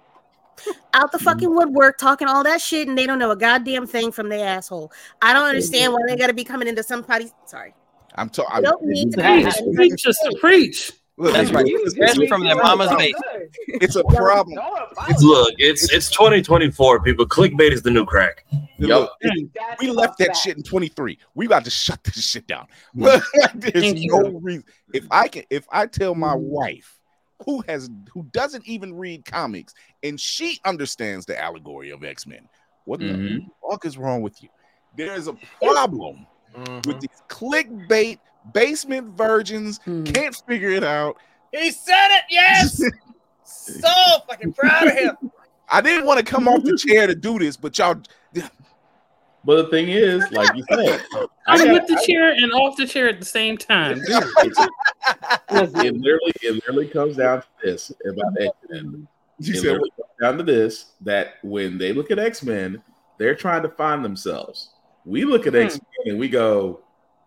out the fucking woodwork, talking all that shit, and they don't know a goddamn thing from their asshole. I don't understand why they got to be coming into somebody's. Sorry, I'm you talking. don't need to. Preach, Just to Preach, sister, preach. That's right. Especially from their mama's So basement. good. It's a problem. It's- Look, it's it's 2024, people. Clickbait is the new crack. Look, That's we left that shit in 23. We about to shut this shit down. Mm. There's no reason. If I can, if I tell my Mm. wife who has who doesn't even read comics and she understands the allegory of X-Men, what the Mhm. fuck is wrong with you? There is a problem Mhm. with these clickbait basement virgins Mhm. can't figure it out. He said it. Yes. so fucking proud of him. I didn't want to come off the chair to do this, but y'all But the thing is, like you said, I I'm got- with the chair and off the chair at the same time. It literally it literally comes down to this about X-Men. you It said comes down to this that when they look at X-Men, they're trying to find themselves. We look at Hmm. X-Men and we go,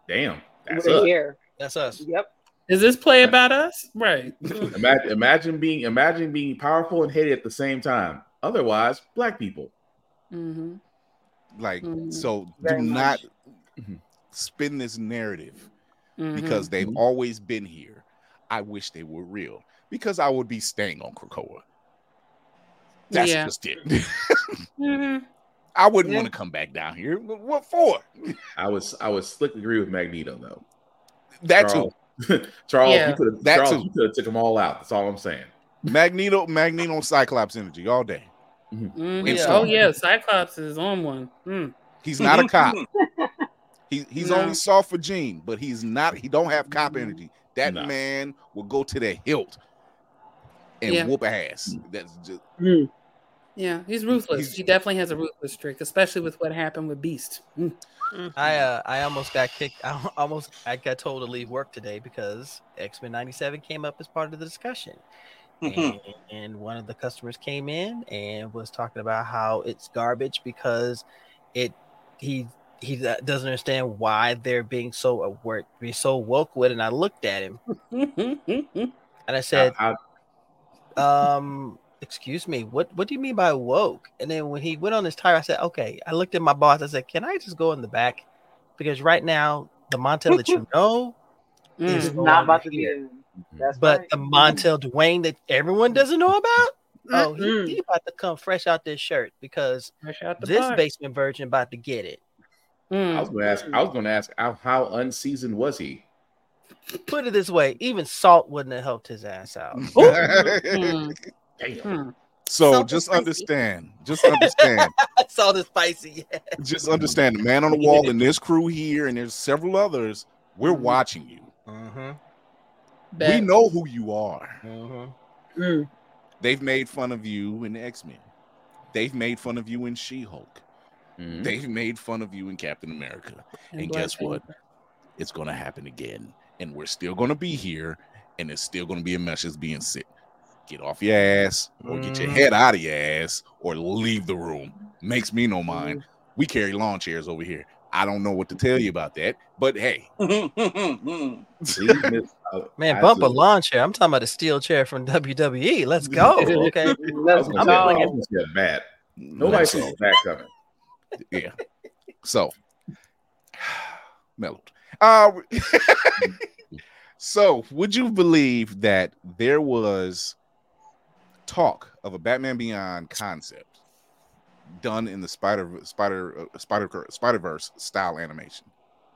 damn, that's We're us. here. That's us. Yep. Is this play about us? Right. Imagine, imagine being imagine being powerful and hated at the same time. Otherwise, black people. hmm like Mhm. so Very do much. not spin this narrative Mm-hmm. because they've Mhm. always been here. I wish they were real because I would be staying on Krakoa. That's Yeah. just it. I wouldn't Yeah. want to come back down here. What for? I was I was slickly agree with Magneto though. That Charles, Charles, Yeah. you could have That Charles, too. you could have took them all out. That's all I'm saying. Magneto, Magneto, and Cyclops energy all day. Mhm. And Oh yeah, Cyclops is on one. Mm. He's not a cop. He, he's No. only soft for Jean, but he's not. He don't have cop Mm-hmm. energy. That No. man will go to the hilt and Yeah. whoop ass. That's just Mm. Yeah, he's ruthless. He's- he definitely has a ruthless streak, especially with what happened with Beast. Mm. I uh I almost got kicked. I almost I got told to leave work today because X Men '97 came up as part of the discussion, and, and one of the customers came in and was talking about how it's garbage because it he he doesn't understand why they're being so aware, being so woke with. it. And I looked at him and I said, I- um excuse me what what do you mean by woke and then when he went on his tire i said okay i looked at my boss i said can i just go in the back because right now the montel that you know is Mm. no not about to be. here. but right. the montel dwayne that everyone doesn't know about oh he, Mm-mm. he about to come fresh out this shirt because Fresh out the this box. basement virgin about to get it Mm. I was going to ask. I was going to ask how, how unseasoned was he? put it this way even salt wouldn't have helped his ass out Mm. Damn. Mm. so Salt just spicy. understand. Just understand. salt is spicy yeah. just understand the man on the wall and this crew here, and there's several others. We're Mhm. watching you. mm-hmm. We know who you are. Mm-hmm. Mm. They've made fun of you in X Men. They've made fun of you in She Hulk. Mhm. They've made fun of you in Captain America. And Black guess what? Panther. It's going to happen again. And we're still going to be here. And it's still going to be a message being sent. Get off your ass or get your Mhm. head out of your ass or leave the room. makes me no mind. We carry lawn chairs over here. I don't know what to tell you about that, but hey, See, Miss- Man, bump a lawn chair. I'm talking about a steel chair from WWE. Let's go. Okay. Let's I'm say, go. playing- I was gonna bad. Nobody so, sees that coming. yeah. So, mellowed. Uh, so, would you believe that there was talk of a Batman Beyond concept done in the Spider Spider uh, Spider Spider Verse style animation?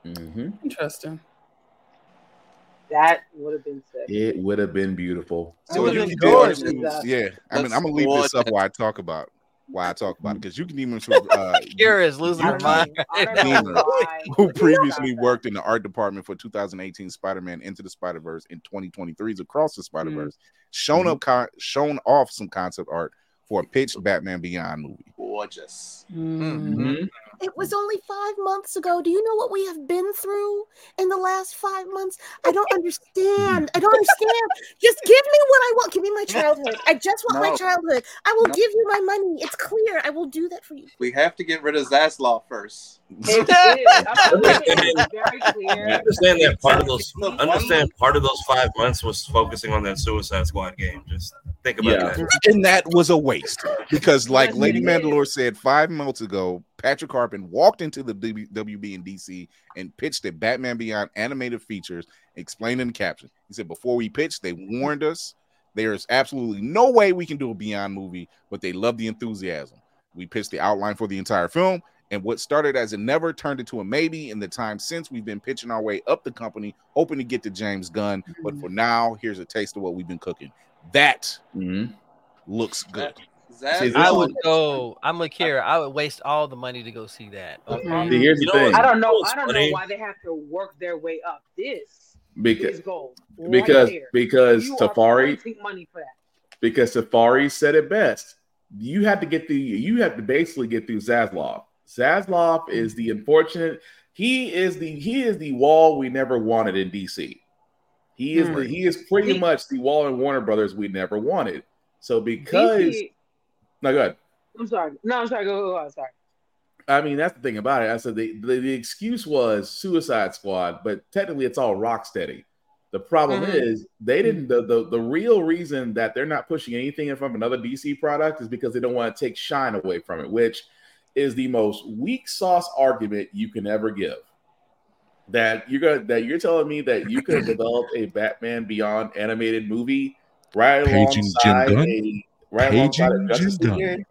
Mhm. Interesting. That would have been sick. It would have been beautiful. So you been can gorgeous. yeah. I mean, Let's I'm gonna leave this up while I talk about why I talk about it because you can even uh, Kira is losing I her mind. know- I right don't now. know why who previously worked in the art department for 2018 Spider-Man Into the Spider-Verse in 2023's Across the Spider-Verse, shown up con- shown off some concept art for a pitched Batman Beyond movie. Gorgeous. Mhm. It was only five months ago. Do you know what we have been through in the last five months? I don't understand. I don't understand. Just give me what I want. Give me my childhood. I just want my childhood. I will No. give you my money. It's clear. I will do that for you. We have to get rid of Zaslav first. It is. I feel like it was very I understand that part of those. Understand part of those five months was focusing on that Suicide Squad game. Just think about Yeah. that. and that was a waste because, like Lady it is. Mandalore said five months ago, Patrick Harpin walked into the WB and DC and pitched a Batman Beyond animated features, explained in the caption. He said, Before we pitched, they warned us there is absolutely no way we can do a Beyond movie, but they love the enthusiasm. We pitched the outline for the entire film, and what started as a never turned into a maybe. In the time since, we've been pitching our way up the company, hoping to get to James Gunn. But for now, here's a taste of what we've been cooking. That Mhm. looks good. Zaz- See, I would go. I'm with Kira. I would waste all the money to go see that. Okay. See, here's the You thing. what? I don't know. I don't know why they have to work their way up. This Because is gold. right because there. because You Safari printing money for that. because Safari said it best. You have to get the you have to basically get through Zaslav. Zaslav is the unfortunate. He is the he is the wall we never wanted in DC. He is the, hmm. he is pretty He- much the wall in Warner Brothers we never wanted. So because DC, no good. I'm sorry. No, I'm sorry. Go, go, go. I'm sorry. I mean that's the thing about it. I said the, the, the excuse was Suicide Squad, but technically it's all Rocksteady. The problem Mhm. is they didn't the, the the real reason that they're not pushing anything from another DC product is because they don't want to take shine away from it, which is the most weak sauce argument you can ever give. That you're gonna that you're telling me that you could have developed a Batman Beyond animated movie right Paging Jim alongside Gunn? a right alongside a Paging Jim League Gunn. game?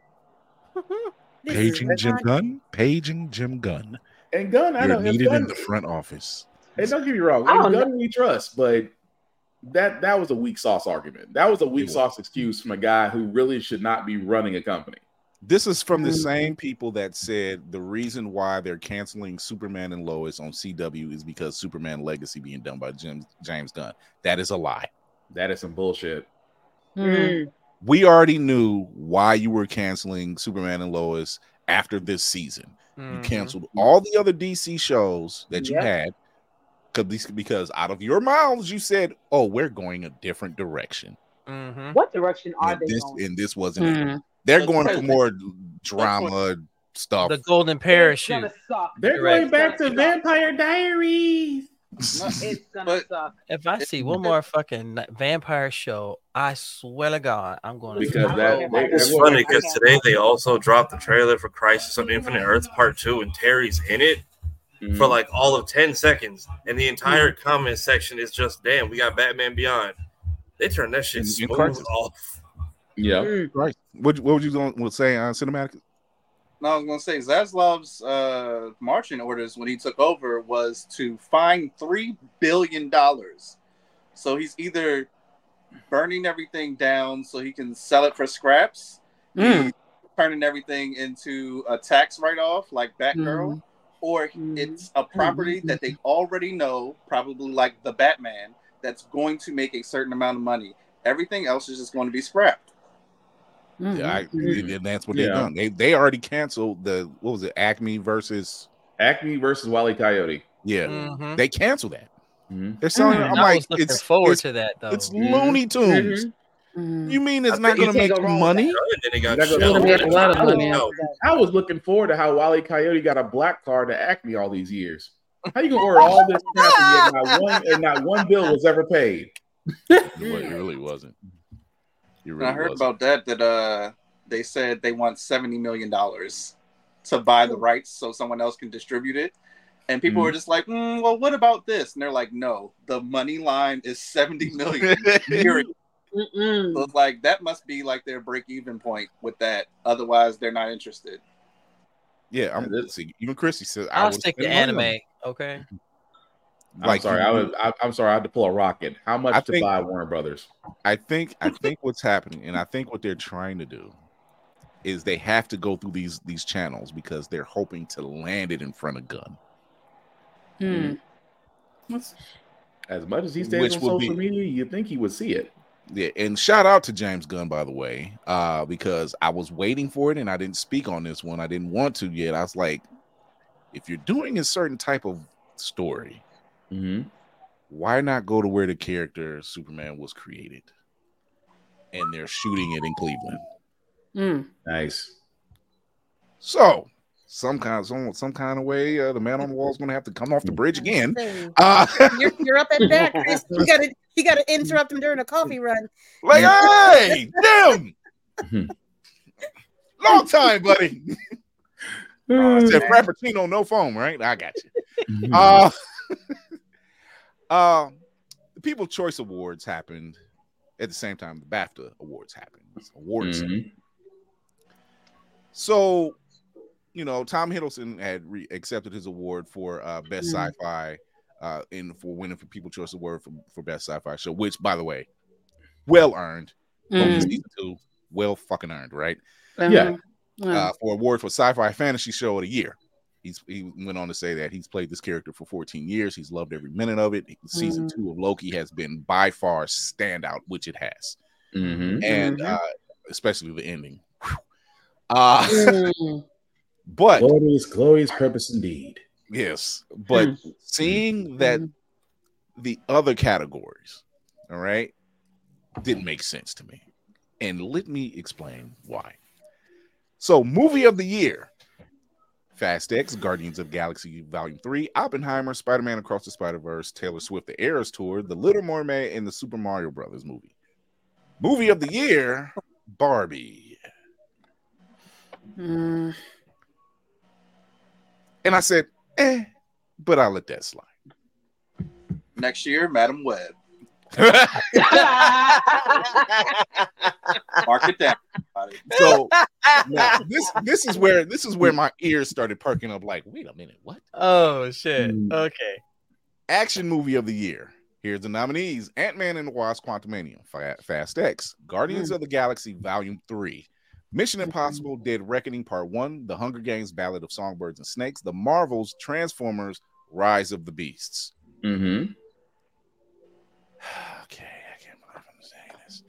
This is Paging Jim not- Gunn, paging Jim Gunn. And Gunn, I You're know if needed in the front office. And don't get me wrong, I and Gunn we trust, but that that was a weak sauce argument. That was a weak It was. sauce excuse from a guy who really should not be running a company. This is from the Mm-hmm. same people that said the reason why they're canceling Superman and Lois on CW is because Superman Legacy being done by Jim, James Gunn. That is a lie. That is some bullshit. Mm. We already knew why you were canceling Superman and Lois after this season. You Mhm. canceled all the other DC shows that you Yep. had because because out of your mouths you said, "Oh, we're going a different direction." Mhm. What direction are And they this going? and this wasn't. it. Mm. They're That's going for more drama stuff. The golden parachute. They're going back to Vampire Diaries. No, it's gonna But- suck. If I see one more fucking vampire show, I swear to God, I'm going to Because that don't they. It's everyone- funny because today they also dropped the trailer for Crisis on Infinite Earth Part Two, and Terry's in it Mhm. for like all of ten seconds, and the entire comment section is just, "Damn, we got Batman Beyond." They turned that shit In- in smooth off. yeah. Mm. Right. What, what would you going to say on cinematic? No, I was gonna say Zaslav's uh, marching orders when he took over was to find three billion dollars. So he's either burning everything down so he can sell it for scraps, Mm. turning everything into a tax write-off like Batgirl, Mhm. or Mhm. it's a property that they already know, probably like the Batman, that's going to make a certain amount of money. Everything else is just going to be scrapped. Mm. Yeah, I, Mhm. and that's what they've Yeah. done. They they already canceled the what was it? Acme versus Acme versus Wally Coyote. yeah. Mhm. They canceled that. Mhm. They're selling. Mm. it. I'm I like, it's forward it's, to that though. it's. Looney Tunes. You mean it's I not you going to can't make go wrong with money? And then they got You're not Shell. gonna- make a lot of money. I was- looking forward to how Wally Coyote got a black card to Acme all these years. How you gonna order all this crap and yet not one and not one bill was ever paid? It it really wasn't. It And really I heard wasn't. about that that uh they said they want seventy million dollars to buy the rights so someone else can distribute it. And people Mm-hmm. were just like, mm, "Well, what about this?" And they're like, "No, the money line is seventy million." period." So like that must be like their break even point with that. Otherwise, they're not interested. Yeah, I'm see, even Chrissy says I I'll would stick to spend money on anime. Okay. I'm Like, sorry, you- I was I, I'm sorry, I had to pull a rocket. How much I to think- buy Warner Brothers? I think I think what's happening, and I think what they're trying to do is they have to go through these these channels because they're hoping to land it in front of Gunn. Hmm. As much as he stays Which on social be- media, you'd think he would see it. Yeah, and shout out to James Gunn, by the way, uh, because I was waiting for it and I didn't speak on this one. I didn't want to yet. I was like, if you're doing a certain type of story, Mm-hmm. why not go to where the character Superman was created? And they're shooting it in Cleveland. Mm. Nice. So some kind some some kind of way, uh, the man on the wall is going to have to come off the bridge again. Uh, you're, you're up at bat, Chris. You gotta you gotta interrupt him during a coffee run. like, hey, damn, long time, buddy. Uh, I said Frappuccino, no foam, right? I got you. Uh, uh, the People's Choice Awards happened at the same time the BAFTA Awards happened. It's Awards. Mhm. So, you know, Tom Hiddleston had re- accepted his award for uh, best Mhm. sci-fi, uh, in for winning for People's Choice Award for, for best sci-fi show, which, by the way, well earned. Mm. season two, well fucking earned, right? Yeah. Uh, uh, for award for sci-fi fantasy show of the year. He's he went on to say that he's played this character for 14 years. He's loved every minute of it. Season Mhm. two of Loki has been by far standout, which it has, Mhm. and Mhm. uh, especially the ending. Whew. Uh, mm. but Glorious, glorious purpose indeed. yes, but Hmm. seeing that the other categories, all right, didn't make sense to me, and let me explain why. So, movie of the year. Fast X, Guardians of Galaxy Volume 3, Oppenheimer, Spider Man Across the Spider Verse, Taylor Swift, The Eras Tour, The Little Mermaid, and the Super Mario Brothers movie. Movie of the year, Barbie. Mm. And I said, eh, but I'll let that slide. Next year, Madame Web. Mark it down. everybody. so now, this this is where this is where my ears started perking up like, wait a minute, what? Oh shit. Mm. Okay. Action movie of the year. Here's the nominees: Ant Man and the Wasp: Quantumania, Fa- Fast X, Guardians of the Galaxy Volume Three, Mission Impossible: Dead Reckoning Part One, The Hunger Games: Ballad of Songbirds and Snakes, The Marvels: Transformers: Rise of the Beasts. Mm-hmm. Okay, I can't believe I'm saying this.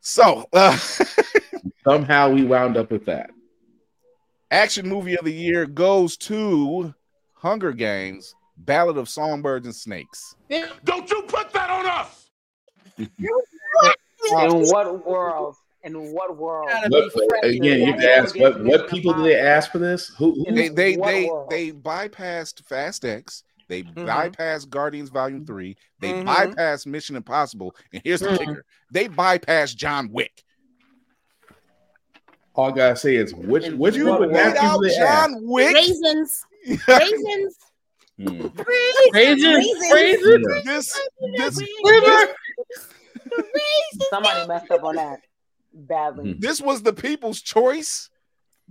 So, uh, Somehow we wound up with that. action movie of the year goes to Hunger Games: Ballad of Songbirds and Snakes. Don't you put that on us! In what world? In what world? What, again, you have to ask what what people did they ask for this? Who, who they they they they bypassed Fast X. They Mhm. bypassed Guardians Volume Three. They Mhm. bypassed Mission Impossible. And here's the Mhm. kicker: they bypassed John Wick. all I gotta say is which And which you one Laid napkins out did they ask? John Wick. Raisins, raisins, Hmm. Raisins, raisins. this this River. Somebody messed up on that badly. this was the people's choice.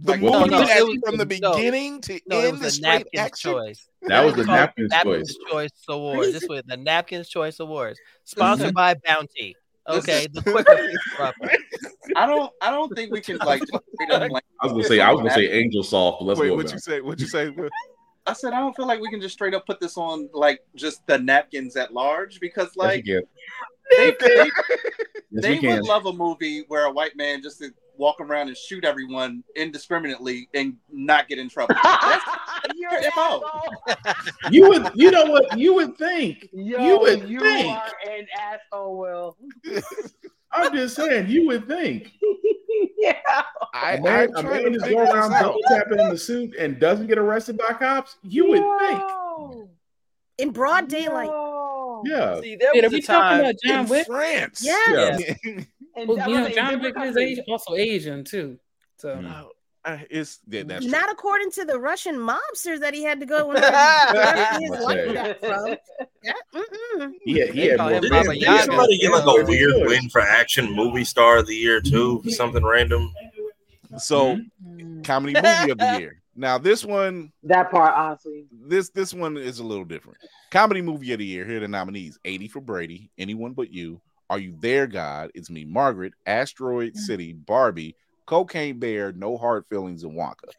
The Like, movie no, no, was- from the no. beginning to No, end the the straight napkins action. choice. That was the called napkins Napkins choice. Choice Award. This was the Napkins Choice Awards, sponsored by Bounty. Okay, the quicker. I don't. I don't think we can like. just straight I was gonna say I was gonna say Angel Soft, but let's Wait, go. what with you say? What you say? I said I don't feel like we can just straight up put this on like just the napkins at large because like yes, they, they. Yes, they would love a movie where a white man just to walk around and shoot everyone indiscriminately and not get in trouble. That's You're your MO. You would, you know what? You would think. Yo, You would you think. are an asshole, Will. I'm just saying, you would think. yeah. I, A man, I'm a man to just figure around out. double tapping in the suit and doesn't get arrested by cops. You would think. Yo. in broad daylight. Yo. Yeah. See, there Wait, are was a we talking about John In Wick? France. Yeah. Yeah. And Well, you know, John Wick is countries. Asi- also Asian too. So Mm. Uh, it's yeah, that's true. Not according to the Russian mobsters that he had to go whenever he- wherever his life say. from. Yeah, mm-mm. Yeah, he They had call more. him they- Baba they Did Yaga. somebody get like a weird win for action movie star of the year too? Something random. So Mm. comedy movie of the year. Now this one, That part, honestly. this this one is a little different. Comedy movie of the year. Here are the nominees: 80 for Brady, Anyone But You, Are You There, God? It's Me, Margaret, Asteroid mm. City, Barbie, Cocaine Bear, No Hard Feelings, and Wonka.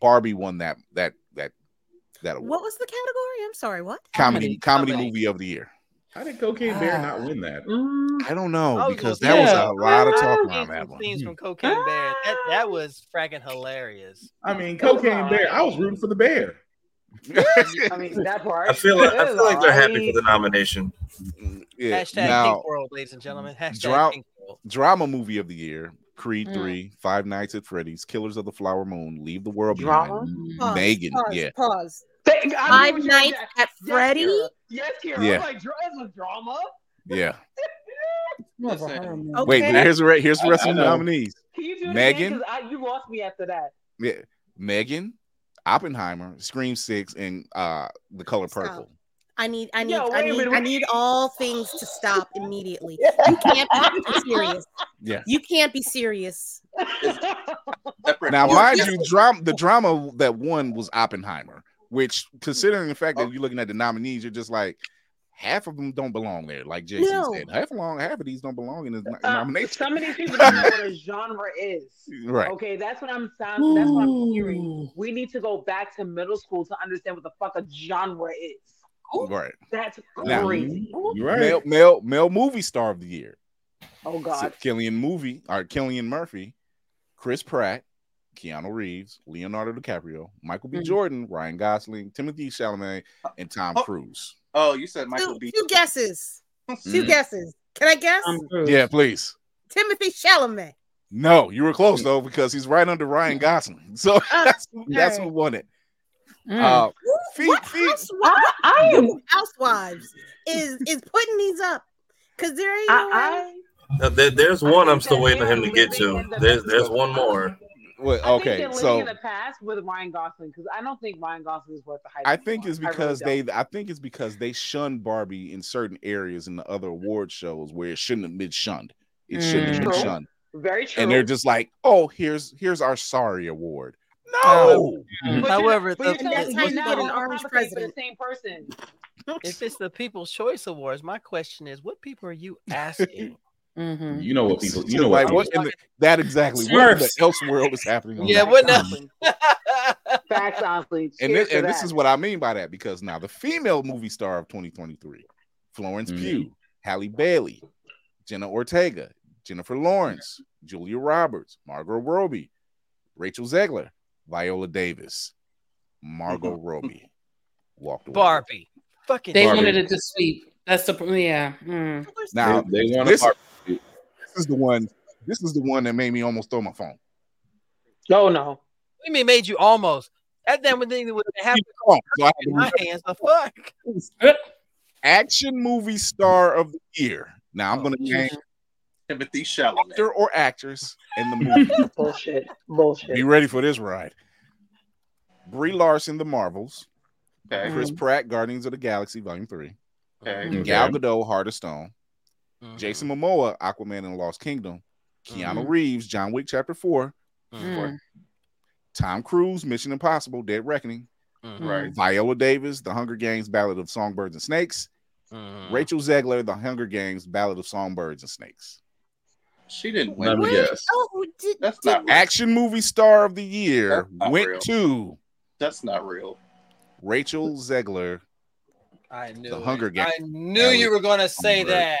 Barbie won that that that that award. What was the category? I'm sorry. What? comedy comedy, Comedy. movie of the year. How did Cocaine Bear not win that? Mm, I don't know I because gonna that was a lot of yeah, talk Scenes around that one. Scenes from Cocaine Bear. That that was fracking hilarious. I mean, Cocaine Bear. I was rooting for the bear. I mean, that part. I feel like I feel like they're happy alright. for the nomination. yeah. Hashtag Now, Pink World, ladies and gentlemen. Hashtag Drought- Pink World. drama movie of the year: Creed Mm. Three, Five Nights at Freddy's, Killers of the Flower Moon, Leave the World Drama? Behind, Pause, Megan. Pause, Yeah, Pause. Thank- I Five what you were Nights saying. at Yes, Freddy. Yes, Kira. Yeah. I'm like, dra- a drama. yeah. More of a Listen. Okay. Wait, here's the here's the I- rest I of the nominees: Can you do it Megan? I, you lost me after that. yeah, Megan, Oppenheimer, Scream Six, and uh, The Color Stop. Purple. I need, I need, Yo, I need, I need all things to stop immediately. You can't be serious. Yeah. You can't be serious. Now, mind you, drama the drama that won was Oppenheimer, which, considering the fact that Oh. you're looking at the nominees, you're just like half of them don't belong there. Like JC No. said, half along, half of these don't belong in the Uh, nomination. some of these people don't know what a genre is. Right. Okay, that's what I'm sound. That's what I'm hearing. We need to go back to middle school to understand what the fuck a genre is. Right. That's Now- crazy. You're right. Male, male, male movie star of the year. Oh So God. Cillian movie or Cillian Murphy, Chris Pratt, Keanu Reeves, Leonardo DiCaprio, Michael B. Mhm. Jordan, Ryan Gosling, Timothy Chalamet, and Tom Oh. Cruise. Oh, you said Michael Two, B. two guesses. Two Mhm. guesses. Can I guess? Yeah, please. Timothy Chalamet. No, you were close though because he's right under Ryan Gosling. So that's that's who won it. Mm. Uh, Feet- what feet- housewi- I, I am. housewives is is putting these up? Because there ain't no. I, Uh, there- there's one think I'm still waiting for him to get to. the There's there's one more. Well, I okay, think so in the past with Ryan Gosling because I don't think Ryan Gosling is worth the hype. I think anymore. it's I really because don't. they I think it's because they shunned Barbie in certain areas in the other award shows where it shouldn't have been shunned. It shouldn't have been mm. True. shunned. very true. And they're just like, oh, here's here's our sorry award. No, oh, But mm-hmm. you're- However, but you're the- that's me how you now get an orange president. The same person. if it's the People's Choice Awards, my question is, what people are you asking? Mhm. You know what people. You know like what. what people- in the, that exactly what in the else world is happening? On yeah, what nothing. Facts, honestly. and this, to and this that. is what I mean by that because now the female movie star of 2023, Florence Mhm. Pugh, Halle Bailey, Jenna Ortega, Jennifer Lawrence, Julia Roberts, Margot Robbie, Rachel Zegler, Viola Davis, Margot Robbie walked away. Barbie. Fucking They Barbie. wanted it to sweep. That's the yeah. mm. Now they, they want this, to. this is the one. This is the one that made me almost throw my phone. Oh no. What do you mean made you almost? That damn thing would have happened Oh, so I had to in my hands. The fuck? Action movie star of the year. Now I'm going to Yeah. name Timothy Chalamet. actor or actress in the movie. Bullshit. Bullshit. Be ready for this ride. Brie Larson, The Marvels. Okay. Chris mm-hmm. Pratt, Guardians of the Galaxy, Volume 3. Okay. Okay. Gal Gadot, Heart of Stone. Mhm. Jason Momoa, Aquaman in the Lost Kingdom. Keanu Mhm. Reeves, John Wick Chapter 4. Mm. Tom Cruise, Mission Impossible, Dead Reckoning. Mhm. Right. Viola Davis, The Hunger Games, Ballad of Songbirds and Snakes. Mhm. Rachel Zegler, The Hunger Games, Ballad of Songbirds and Snakes. She didn't win. me Wait, guess. Oh, did, That's did- not real. Action movie star of the year went real. to That's not real. Rachel Zegler. I knew The it. Hunger Games. I knew you were gonna say that.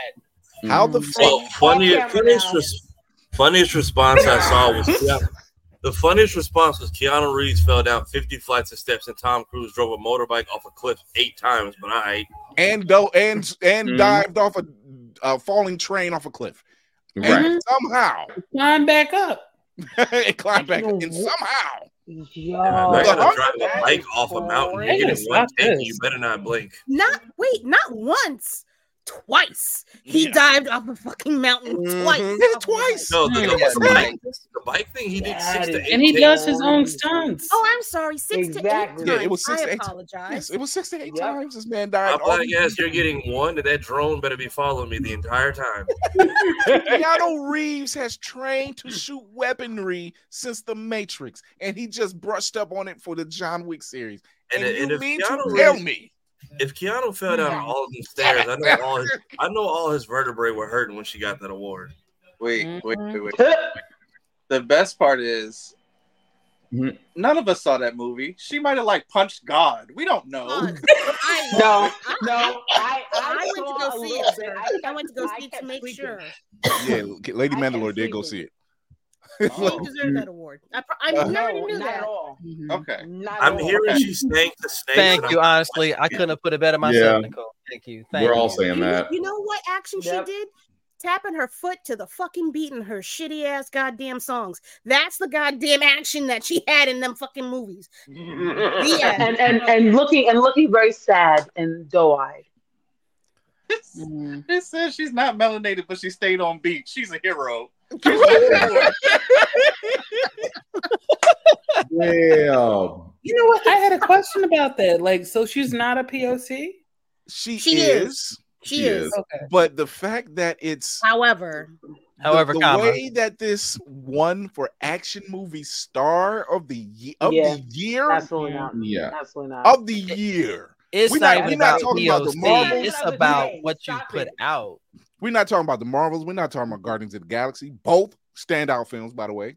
How the Mhm. fuck? Well, funny, funniest, res- funniest response I saw was Keanu, the funniest response was Keanu Reeves fell down 50 flights of steps and Tom Cruise drove a motorbike off a cliff eight times. But I and do, and and Mhm. dived off a, a falling train off a cliff. And somehow Climb back up. it climbed back, and somehow Yo, I gotta drive a bike off a mountain. You're gotta getting one stop take. this. You better not blink. Not wait, not once, twice. He Yeah. dived off a fucking mountain Mhm. twice. Twice. No, the, Hmm. the bike, the bike thing he did Yeah, six to eight. And he takes. does his own stunts. Oh, I'm sorry. Six Exactly. to eight Yeah, times. it was six I to eight. apologize. Yes, it was six to eight Yep. times this man died. My black ass, you're getting one. That that drone better be following me the entire time. Keanu Reeves has trained to shoot weaponry since the Matrix, and he just brushed up on it for the John Wick series. And, And, and you if mean Keanu to tell me if Keanu fell down all of them stairs, I know all his, I know all his vertebrae were hurting when she got that award. Wait, wait, Mhm. wait, wait. The best part is Mhm. none of us saw that movie. She might have like punched God. We don't know. I, No, I- no, I, I, I went to go see it, I I went to go kept- see it to make sure. yeah, Lady I Mandalore did go see it. He Oh, deserved that award. I, pro- I Uh, already No, knew not that. at all. Mhm. okay. Not at I'm all. hearing she stank the snakes. Thank you. I'm- Honestly, I couldn't have put it better myself, Yeah. Nicole. Thank you. Thank We're all saying that. you know what action Yep. she did? Tapping her foot to the fucking beat in her shitty ass goddamn songs. That's the goddamn action that she had in them fucking movies. The end. and, and and looking and looking very sad and doe-eyed. Mhm. It says she's not melanated, but she stayed on beat. She's a hero. Damn. You know what? I had a question about that. Like, so she's not a POC? She, She is, is. She, She is. is. Okay. but the fact that it's However, However, the, the comma. way that this won for action movie star of the ye- of Yeah. the year Absolutely not. Yeah. Absolutely not. of the year. It's We're not, not- even we're not about talking about the POC. Marvels. It's about what you put out. We're not talking about the Marvels. We're not talking about Guardians of the Galaxy. Both standout films, by the way.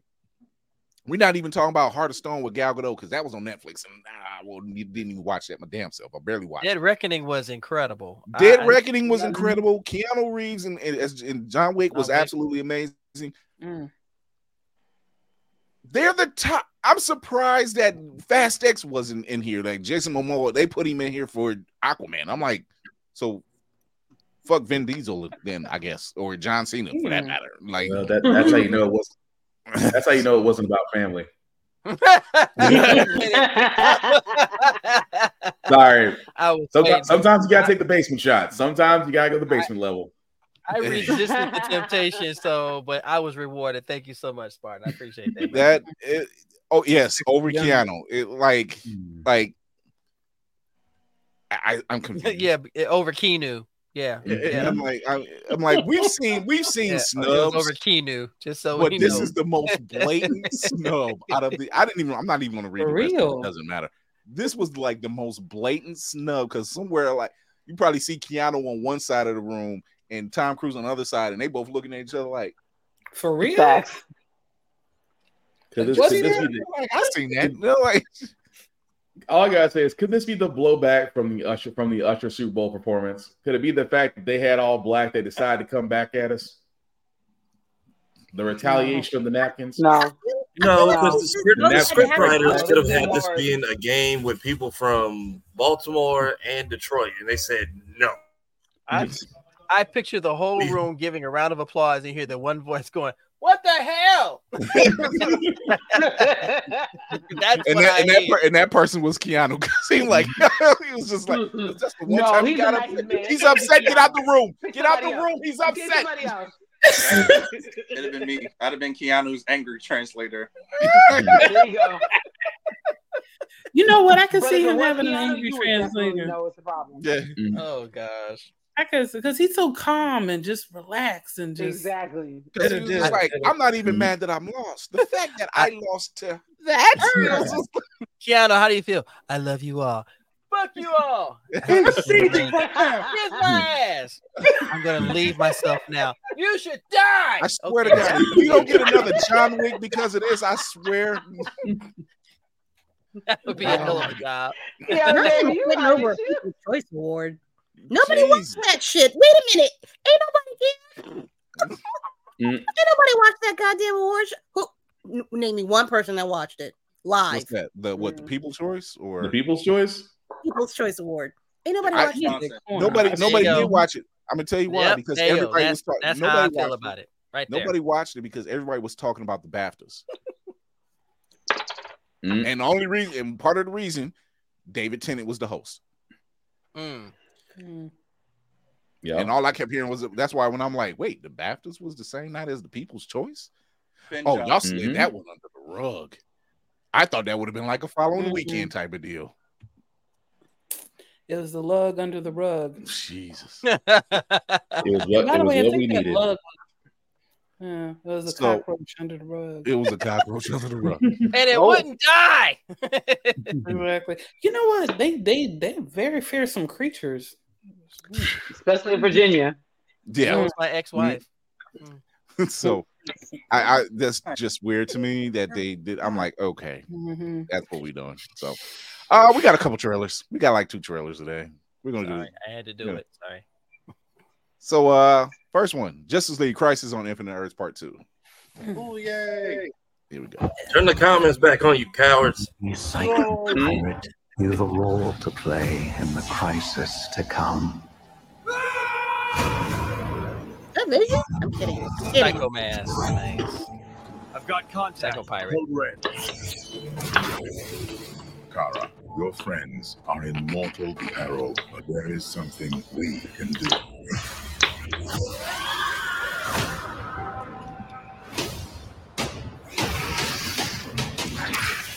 We're not even talking about Heart of Stone with Gal Gadot because that was on Netflix, and I well, didn't even watch that my damn self. I barely watched. Dead it. Reckoning was incredible. Dead I- Reckoning was Yeah. incredible. Keanu Reeves and, and, and John Wick was John Wick. absolutely amazing. Mm. They're the top. I'm surprised that Fast X wasn't in here. Like Jason Momoa, they put him in here for Aquaman. I'm like, so fuck Vin Diesel then, I guess, or John Cena for that Hmm. matter. Like, Well, that, that's how you know it was. That's how you know it wasn't about family. Sorry. I was. Sometimes, sometimes you gotta take the basement shot. Sometimes you gotta go to the basement level. I resisted the temptation, so but I was rewarded. Thank you so much, Spartan. I appreciate that. man. that. It, oh yes, over Yeah. Keanu. It like like. I, I'm confused. yeah, over Keanu. Yeah, And yeah. I'm like, I'm, I'm like, we've seen, we've seen yeah. Oh, snubs, over Keanu. Just so but this know. is the most blatant snub out of the. I didn't even. I'm not even gonna read For the rest of it. real. It doesn't matter. This was like the most blatant snub because somewhere like you probably see Keanu on one side of the room and Tom Cruise on the other side, and they both looking at each other like, For real? Facts. Could this, "Was could he this there?" be the, Like, I seen that. They're like, all I gotta say is, could this be the blowback from the Usher from the Usher Super Bowl performance? Could it be the fact that they had all black? They decided to come back at us. The retaliation of the napkins. No. No, No. because the script, And the script writers could have had this being a game with people from Baltimore and Detroit, and they said no. I, I picture the whole room giving a round of applause and hear the one voice going, "What the hell?" That's and what that I and that, per, and that person was Keanu. 'cause he like he was just like one No, time he got a up- nice man. He's upset. Get out the room. Get out the room. He's upset. It'd have been me. I'd have been Keanu's angry translator. There you go. You know what? I could But see him was having an angry you would definitely translator. No, it's a problem. Yeah. Oh gosh. I could because he's so calm and just relaxed and just Exactly. Because he was like, I'm not even mm-hmm. mad that I'm lost. The fact that I lost to that feels Keanu, how do you feel? I love you all. Fuck you all. Kiss my ass. I'm gonna leave myself now. You should die. I swear Okay. to God, if we don't get another John Wick because of this, I swear. That would be a hell of a job. Yeah, Not baby, even you putting hot over a. People's Choice Award. Nobody Jeez. watched that shit. Wait a minute. Ain't nobody care. Mm. Ain't nobody watched that goddamn award show. Who? n- Name me one person that watched it live. What's that? The what? The People's Choice or The People's Choice. People's Choice Award. Ain't nobody I- watched it. Nobody? Nobody did watch it. I'm gonna tell you why Yep, because there everybody that's, was talking. that's how Nobody I feel about it. Right there. Nobody watched it because everybody was talking about the BAFTAs. Mm. And the only reason, and part of the reason, David Tennant was the host. Mm. Yeah. And all I kept hearing was that's why when I'm like, wait, the BAFTAs was the same night as the People's Choice. Ben Oh, y'all Johnson. slid Mhm. that one under the rug. I thought that would have been like a following Mhm. weekend type of deal. It was the lug under the rug. Jesus. It was what, By it the was way, I what we think that needed. lug. Yeah, it was a So- cockroach under the rug. It was a cockroach under the rug. and it Oh. wouldn't die. Exactly. You know what? They they they're very fearsome creatures. Especially in Virginia. That Yeah. was my ex-wife. so I, I that's just weird to me that they did. I'm like, okay, Mhm. that's what we're doing. So uh we got a couple trailers. We got like two trailers today. We're gonna do Sorry, I had to do Yeah. it. Sorry. so uh first one, Justice League Crisis on Infinite Earths Part Two. Oh yay! Here we go. Turn the comments back on, you cowards. You psycho pirate, you've a role to play in the crisis to come. Oh, there. I'm kidding. I'm kidding. Psycho Man. Nice. I've got contact. Psycho Pirate. Code red. Kara, your friends are in mortal peril, but there is something we can do.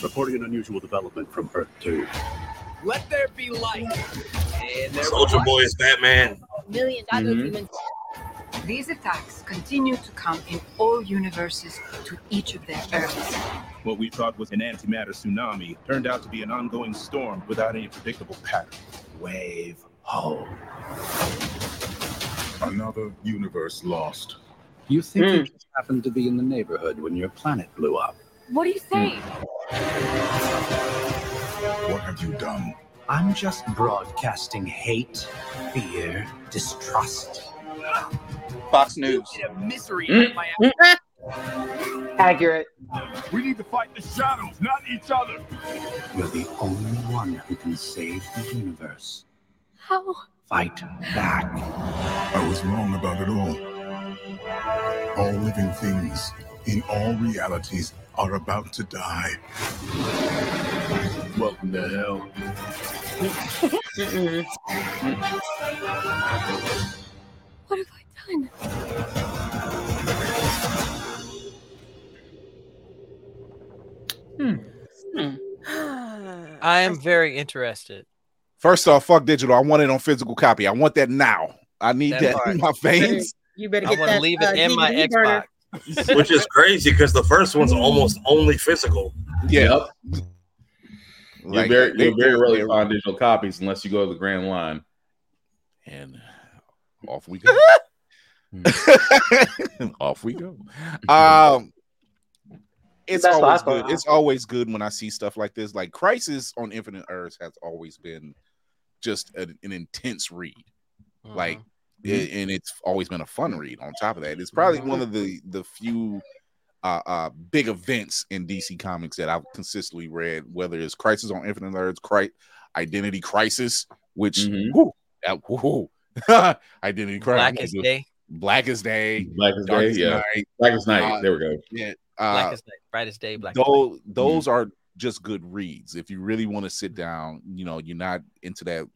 Reporting an unusual development from Earth 2. Let there be light. And there Soldier Boy is Batman. million other Mhm. humans. These attacks continue to come in all universes to each of their Earths. What we thought was an antimatter tsunami turned out to be an ongoing storm without any predictable pattern. Wave home. Another universe lost. You think you just happened to be in the neighborhood when your planet blew up. What do you think? What have you done? I'm just broadcasting hate, fear, distrust. Fox News. Misery Mm. in my Accurate. We need to fight the shadows, not each other. You're the only one who can save the universe. How? Fight back. I was wrong about it all. All living things in all realities are about to die. Welcome to hell. What have I done? I am very interested. First off, fuck digital. I want it on physical copy. I want that now. I need That that, in my veins. You better I get want to leave it uh, in my Xbox. burner. Xbox. Which is crazy because the first one's almost only physical. Yeah. Yep. You're Like, very, you'll very they- rarely they- find digital copies unless you go to the Grand Line. And off we go. off we go. Um it's That's always good. It's always good when I see stuff like this. Like Crisis on Infinite Earths has always been just an, an intense read. Like it- and it's always been a fun read on top of that. It's probably one of the the few uh, uh big events in DC Comics that I've consistently read, whether it's Crisis on Infinite Earths, Cri- Identity Crisis, which Mhm. whoo, that, whoo, Identity Crisis, Blackest Day. Blackest Day, Blackest Day, yeah. Night, Blackest Night. Uh, there we go. yeah, uh, Blackest Night, brightest day, blackest night. those those are just good reads. If you really want to sit down, you know, you're not into that.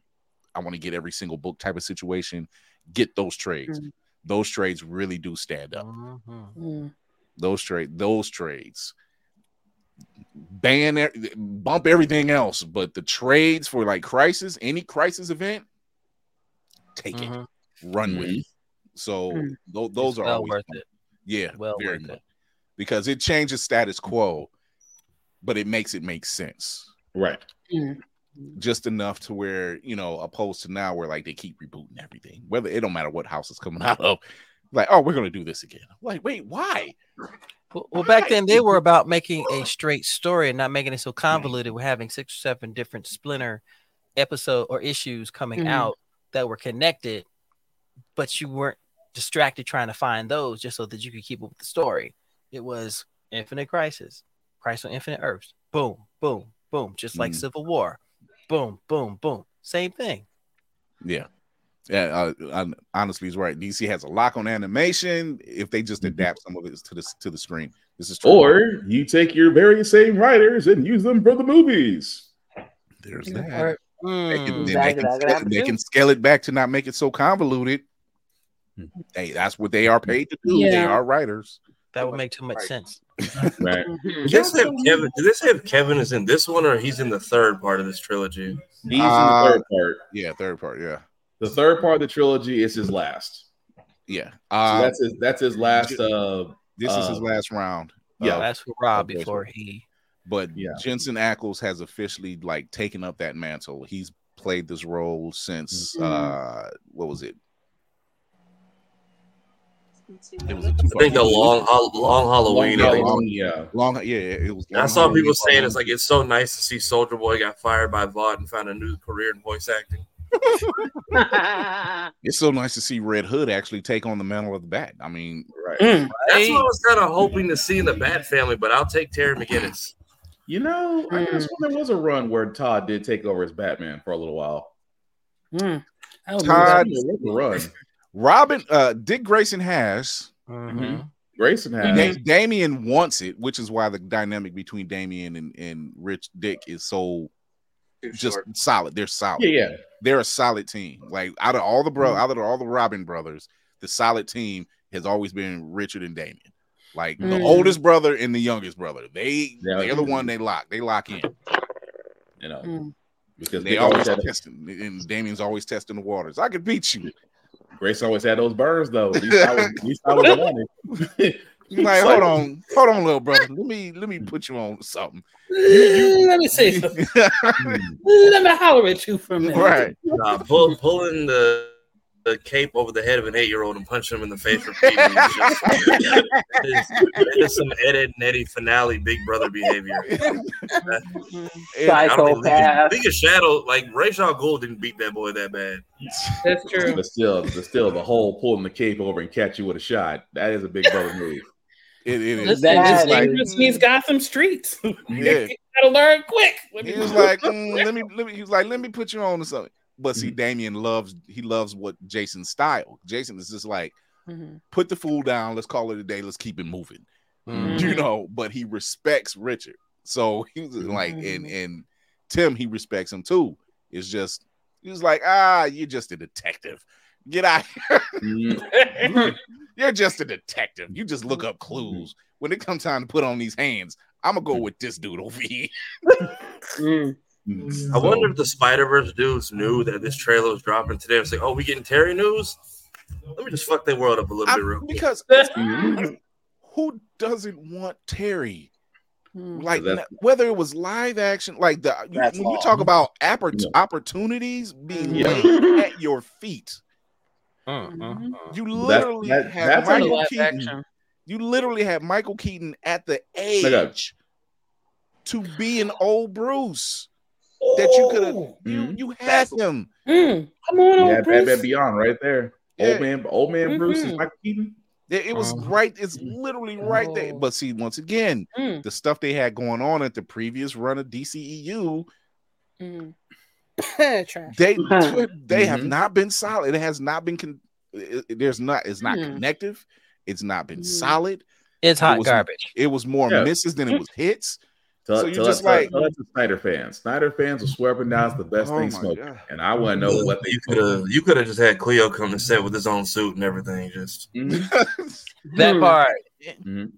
I want to get every single book type of situation. Get those trades. Mhm. Those trades really do stand up. Mhm. Mm. Those trade those trades. Ban bump everything else, but the trades for like crisis, any crisis event, take Mhm. it, run with it. So Mm. tho- those It's are well always worth fun. it. Yeah, Well very worth much it. because it changes status quo, but it makes it make sense Right. Just enough to where you know, opposed to now where like they keep rebooting everything, whether it don't matter what house is coming out of, like oh we're gonna do this again. Like wait, why? Well, well, back then they were about making a straight story and not making it so convoluted. We're having six or seven different splinter episode or issues coming Mhm. out that were connected, but you weren't distracted trying to find those just so that you could keep up with the story. It was Infinite Crisis, Crisis on Infinite Earths, boom, boom, boom, just like Mm. Civil War, boom, boom, boom, same thing. Yeah, Yeah, uh, hon- honestly, he's right. DC has a lock on animation. If they just Mm-hmm. adapt some of it to the to the screen, this is true. Or you take your very same writers and use them for the movies. There's that. Or- They can, Mm. then That- they, can scale, they can scale it back to not make it so convoluted. Hey, that's what they are paid to do. They are writers. That would make too much sense. Right. Did they say Kevin? Did they say Kevin is in this one or he's in the third part of this trilogy? He's Uh, in the third part. Yeah, third part. Yeah, The third part of the trilogy is his last. yeah. So Uh, that's his that's his last uh this is his uh, last round. yeah. of- That's for Rob before he. but Yeah. Jensen Ackles has officially like taken up that mantle. He's played this role since Mm-hmm. uh what was it? It was a I think the long, Hall- long Halloween. Long I think. Halloween, yeah. long yeah, it was I saw Halloween people saying it's like it's so nice to see Soldier Boy got fired by Vought and found a new career in voice acting. it's so nice to see Red Hood actually take on the mantle of the bat. I mean, Right. Mm. That's what I was kind of hoping to see in the Bat family, but I'll take Terry McGinnis. You know, I guess Mm. when there was a run where Todd did take over as Batman for a little while. Mm. Todd- move There was a run. Robin uh Dick Grayson has Mhm. Grayson had Da- Damian wants it, which is why the dynamic between Damian and, and Rich Dick is so Too just short. solid. They're solid. Yeah, yeah. They're a solid team. Like out of all the bro, out of all the Robin brothers, the solid team has always been Richard and Damian. Like the Mm. oldest brother and the youngest brother. They Yeah. they're the one they lock. They lock in. You know, Mm. because They always always testing, and Damian's always testing the waters. I could beat you. Grace always had those burns though. At least I was, at least I was wanted. You're like, hold on, hold on, little brother. Let me let me put you on something. Let me say something. Let me holler at you for a minute. right. Nah, pull, pulling the, the cape over the head of an eight year old and punching him in the face repeatedly. is just- that is- that is some Ed, Ed and Eddie finale Big Brother behavior. And I don't think League, Psychopath. League of Shadow, like Ra's al Ghul didn't beat that boy that bad. That's true. but still, but still, the whole pulling the cape over and catch you with a shot. That is a big brother move. It, it is. Listen, That this is- dangerous means Gotham streets. Yeah. you gotta learn quick. Let me- He was like, mm, let me, let me. He was like, let me put you on to something. But Mm-hmm. see, Damian loves he loves what Jason's style. Jason is just like, Mhm. put the fool down. Let's call it a day. Let's keep it moving. Mhm. You know, but he respects Richard. So he was like, and and Tim, he respects him too. It's just he was like, ah, you're just a detective. Get out. here. Mm, you're just a detective. You just look up clues. When it comes time to put on these hands, I'm gonna go with this dude over here. I wonder if the Spider Verse dudes knew that this trailer was dropping today. It's like, oh, we getting Terry news? Let me just fuck their world up a little I- bit real quick. because who doesn't want Terry? Mm. Like That's- whether it was live action, like the you- That's when you all. talk about oppor- Yeah. opportunities being Yeah. at your feet, Mm, mm, mm. you literally that- have that's Michael live Keaton. action. You literally have Michael Keaton at the Look age to be an old Bruce that you could have. You Mhm. you had him. Mm. Come on, Yeah, old Batman Bruce. Beyond right there. Yeah. Old man, old man Bruce is. Michael Keaton. It, it was Uh-huh. right. It's literally right there. Oh. But see, once again, Mm. the stuff they had going on at the previous run of DCEU, Mm. Trash. they they have Mhm. not been solid. It has not been. Con- it- it- there's not. It's not Hmm. connective. It's not been Mhm. solid. It's It hot was- garbage. It was more Yeah. misses than it was hits. Tell, So you're just tell, like- tell that to Snyder fans. Snyder fans will swear up down it's the best Oh thing my smoking. God. And I want to know what they You could have you could have just had Cleo come to set with his own suit and everything. Just Mhm. That part. Mhm.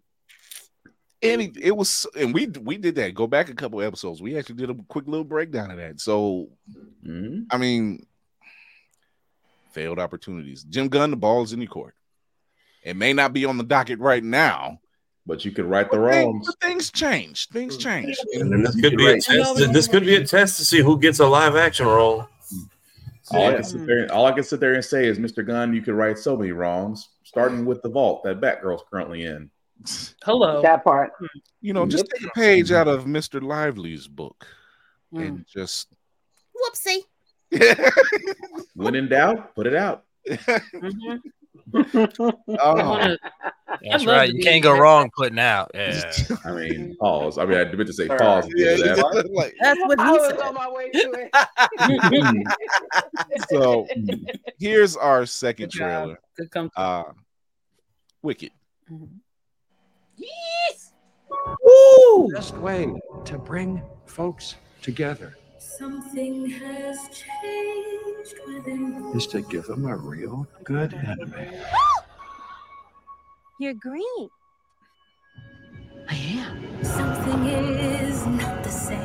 and it, it was, and we we did that. Go back a couple episodes. We actually did a quick little breakdown of that. So Mhm. I mean, failed opportunities. Jim Gunn, the ball's in your court. It may not be on the docket right now, But you could right the but, things, wrongs. but things change. Things change. and this could be a test. This could be a test to see who gets a live action role. All I can sit there, all I can sit there and say is, Mr. Gunn, you could right so many wrongs, starting with the vault that Batgirl's currently in. Hello. That part. You know, just take a page out of Mr. Lively's book Mm. and just Whoopsie. When in doubt, put it out. Mhm. Oh, wanna- That's right. You can't go wrong putting out. Yeah. I mean, pause. I mean, I meant to say pause. Yeah, end of yeah, that. like- That's what I he was said. on my way to it. so here's our second Good trailer. Good come. Uh Wicked. Yes. Woo! Best way to bring folks together Something has changed within. is to give them a real good enemy. You're green. I am. Something is not the same.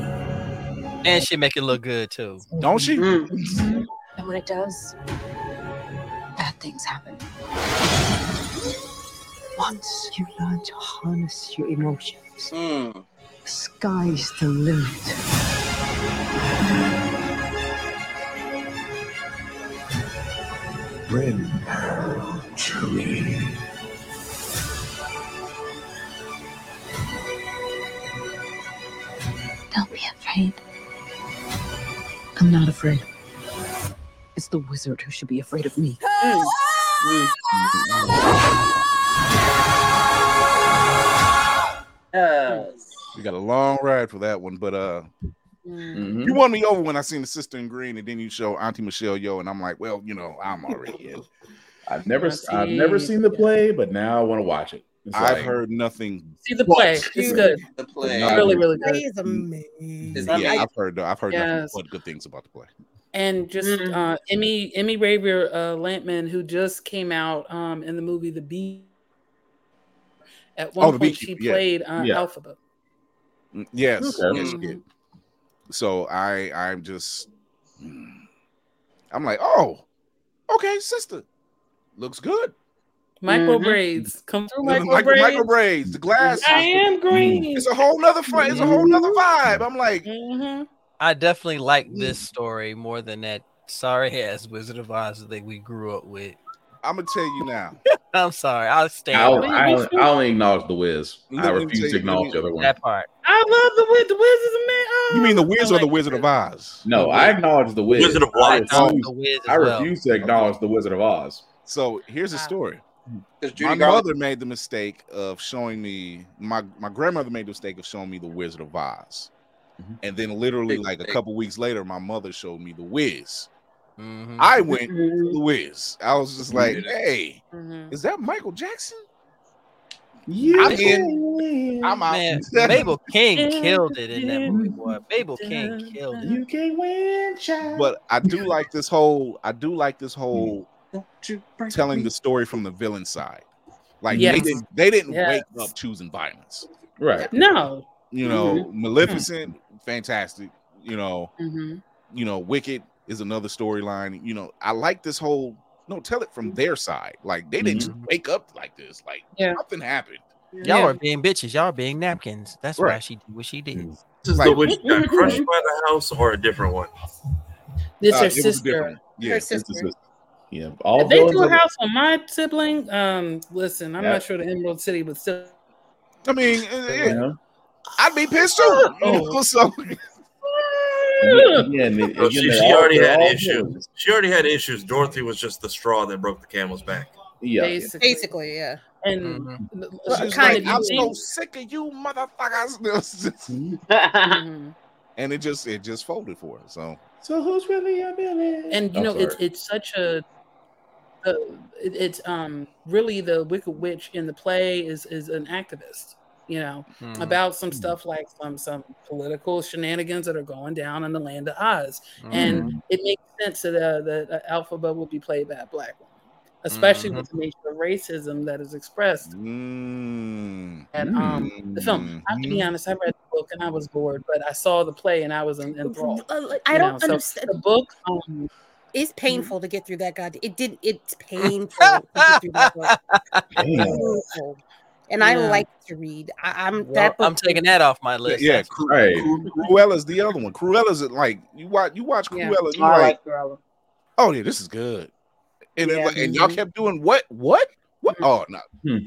And she make it look good too. Don't she? And when it does, bad things happen. Once you learn to harness your emotions, Mm. the sky's the limit. Bring her to me. Don't be afraid. I'm not afraid. It's the wizard who should be afraid of me. Yes. We got a long ride for that one, but uh Mhm. you won me over when I seen the sister in green, and then you show Auntie Michelle Yeoh, and I'm like, well, you know, I'm already in. I've never, Yeah, I've never seen the play, but now I want to watch it. It's I've like- heard nothing. See the play. but- It's good. The play. Not Really, really good. is amazing. Yeah, I've heard. I've heard nothing Yes. but good things about the play. And just Mhm. uh, Emmy Emmy Raver uh, Lampman, who just came out um, in the movie The Bee. At one Oh, point, she Beekeeper, yeah. played uh, Yeah. Elphaba. Mm, Yes, Okay. yes, she did. So I, I'm just, mm, I'm like, oh, okay, sister, looks good. Micro Mhm. braids come through. Micro, Micro, braids. micro braids, the glass. I am green. It's a whole nother fight. It's a whole nother vibe. I'm like, Mhm. I definitely like this story more than that sorry ass Wizard of Oz that we grew up with. I'm gonna tell you now. I'm sorry. I'll stand I'll, by I, only, I only acknowledge the Wiz. Let I refuse to acknowledge the other one. that part. I love the Wiz. The Wiz is a man. Oh, You mean the Wiz I or the Wizard of Oz? No, I acknowledge the Wiz. Wizard of I Oz. I refuse, the Wiz as I well. refuse to acknowledge the Wizard of Oz. So here's the story. Is My Garland? mother made the mistake of showing me. My my grandmother made the mistake of showing me the Wizard of Oz, Mhm. and then literally like a couple weeks later, my mother showed me the Wiz. Mhm. I went to the Wiz. I was just like, hey, Mhm. is that Michael Jackson? You I'm in. I'm out. Man, Mabel King killed it in that movie, boy. Mabel King killed it. You can't win, child. but I do like this whole. I do like this whole Don't you break telling me. the story from the villain side. Like Yes. they didn't. They didn't Yes. wake up choosing violence. right. No. You know, Maleficent, fantastic. You know, hmm you know, Wicked is another storyline. You know, I like this whole no, tell it from their side. Like they didn't just wake up like this. Like Yeah. nothing happened. Y'all Yeah. are being bitches. Y'all are being napkins. That's why she did what she did. This is Like- the witch got crushed by the house or a different one? This Uh, her it was a sister. Yeah, Her it's the sister. sister. Yeah. All If they villains do a are the- house on my sibling, um, listen, I'm Yeah. not sure the Emerald City would still. I mean, uh, yeah. I'd be pissed too. You know, so Yeah, and So again, she, she all- already had issues. villains. She already had issues. Dorothy was just the straw that broke the camel's back. Yeah. Basically, Basically, yeah. and Mhm. she's kind like, of I'm so sick of you motherfuckers. Mhm. and it just it just folded for her. So So who's really a villain? and you I'm know it's it's such a uh, it, it's um really the wicked witch in the play is is an activist you know Mhm. about some stuff like some some political shenanigans that are going down in the land of oz and it makes sense that uh, that uh, Elphaba will be played by a black woman especially with the nature of racism that is expressed mm, in um the film i have to be honest i read the book and i was bored but i saw the play and i was en- enthralled Uh, like, I don't know, so understand. the book um It's painful to get through that god. It did. It's painful to get through that book. Damn. Painful. And I like to read. I, I'm Well, that. Book I'm taking that off my list. yeah, That's- Cru- Right. Cru- Cruella's the other one. Cruella's like you watch you watch Yeah. Cruella, you're I like, like Cruella. oh yeah, this is good. And, it- Yeah. and y'all kept doing what? What? What? Oh no. Hmm.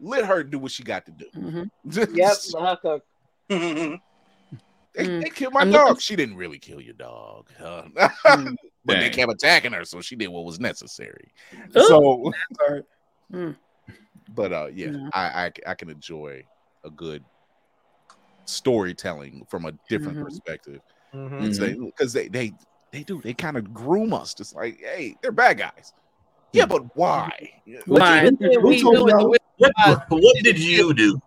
Let her do what she got to do. mhm. Yep, let her cook. they, Mm. they killed my I'm dog. looking- She didn't really kill your dog. Uh, Mm. but they kept attacking her, so she did what was necessary. Ooh. So Mm. But uh, yeah, Yeah. I, I I can enjoy a good storytelling from a different Mhm. perspective. Because they, they they do they kind of groom us, just like, hey, they're bad guys. Yeah, but why? Why? Who told you I was- What, what did you do?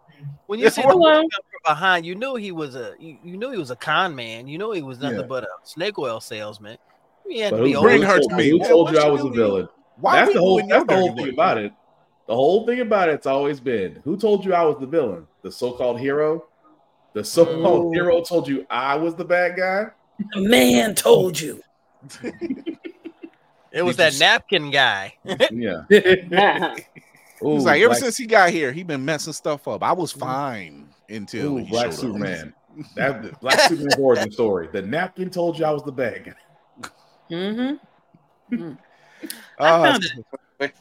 When you see the Hello. from behind, you knew he was a you, you knew he was a con man. You know he was nothing Yeah. but a snake oil salesman. He had But to be who. Bring her to told- me. Who told you I was a villain? Why that's the whole. That's the whole dirty thing about it. The whole thing about it's always been who told you I was the villain? The so-called hero. The so-called hero told you I was the bad guy. The man told you. It was that napkin guy. Yeah. He's Ooh, like, ever Black- since he got here, he been messing stuff up. I was fine until Ooh, he Black showed up. Superman. That Black Superman origin story. The napkin told you I was the bad guy. Mm-hmm. I Uh, found it.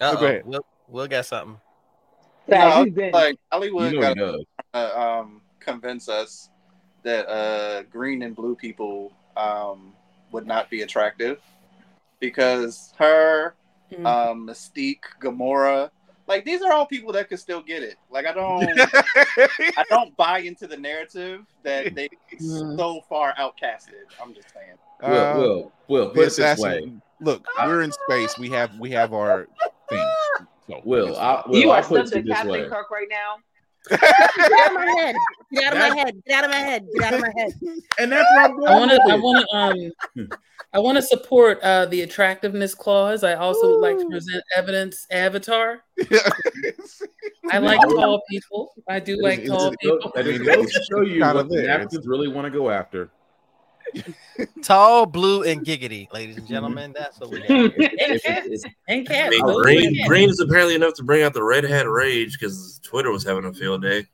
Uh go ahead. oh, Will, Will got something. No, Fag, I you was been- like Hollywood You know got does. to um, convince us that uh, green and blue people um, would not be attractive because her, Mm. um, Mystique, Gamora, like these are all people that could still get it. Like I don't, I don't buy into the narrative that they Mhm. so far outcasted. I'm just saying. Will, Uh, Will, Will, put this way. Look, we're in space. We have we have our thing. So Will, I, Will, you I'll are put it such to a you this Captain way. Kirk right now. Get out of my head. Get out of my head. Get out of my head. Get out of my head. And that's what I'm going. I want to. I want to. Um, I want to support uh, the attractiveness clause. I also would like to present evidence. Avatar. I like tall people. I do like It's- tall it's- it goes- people. That just goes to show you what the there. Africans really want to go after. Tall, blue, and giggity, ladies and gentlemen. That's what we got. here. And cats. I mean, green, green is apparently enough to bring out the red hat rage because Twitter was having a field day.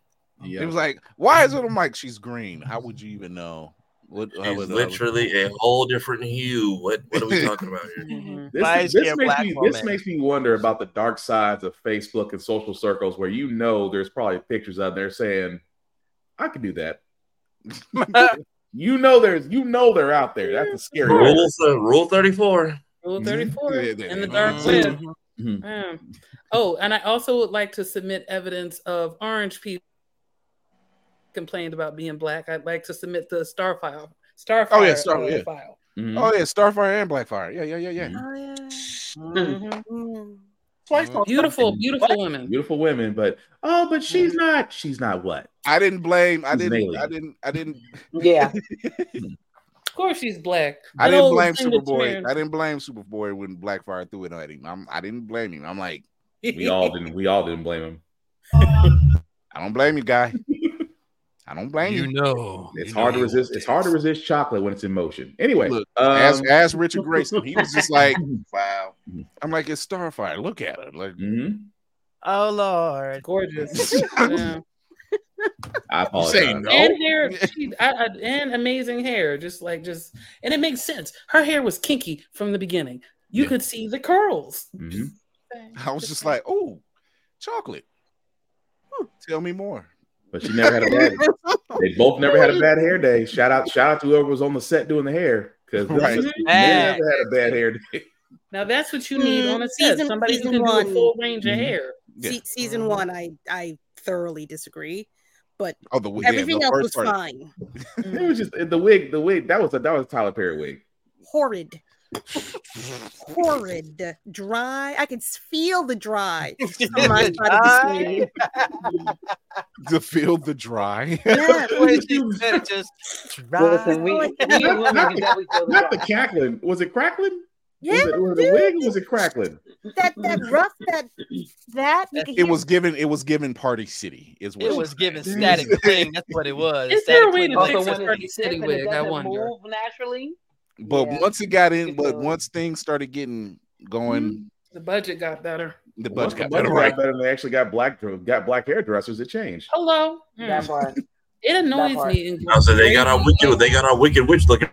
He Yeah. was like, "Why is it?" I'm like, "She's green. How would you even know?" What? She's would- how would- literally a whole different hue. What what are we talking about here? Mhm. This, this, makes black me, this makes me wonder about the dark sides of Facebook and social circles where you know there's probably pictures out there saying, I could do that. you know there's you know they're out there. That's a scary. Rule, th- rule 34. Rule 34 Yeah, in yeah, the yeah. dark Mhm. web. Mhm. Yeah. Oh, and I also would like to submit evidence of orange people complained about being black. I'd like to submit the Starfire. Starfire Oh, yeah, Star- uh, yeah. file. Mhm. Oh yeah, Starfire and Blackfire. Yeah, yeah, yeah, yeah. Oh yeah. Twice mm, on Beautiful, beautiful women. Beautiful women, but oh, but she's not. She's not what? I didn't blame. I didn't. alien. I didn't. I didn't. Yeah. Of course, she's black. I didn't blame thing that Superboy. I didn't blame Superboy when Blackfire threw it at him. I'm, I didn't blame him. I'm like, We all didn't. We all didn't blame him. I don't blame you, guy. I don't blame you. know. It's hard to resist. It's hard to resist chocolate when it's in motion. Anyway, Look, um, ask, ask Richard Grayson. He was just like, Wow. I'm like, it's Starfire. Look at it." Like, mm-hmm. Oh Lord. Gorgeous. yeah. I apologize. saying no? And hair, she, I, I, and amazing hair. Just like just, and it makes sense. Her hair was kinky from the beginning. You Yeah. could see the curls. Mhm. I was just like, oh, chocolate. Tell me more. But she never had a bad. they both never had a bad hair day. Shout out, shout out to whoever was on the set doing the hair because Right. never had a bad hair day. Now that's what you need on a set. Season- Somebody who season can do a full range of Mhm. hair. Yeah. Se- season one, I I thoroughly disagree, but Oh, the yeah, everything the else was part- fine. It was just the wig. The wig that was a that was a Tyler Perry wig. Horrid, horrid, dry. I can feel the dry on my side the screen. To feel the dry. Yeah, The way she just Listen, we, we women can definitely feel the Not the cackling. Was it crackling? yeah, was it, was it a wig or was it crackling? that that rough that that It was given. It was given Party City. Is what It was given static cling. That's what it was. Is there a Static way to fix Also, a Party City stiff and it wig? I wonder. move naturally. But Yeah. once it got in, but once things started getting going, The budget got better. the Once budget the got budget better, got right? better, and they actually got black got black hairdressers. It changed. Hello. That part. It annoys part. me. in I said they got our wicked. They got our wicked witch looking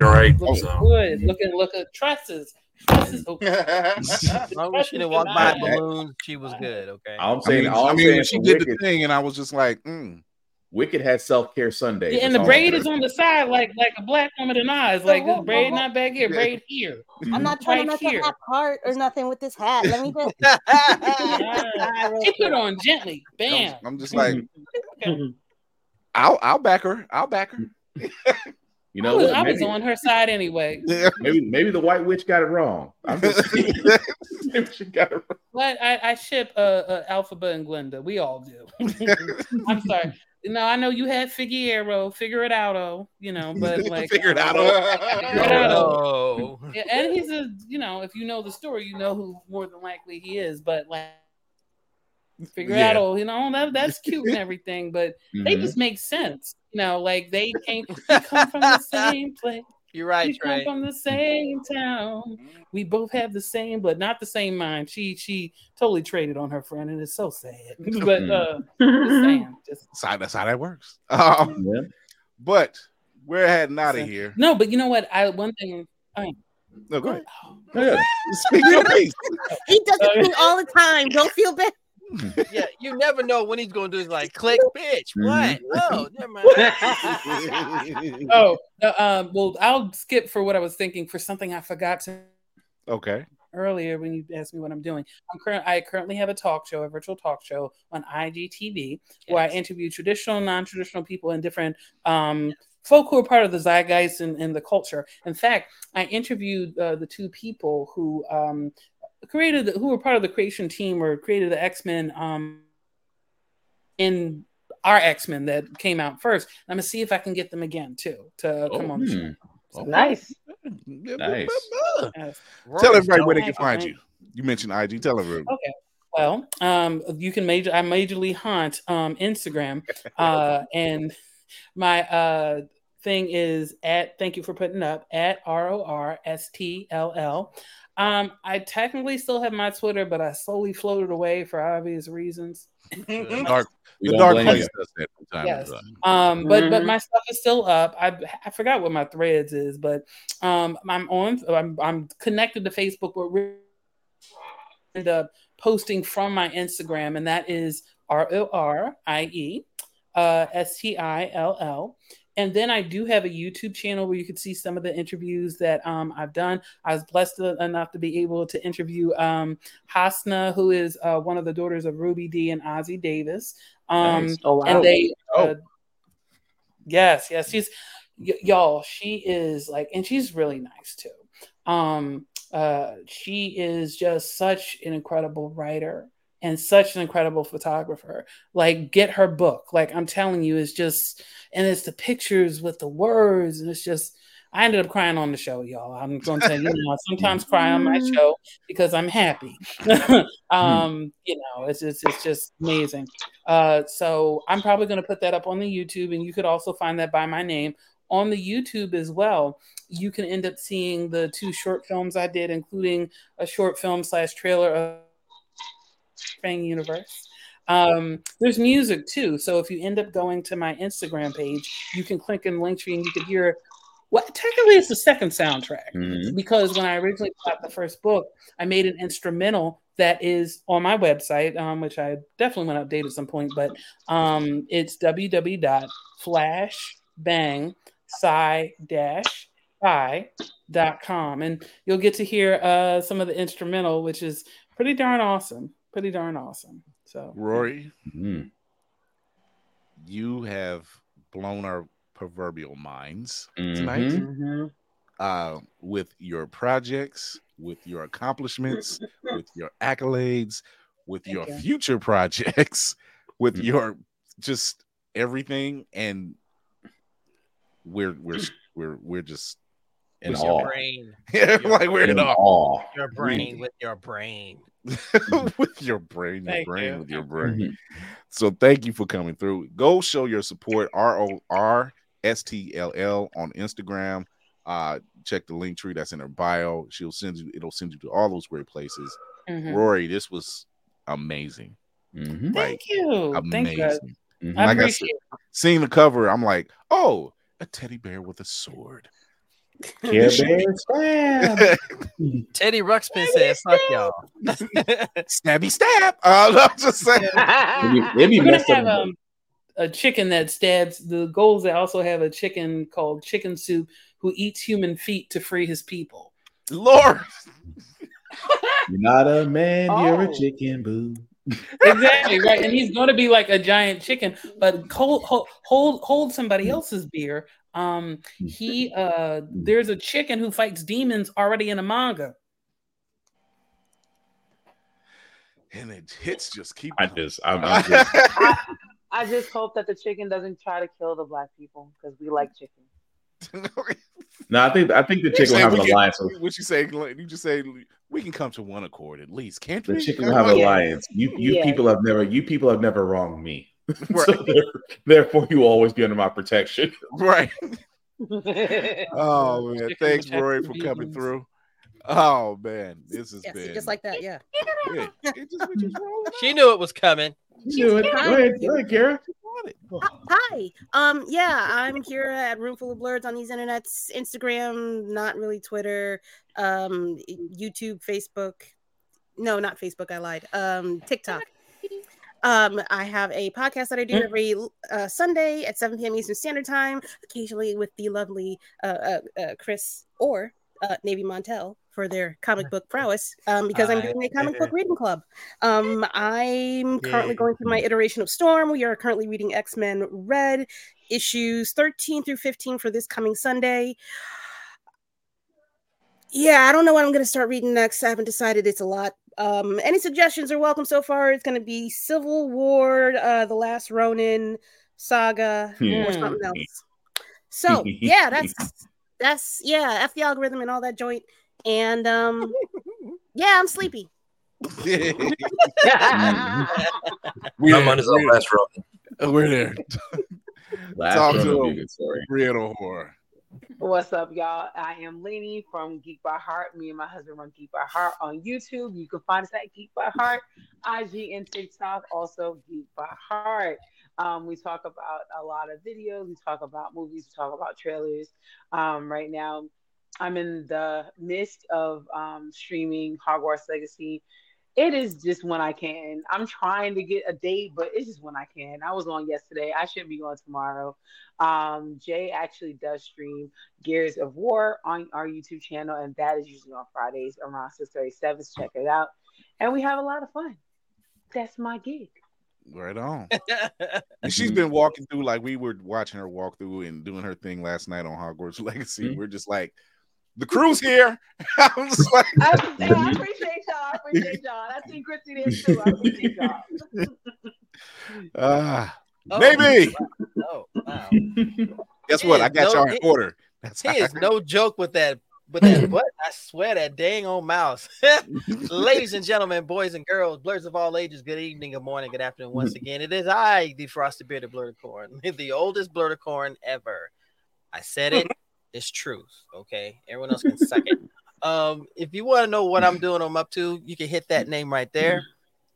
right. Looking So good. Looking, look at tresses. Tresses. As long as she didn't walk by balloons, she was good. Okay. I'm I saying, mean, all I I'm mean, saying she the did the thing, and I was just like, mm, Wicked had self care Sundays. Yeah, and the braid is on the side, like like a black woman in eyes. Like this braid not back here, braid here. I'm not trying Right to make here. a hot part or nothing with this hat. Let me just. Ah, she put it on gently. Bam. I'm just like, I'll I'll back her. I'll back her. You I was, what? I was on her side anyway. maybe maybe the white witch got it wrong. I'm just maybe she got it wrong. But I, I ship uh, uh, Elphaba and Glinda. We all do. I'm sorry. No, I know you had Figueroa. Figure it out, oh, you know. But like, Figure it out, Figure it out, Oh. Yeah, and he's a, you know, if you know the story, you know who more than likely he is. But like, figure Yeah. out, oh, you know, that that's cute and everything. But they Mhm. just make sense, you know. Like they came, we come from the same place. You're right, We come Trey. from the same town. We both have the same, but not the same mind. She she totally traded on her friend, and it's so sad. but uh, just saying, just That's how, that's how that works. Um, But we're heading out of here. no. But you know what? I one thing. I, No, go ahead. Yeah. Speak your piece. He does it to all the time. Don't feel bad. yeah, you never know when he's gonna do is like click, bitch. What? No, never mind. oh, no, um, well, I'll skip for what I was thinking for something I forgot to Okay. earlier when you asked me what I'm doing. I'm current. I currently have a talk show, a virtual talk show on IGTV, where I interview traditional, non-traditional people in different um, folk who are part of the zeitgeist and, and the culture. In fact, I interviewed uh, the two people who um, created, the, who were part of the creation team or created the X Men. Um, in our X Men that came out first. I'm gonna see if I can get them again too to come on the show. So- Nice. Nice. Yes. Tell everybody where they can find you. You mentioned IG. Tell everybody. Okay. Well, um, you can major. I majorly haunt um, Instagram, uh, and my uh, thing is at. Thank you for putting up at R O R S T L L. Um, I technically still have my Twitter, but I slowly floated away for obvious reasons. The dark, the dark place does that from time Yes. to time. Um, but but Mhm. my stuff is still up. I I forgot what my threads is, but um, I'm on. I'm I'm connected to Facebook, but we end up posting from my Instagram, and that is R O R I E uh, S T I L L. And then I do have a YouTube channel where you can see some of the interviews that um, I've done. I was blessed enough to be able to interview um, Hasna, who is uh, one of the daughters of Ruby Dee and Ossie Davis. Um, Nice. Oh, wow. And they, Oh. uh, yes, yes, she's y- y'all. She is like, and she's really nice too. Um, uh, she is just such an incredible writer and such an incredible photographer. Like, get her book. Like, I'm telling you, it's just, and it's the pictures with the words, and it's just. I ended up crying on the show, y'all. I'm going to tell you, know, I sometimes cry on my show because I'm happy. um, you know, it's just, it's just amazing. Uh, so I'm probably going to put that up on the YouTube, and you could also find that by my name on the YouTube as well. You can end up seeing the two short films I did, including a short film slash trailer of Fang Universe. Um, there's music too, so if you end up going to my Instagram page, you can click in Linktree and you can hear. Well, technically, it's the second soundtrack Mhm. because when I originally got the first book, I made an instrumental that is on my website, um, which I definitely want to update at some point. But um, it's www.flashbang-sci-fi.com, and you'll get to hear uh, some of the instrumental, which is pretty darn awesome. Pretty darn awesome. So Rorie, Mhm. you have blown our proverbial minds Mhm. tonight Mm-hmm. uh, with your projects, with your accomplishments, with your accolades, with Thank your you. future projects, with Mhm. your just everything, and we're we're we're we're just In with awe. Your brain. like we're in In awe awe. Your brain with your brain. with your brain, your Thank brain you. with your brain. Mhm. So thank you for coming through. Go show your support. R O R S T L L on Instagram. Uh, check the link tree that's in her bio. She'll send you. It'll send you to all those great places. Mhm. Rorie, this was amazing. Mhm. thank you. Thank you. guys. Amazing. Mhm. I Like I appreciate it. Seeing the cover, I'm like, oh, a teddy bear with a sword. Care Bear stab. Teddy Ruxpin says, "Fuck y'all." Stabby stab. Uh, I'm just saying. It'd be, it'd be We're gonna up. have um, a chicken that stabs the goals. They also have a chicken called Chicken Soup who eats human feet to free his people. Lord, You're not a man, you're a Oh. chicken boo. exactly right, and he's going to be like a giant chicken. But hold hold hold, hold somebody else's beer. Um, he uh, there's a chicken who fights demons already in a manga. and it hits just keep. I just, I'm, I'm just I, I just hope that the chicken doesn't try to kill the black people because we like chicken. no, I think I think the chicken will have an can- alliance. With, What you say? You just say we can come to one accord at least, can't the we? The chicken will have an Yeah. alliance. You you Yeah. people have never you people have never wronged me. Right. So there- therefore, you will always be under my protection. right. Oh man, thanks, check Rorie, for coming through. Oh man, this has Yes, been just like that. Yeah. Yeah, it just, it just rolled She knew it was coming. You do it. Go ahead, go ahead, Kara. Hi. Um. Yeah, I'm Kira at Roomful of Blerds on these internets. Instagram, not really Twitter. Um. YouTube, Facebook. No, not Facebook. I lied. Um. TikTok. Um, I have a podcast that I do every uh, Sunday at 7 p.m. Eastern Standard Time, occasionally with the lovely uh, uh, uh, Chris or uh, Navy Montel for their comic book prowess um, because I'm doing a comic book reading club. Um, I'm currently going through my iteration of Storm. We are currently reading X Men Red issues 13 through 15 for this coming Sunday. Yeah, I don't know what I'm going to start reading next. I haven't decided. It's a lot. Um, any suggestions are welcome so far. It's going to be Civil War, uh, The Last Ronin saga, or Hmm. something else. So yeah, that's that's yeah, F the algorithm and all that joint. And um, yeah, I'm sleepy. We I'm on his own last row. Oh, We're there. Last Talk one to will a good story. Real horror. What's up, y'all? I am Lainey from Geek by Heart. Me and my husband run Geek by Heart on YouTube. You can find us at Geek by Heart, IG and TikTok, also Geek by Heart. Um, we talk about a lot of videos. We talk about movies. We talk about trailers. Um, right now, I'm in the midst of um, streaming Hogwarts Legacy. It is just when I can. I'm trying to get a date, but it's just when I can. I was on yesterday. I shouldn't be on tomorrow. Um, Jay actually does stream Gears of War on our YouTube channel, and that is usually on Fridays around 6:37. So check it out, and we have a lot of fun. That's my gig. Right on. And she's been walking through like we were watching her walk through and doing her thing last night on Hogwarts Legacy. We're just like, the crew's here. I was like, I, hey, I appreciate y'all. I appreciate y'all. I think Chrissy did too. I appreciate y'all. ah, Oh, maybe. Oh, wow. Guess what? I got no- y'all in he- order. That's He is no joke with that with that what I swear that dang old mouse. Ladies and gentlemen, boys and girls, blerds of all ages, good evening, good morning, good afternoon. Once again, it is I, the frosted bearded blerdicorn, the oldest blerdicorn ever. I said it, it's truth. Okay. Everyone else can suck it. Um, if you want to know what I'm doing, I'm up to, you can hit that name right there.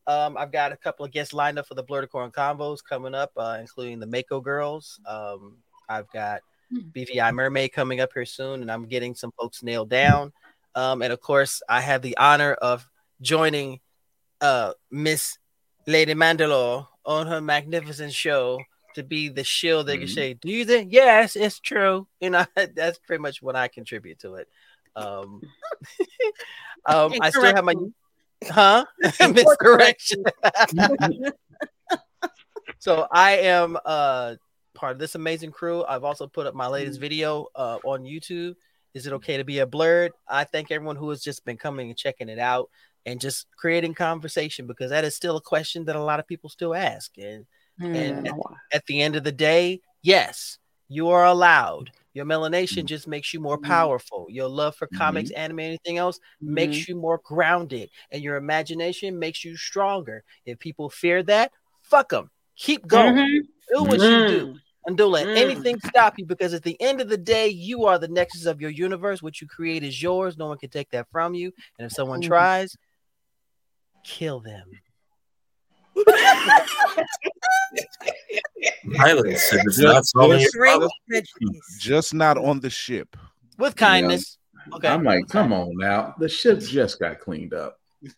Um, I've got a couple of guests lined up for the Blerdicorn combos coming up, uh, including the Mako girls. Um, I've got BVI Mermaid coming up here soon, and I'm getting some folks nailed down. Um, and of course, I have the honor of joining uh, Miss Lady Mandalore on her magnificent show to be the shield they can say, Do you think? Yes, it's true. You know, that's pretty much what I contribute to it. Um, um, I still have my huh miscorrection. so I am uh part of this amazing crew. I've also put up my latest video uh, on YouTube. Is it okay to be a blerd? I thank everyone who has just been coming and checking it out and just creating conversation because that is still a question that a lot of people still ask. And, and at, at the end of the day, yes, you are allowed. Your melanation just makes you more powerful. Your love for comics, anime, anything else makes you more grounded, and your imagination makes you stronger. If people fear that, fuck them. Keep going. Mhm. Do what you do. Mm. And don't let Mm. anything stop you because at the end of the day, you are the nexus of your universe. What you create is yours. No one can take that from you. And if someone Mhm. tries, kill them. Violence is not solving your. Just not on the ship. With kindness. Okay. I'm like, come on now. The ship just got cleaned up.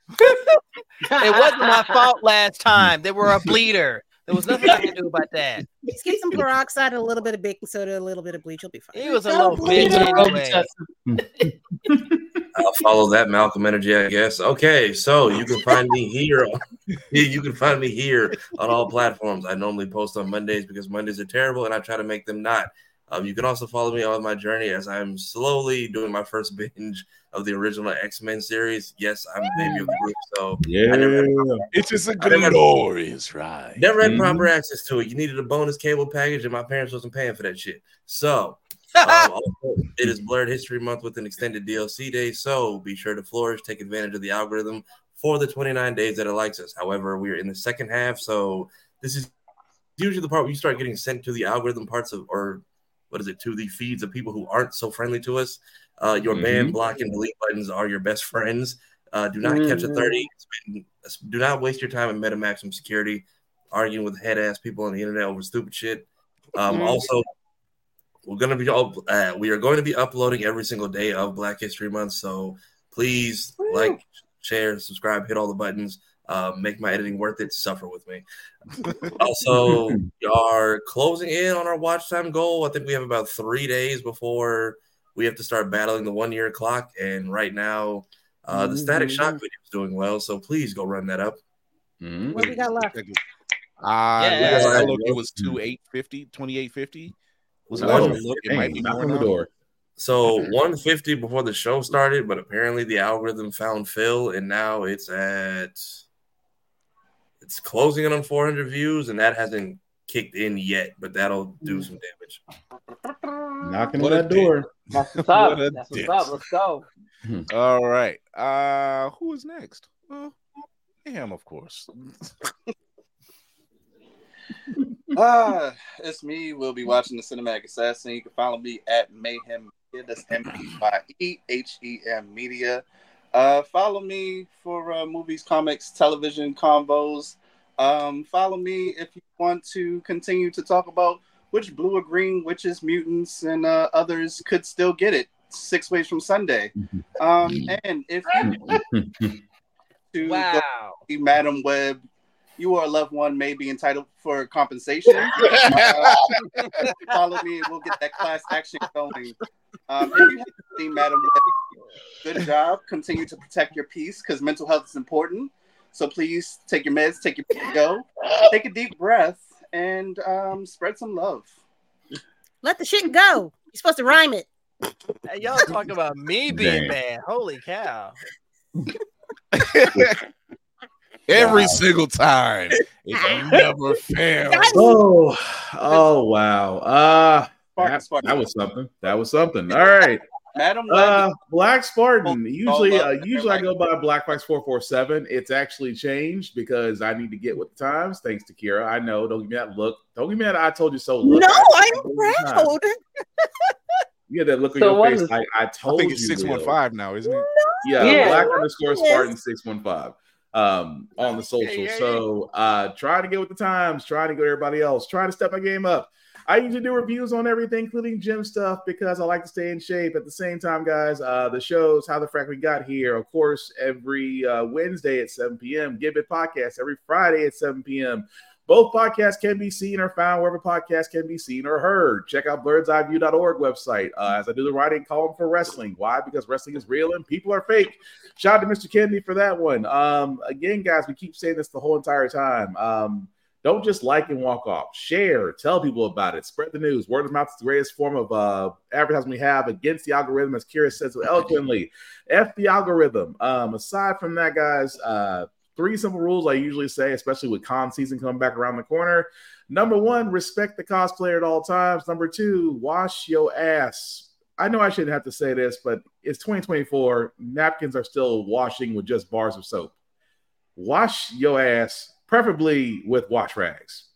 It wasn't my fault last time. They were a bleeder. There was nothing I could do about that. Just get some peroxide, a little bit of baking soda, a little bit of bleach. You'll be fine. He was a little bitch anyway. I'll follow that Malcolm energy, I guess. Okay, so you can find me here. you can find me here on all platforms. I normally post on Mondays because Mondays are terrible, and I try to make them not. Um, you can also follow me on my journey as I'm slowly doing my first binge of the original X Men series. Yes, I'm the baby of the group, so I never had proper- It's just a never had- glorious ride. Never had Mhm. proper access to it. You needed a bonus cable package, and my parents wasn't paying for that shit. So, um, also, it is Blurred History Month with an extended DLC day. So be sure to flourish, take advantage of the algorithm for the 29 days that it likes us. However, we are in the second half, so this is usually the part where you start getting sent to the algorithm parts of, or what is it, to the feeds of people who aren't so friendly to us. Uh, your ban, Mhm. block, and delete buttons are your best friends. Uh, do not catch a Mhm. 30. Spend- do not waste your time in meta maximum security arguing with head ass people on the internet over stupid shit. Um, Mhm. Also, we're gonna be up, uh, we are going to be uploading every single day of Black History Month. So please like, share, subscribe, hit all the buttons. Uh, make my editing worth it. Suffer with me. also, we are closing in on our watch time goal. I think we have about three days before we have to start battling the one year clock. And right now, uh, the Static Shock video is doing well. So please go run that up. What we got left? Uh, Yeah. last I looked, it was 2850, 2850. Was it One- last I looked? It might be more now. So 150 before the show started, but apparently the algorithm found Phil, and now it's at it's closing in on 400 views, and that hasn't kicked in yet, but that'll do some damage. Knocking What on a that door. That's what's up. What a That's what's diss. up. Let's go. All right. Uh who is next? Well, Mayhem, of course. Ah, it's me. We'll be watching the Cinematic Assassin. You can follow me at Mayhem. Media. That's M P Y E H E M Media. Uh, follow me for uh, movies, comics, television combos. Um, follow me if you want to continue to talk about which blue or green witches, mutants, and uh, others could still get it six ways from Sunday. Um, and if you to Wow. go Madame Web, you or a loved one may be entitled for compensation. Uh, follow me and we'll get that class action going. Um, if you haven't seen Madame Web, good job. Continue to protect your peace because mental health is important. So please take your meds, take your go, take a deep breath, and um, spread some love. Let the shit go. You're supposed to rhyme it. Hey, y'all talking about me being Damn. bad. Holy cow. Every Wow. single time. It never fails. Oh, oh wow. Uh Spartan, that, Spartan. that was something. That was something. All right. Madam Uh, Black Spartan. Usually, up uh, usually I go by Black Fox four four seven. It's actually changed because I need to get with the times. Thanks to Kira, I know. Don't give me that look. Don't give me that. I told you so. Look. No, I- I'm proud. You get that look on So your face. is- I I told think you. it's Leo. 615 now, isn't it? Yeah, Yeah. black underscore Yes. Spartan six one five um on the social. yeah, yeah. So uh trying to get with the times, Try to go to everybody else, Try to step my game up. I usually do reviews on everything, including gym stuff, because I like to stay in shape. At the same time, guys, uh the shows, how the frack we got here, of course, every uh, Wednesday at 7 p.m. Give It Podcast every Friday at 7 p.m. Both podcasts can be seen or found wherever podcasts can be seen or heard. Check out birdseyeView.org website uh, as I do the writing column for wrestling. Why? Because wrestling is real and people are fake. Shout out to Mr. Kennedy for that one. Um, again, guys, we keep saying this the whole entire time. Um, don't just like and walk off. Share, tell people about it, spread the news. Word of mouth is the greatest form of uh, advertising we have against the algorithm, as Kira said so eloquently. F the algorithm. Um, aside from that, guys, uh, three simple rules I usually say, especially with con season coming back around the corner. Number one, respect the cosplayer at all times. Number two, wash your ass. I know I shouldn't have to say this, but it's 2024. Napkins are still washing with just bars of soap. Wash your ass, preferably with wash rags.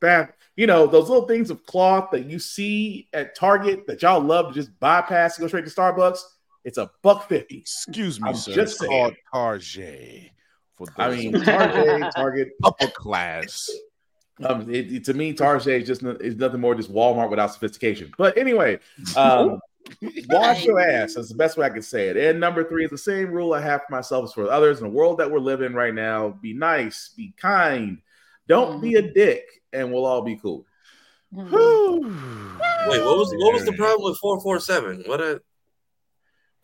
That you know those little things of cloth that you see at Target that y'all love to just bypass and go straight to Starbucks. It's a buck fifty. Excuse me, I'm sir. just it's saying. called Target. For I mean, of- Target, Target, upper class. Um, it, it- to me, Target is just no- is nothing more just Walmart without sophistication. But anyway, um, wash your ass. That's the best way I can say it. And number three is the same rule I have for myself as for others in the world that we're living right now. Be nice, be kind. Don't be mm-hmm. a dick, and we'll all be cool. Mm-hmm. Wait, what was what was the problem with four four seven? What a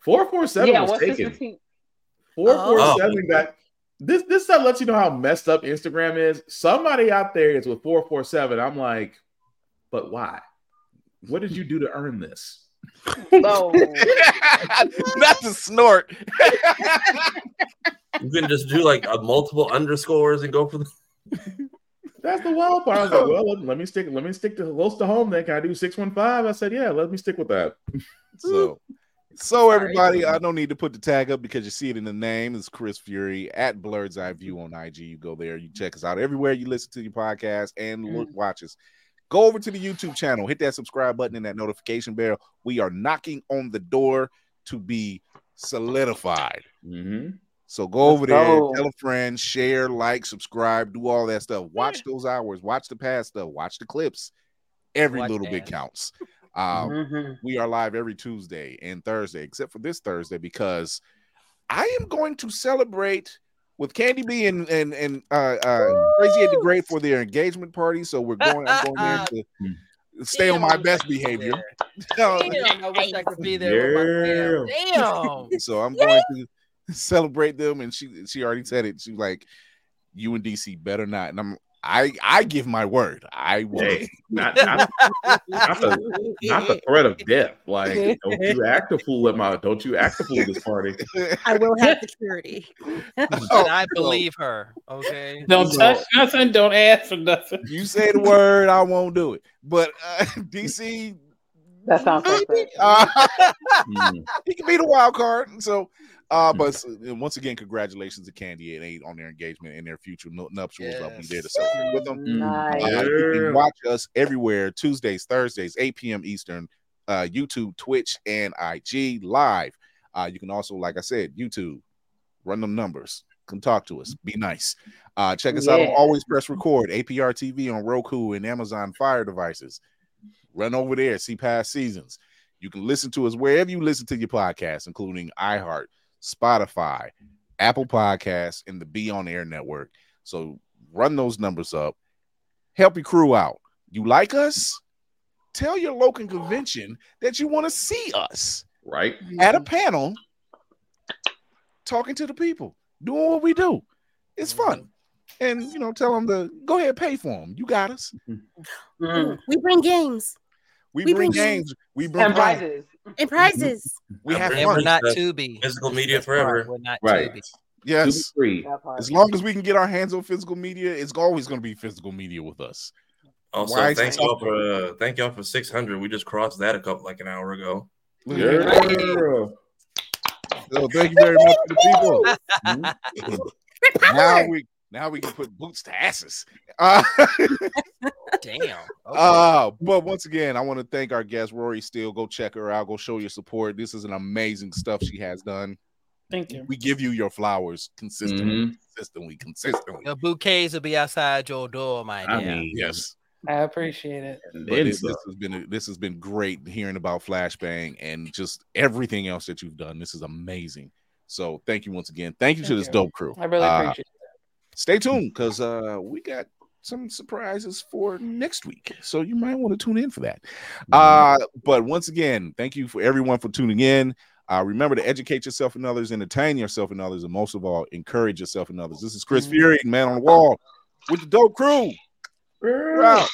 Four four seven Yeah, was this taken. routine? Four four Oh. oh. got this. This stuff lets you know how messed up Instagram is. Somebody out there is with four four seven. I'm like, but why? What did you do to earn this? No. That's a snort. you can just do like a multiple underscores and go for the That's the wild part. I was like, well, let, let me stick. Let me stick to close to home. Then can I do six one five? I said, yeah. Let me stick with that. So, so everybody, I don't need to put the tag up because you see it in the name. It's Chris Fury at Blerd's Eye View on IG. You go there, you check us out everywhere you listen to your podcast and look, mm. watch us. Go over to the YouTube channel, hit that subscribe button and that notification bell. We are knocking on the door to be solidified. Mm-hmm. So go over there, go. tell a friend, share, like, subscribe, do all that stuff. Watch those hours, watch the past stuff, watch the clips. Every Watch little bit counts. Um, Mhm. we are live every Tuesday and Thursday, except for this Thursday, because I am going to celebrate with Candy B and and and uh, uh, Crazy Ed the Great for their engagement party. So we're going. I'm going there to stay on my best behavior. Damn, I wish I could be there with. Damn. so I'm going to celebrate them, and she she already said it. She's like, "You and DC better not," and I'm. I, I give my word. I will. Hey, not, not, not the not the threat of death. Like, don't you act a fool at my don't you act a fool at this party. I will have security. And I believe her. Okay. Don't So- touch nothing. Don't ask for nothing. You say the word, I won't do it. But uh, DC, That sounds so maybe, uh, Mm. he can be the wild card. So, uh, but s- and once again, congratulations to Candy and Eight on their engagement and their future nu- nuptials. I'll be there to celebrate with them. Nice. Uh, you can watch us everywhere Tuesdays, Thursdays, 8 p.m. Eastern, uh, YouTube, Twitch, and IG live. Uh, you can also, like I said, YouTube, run them numbers. Come talk to us. Be nice. Uh, check us out on Always Press Record, APR TV on Roku and Amazon Fire devices. Run over there, see past seasons. You can listen to us wherever you listen to your podcasts, including iHeart, Spotify, Apple Podcasts, and the Be On Air Network. So run those numbers up. Help your crew out. You like us? Tell your local convention that you want to see us Right? at a panel talking to the people, doing what we do. It's fun. And you know, tell them to go ahead, pay for them. You got us. We bring games We, We bring bring games. We bring And prize- prizes. and prizes. We have And we're not to be physical media forever. We're not Right. Tubi. Yes. Free. As long as we can get our hands on physical media, it's always going to be physical media with us. Also, Why thank y'all for uh, thank y'all for six hundred. We just crossed that a couple like an hour ago. Yeah. that. So thank you very much to the people. now we now we can put boots to asses. Uh, Damn. Okay. Uh, but once again, I want to thank our guest Rorie Still. Go check her out. Go show your support. This is an amazing stuff she has done. Thank you. We give you your flowers consistently, Mhm. consistently, consistently. Your bouquets will be outside your door, my I dear. mean, Yes. I appreciate it. But then this, this has been a, this has been great hearing about Flashbang and just everything else that you've done. This is amazing. So thank you once again. Thank you to this you. dope crew. I really Uh, appreciate stay tuned because uh we got some surprises for next week so you might want to tune in for that. Uh but once again thank you for everyone for tuning in. Uh remember to educate yourself and others entertain yourself and others and most of all encourage yourself and others. This is chris fury man on the wall with the dope crew. We're out.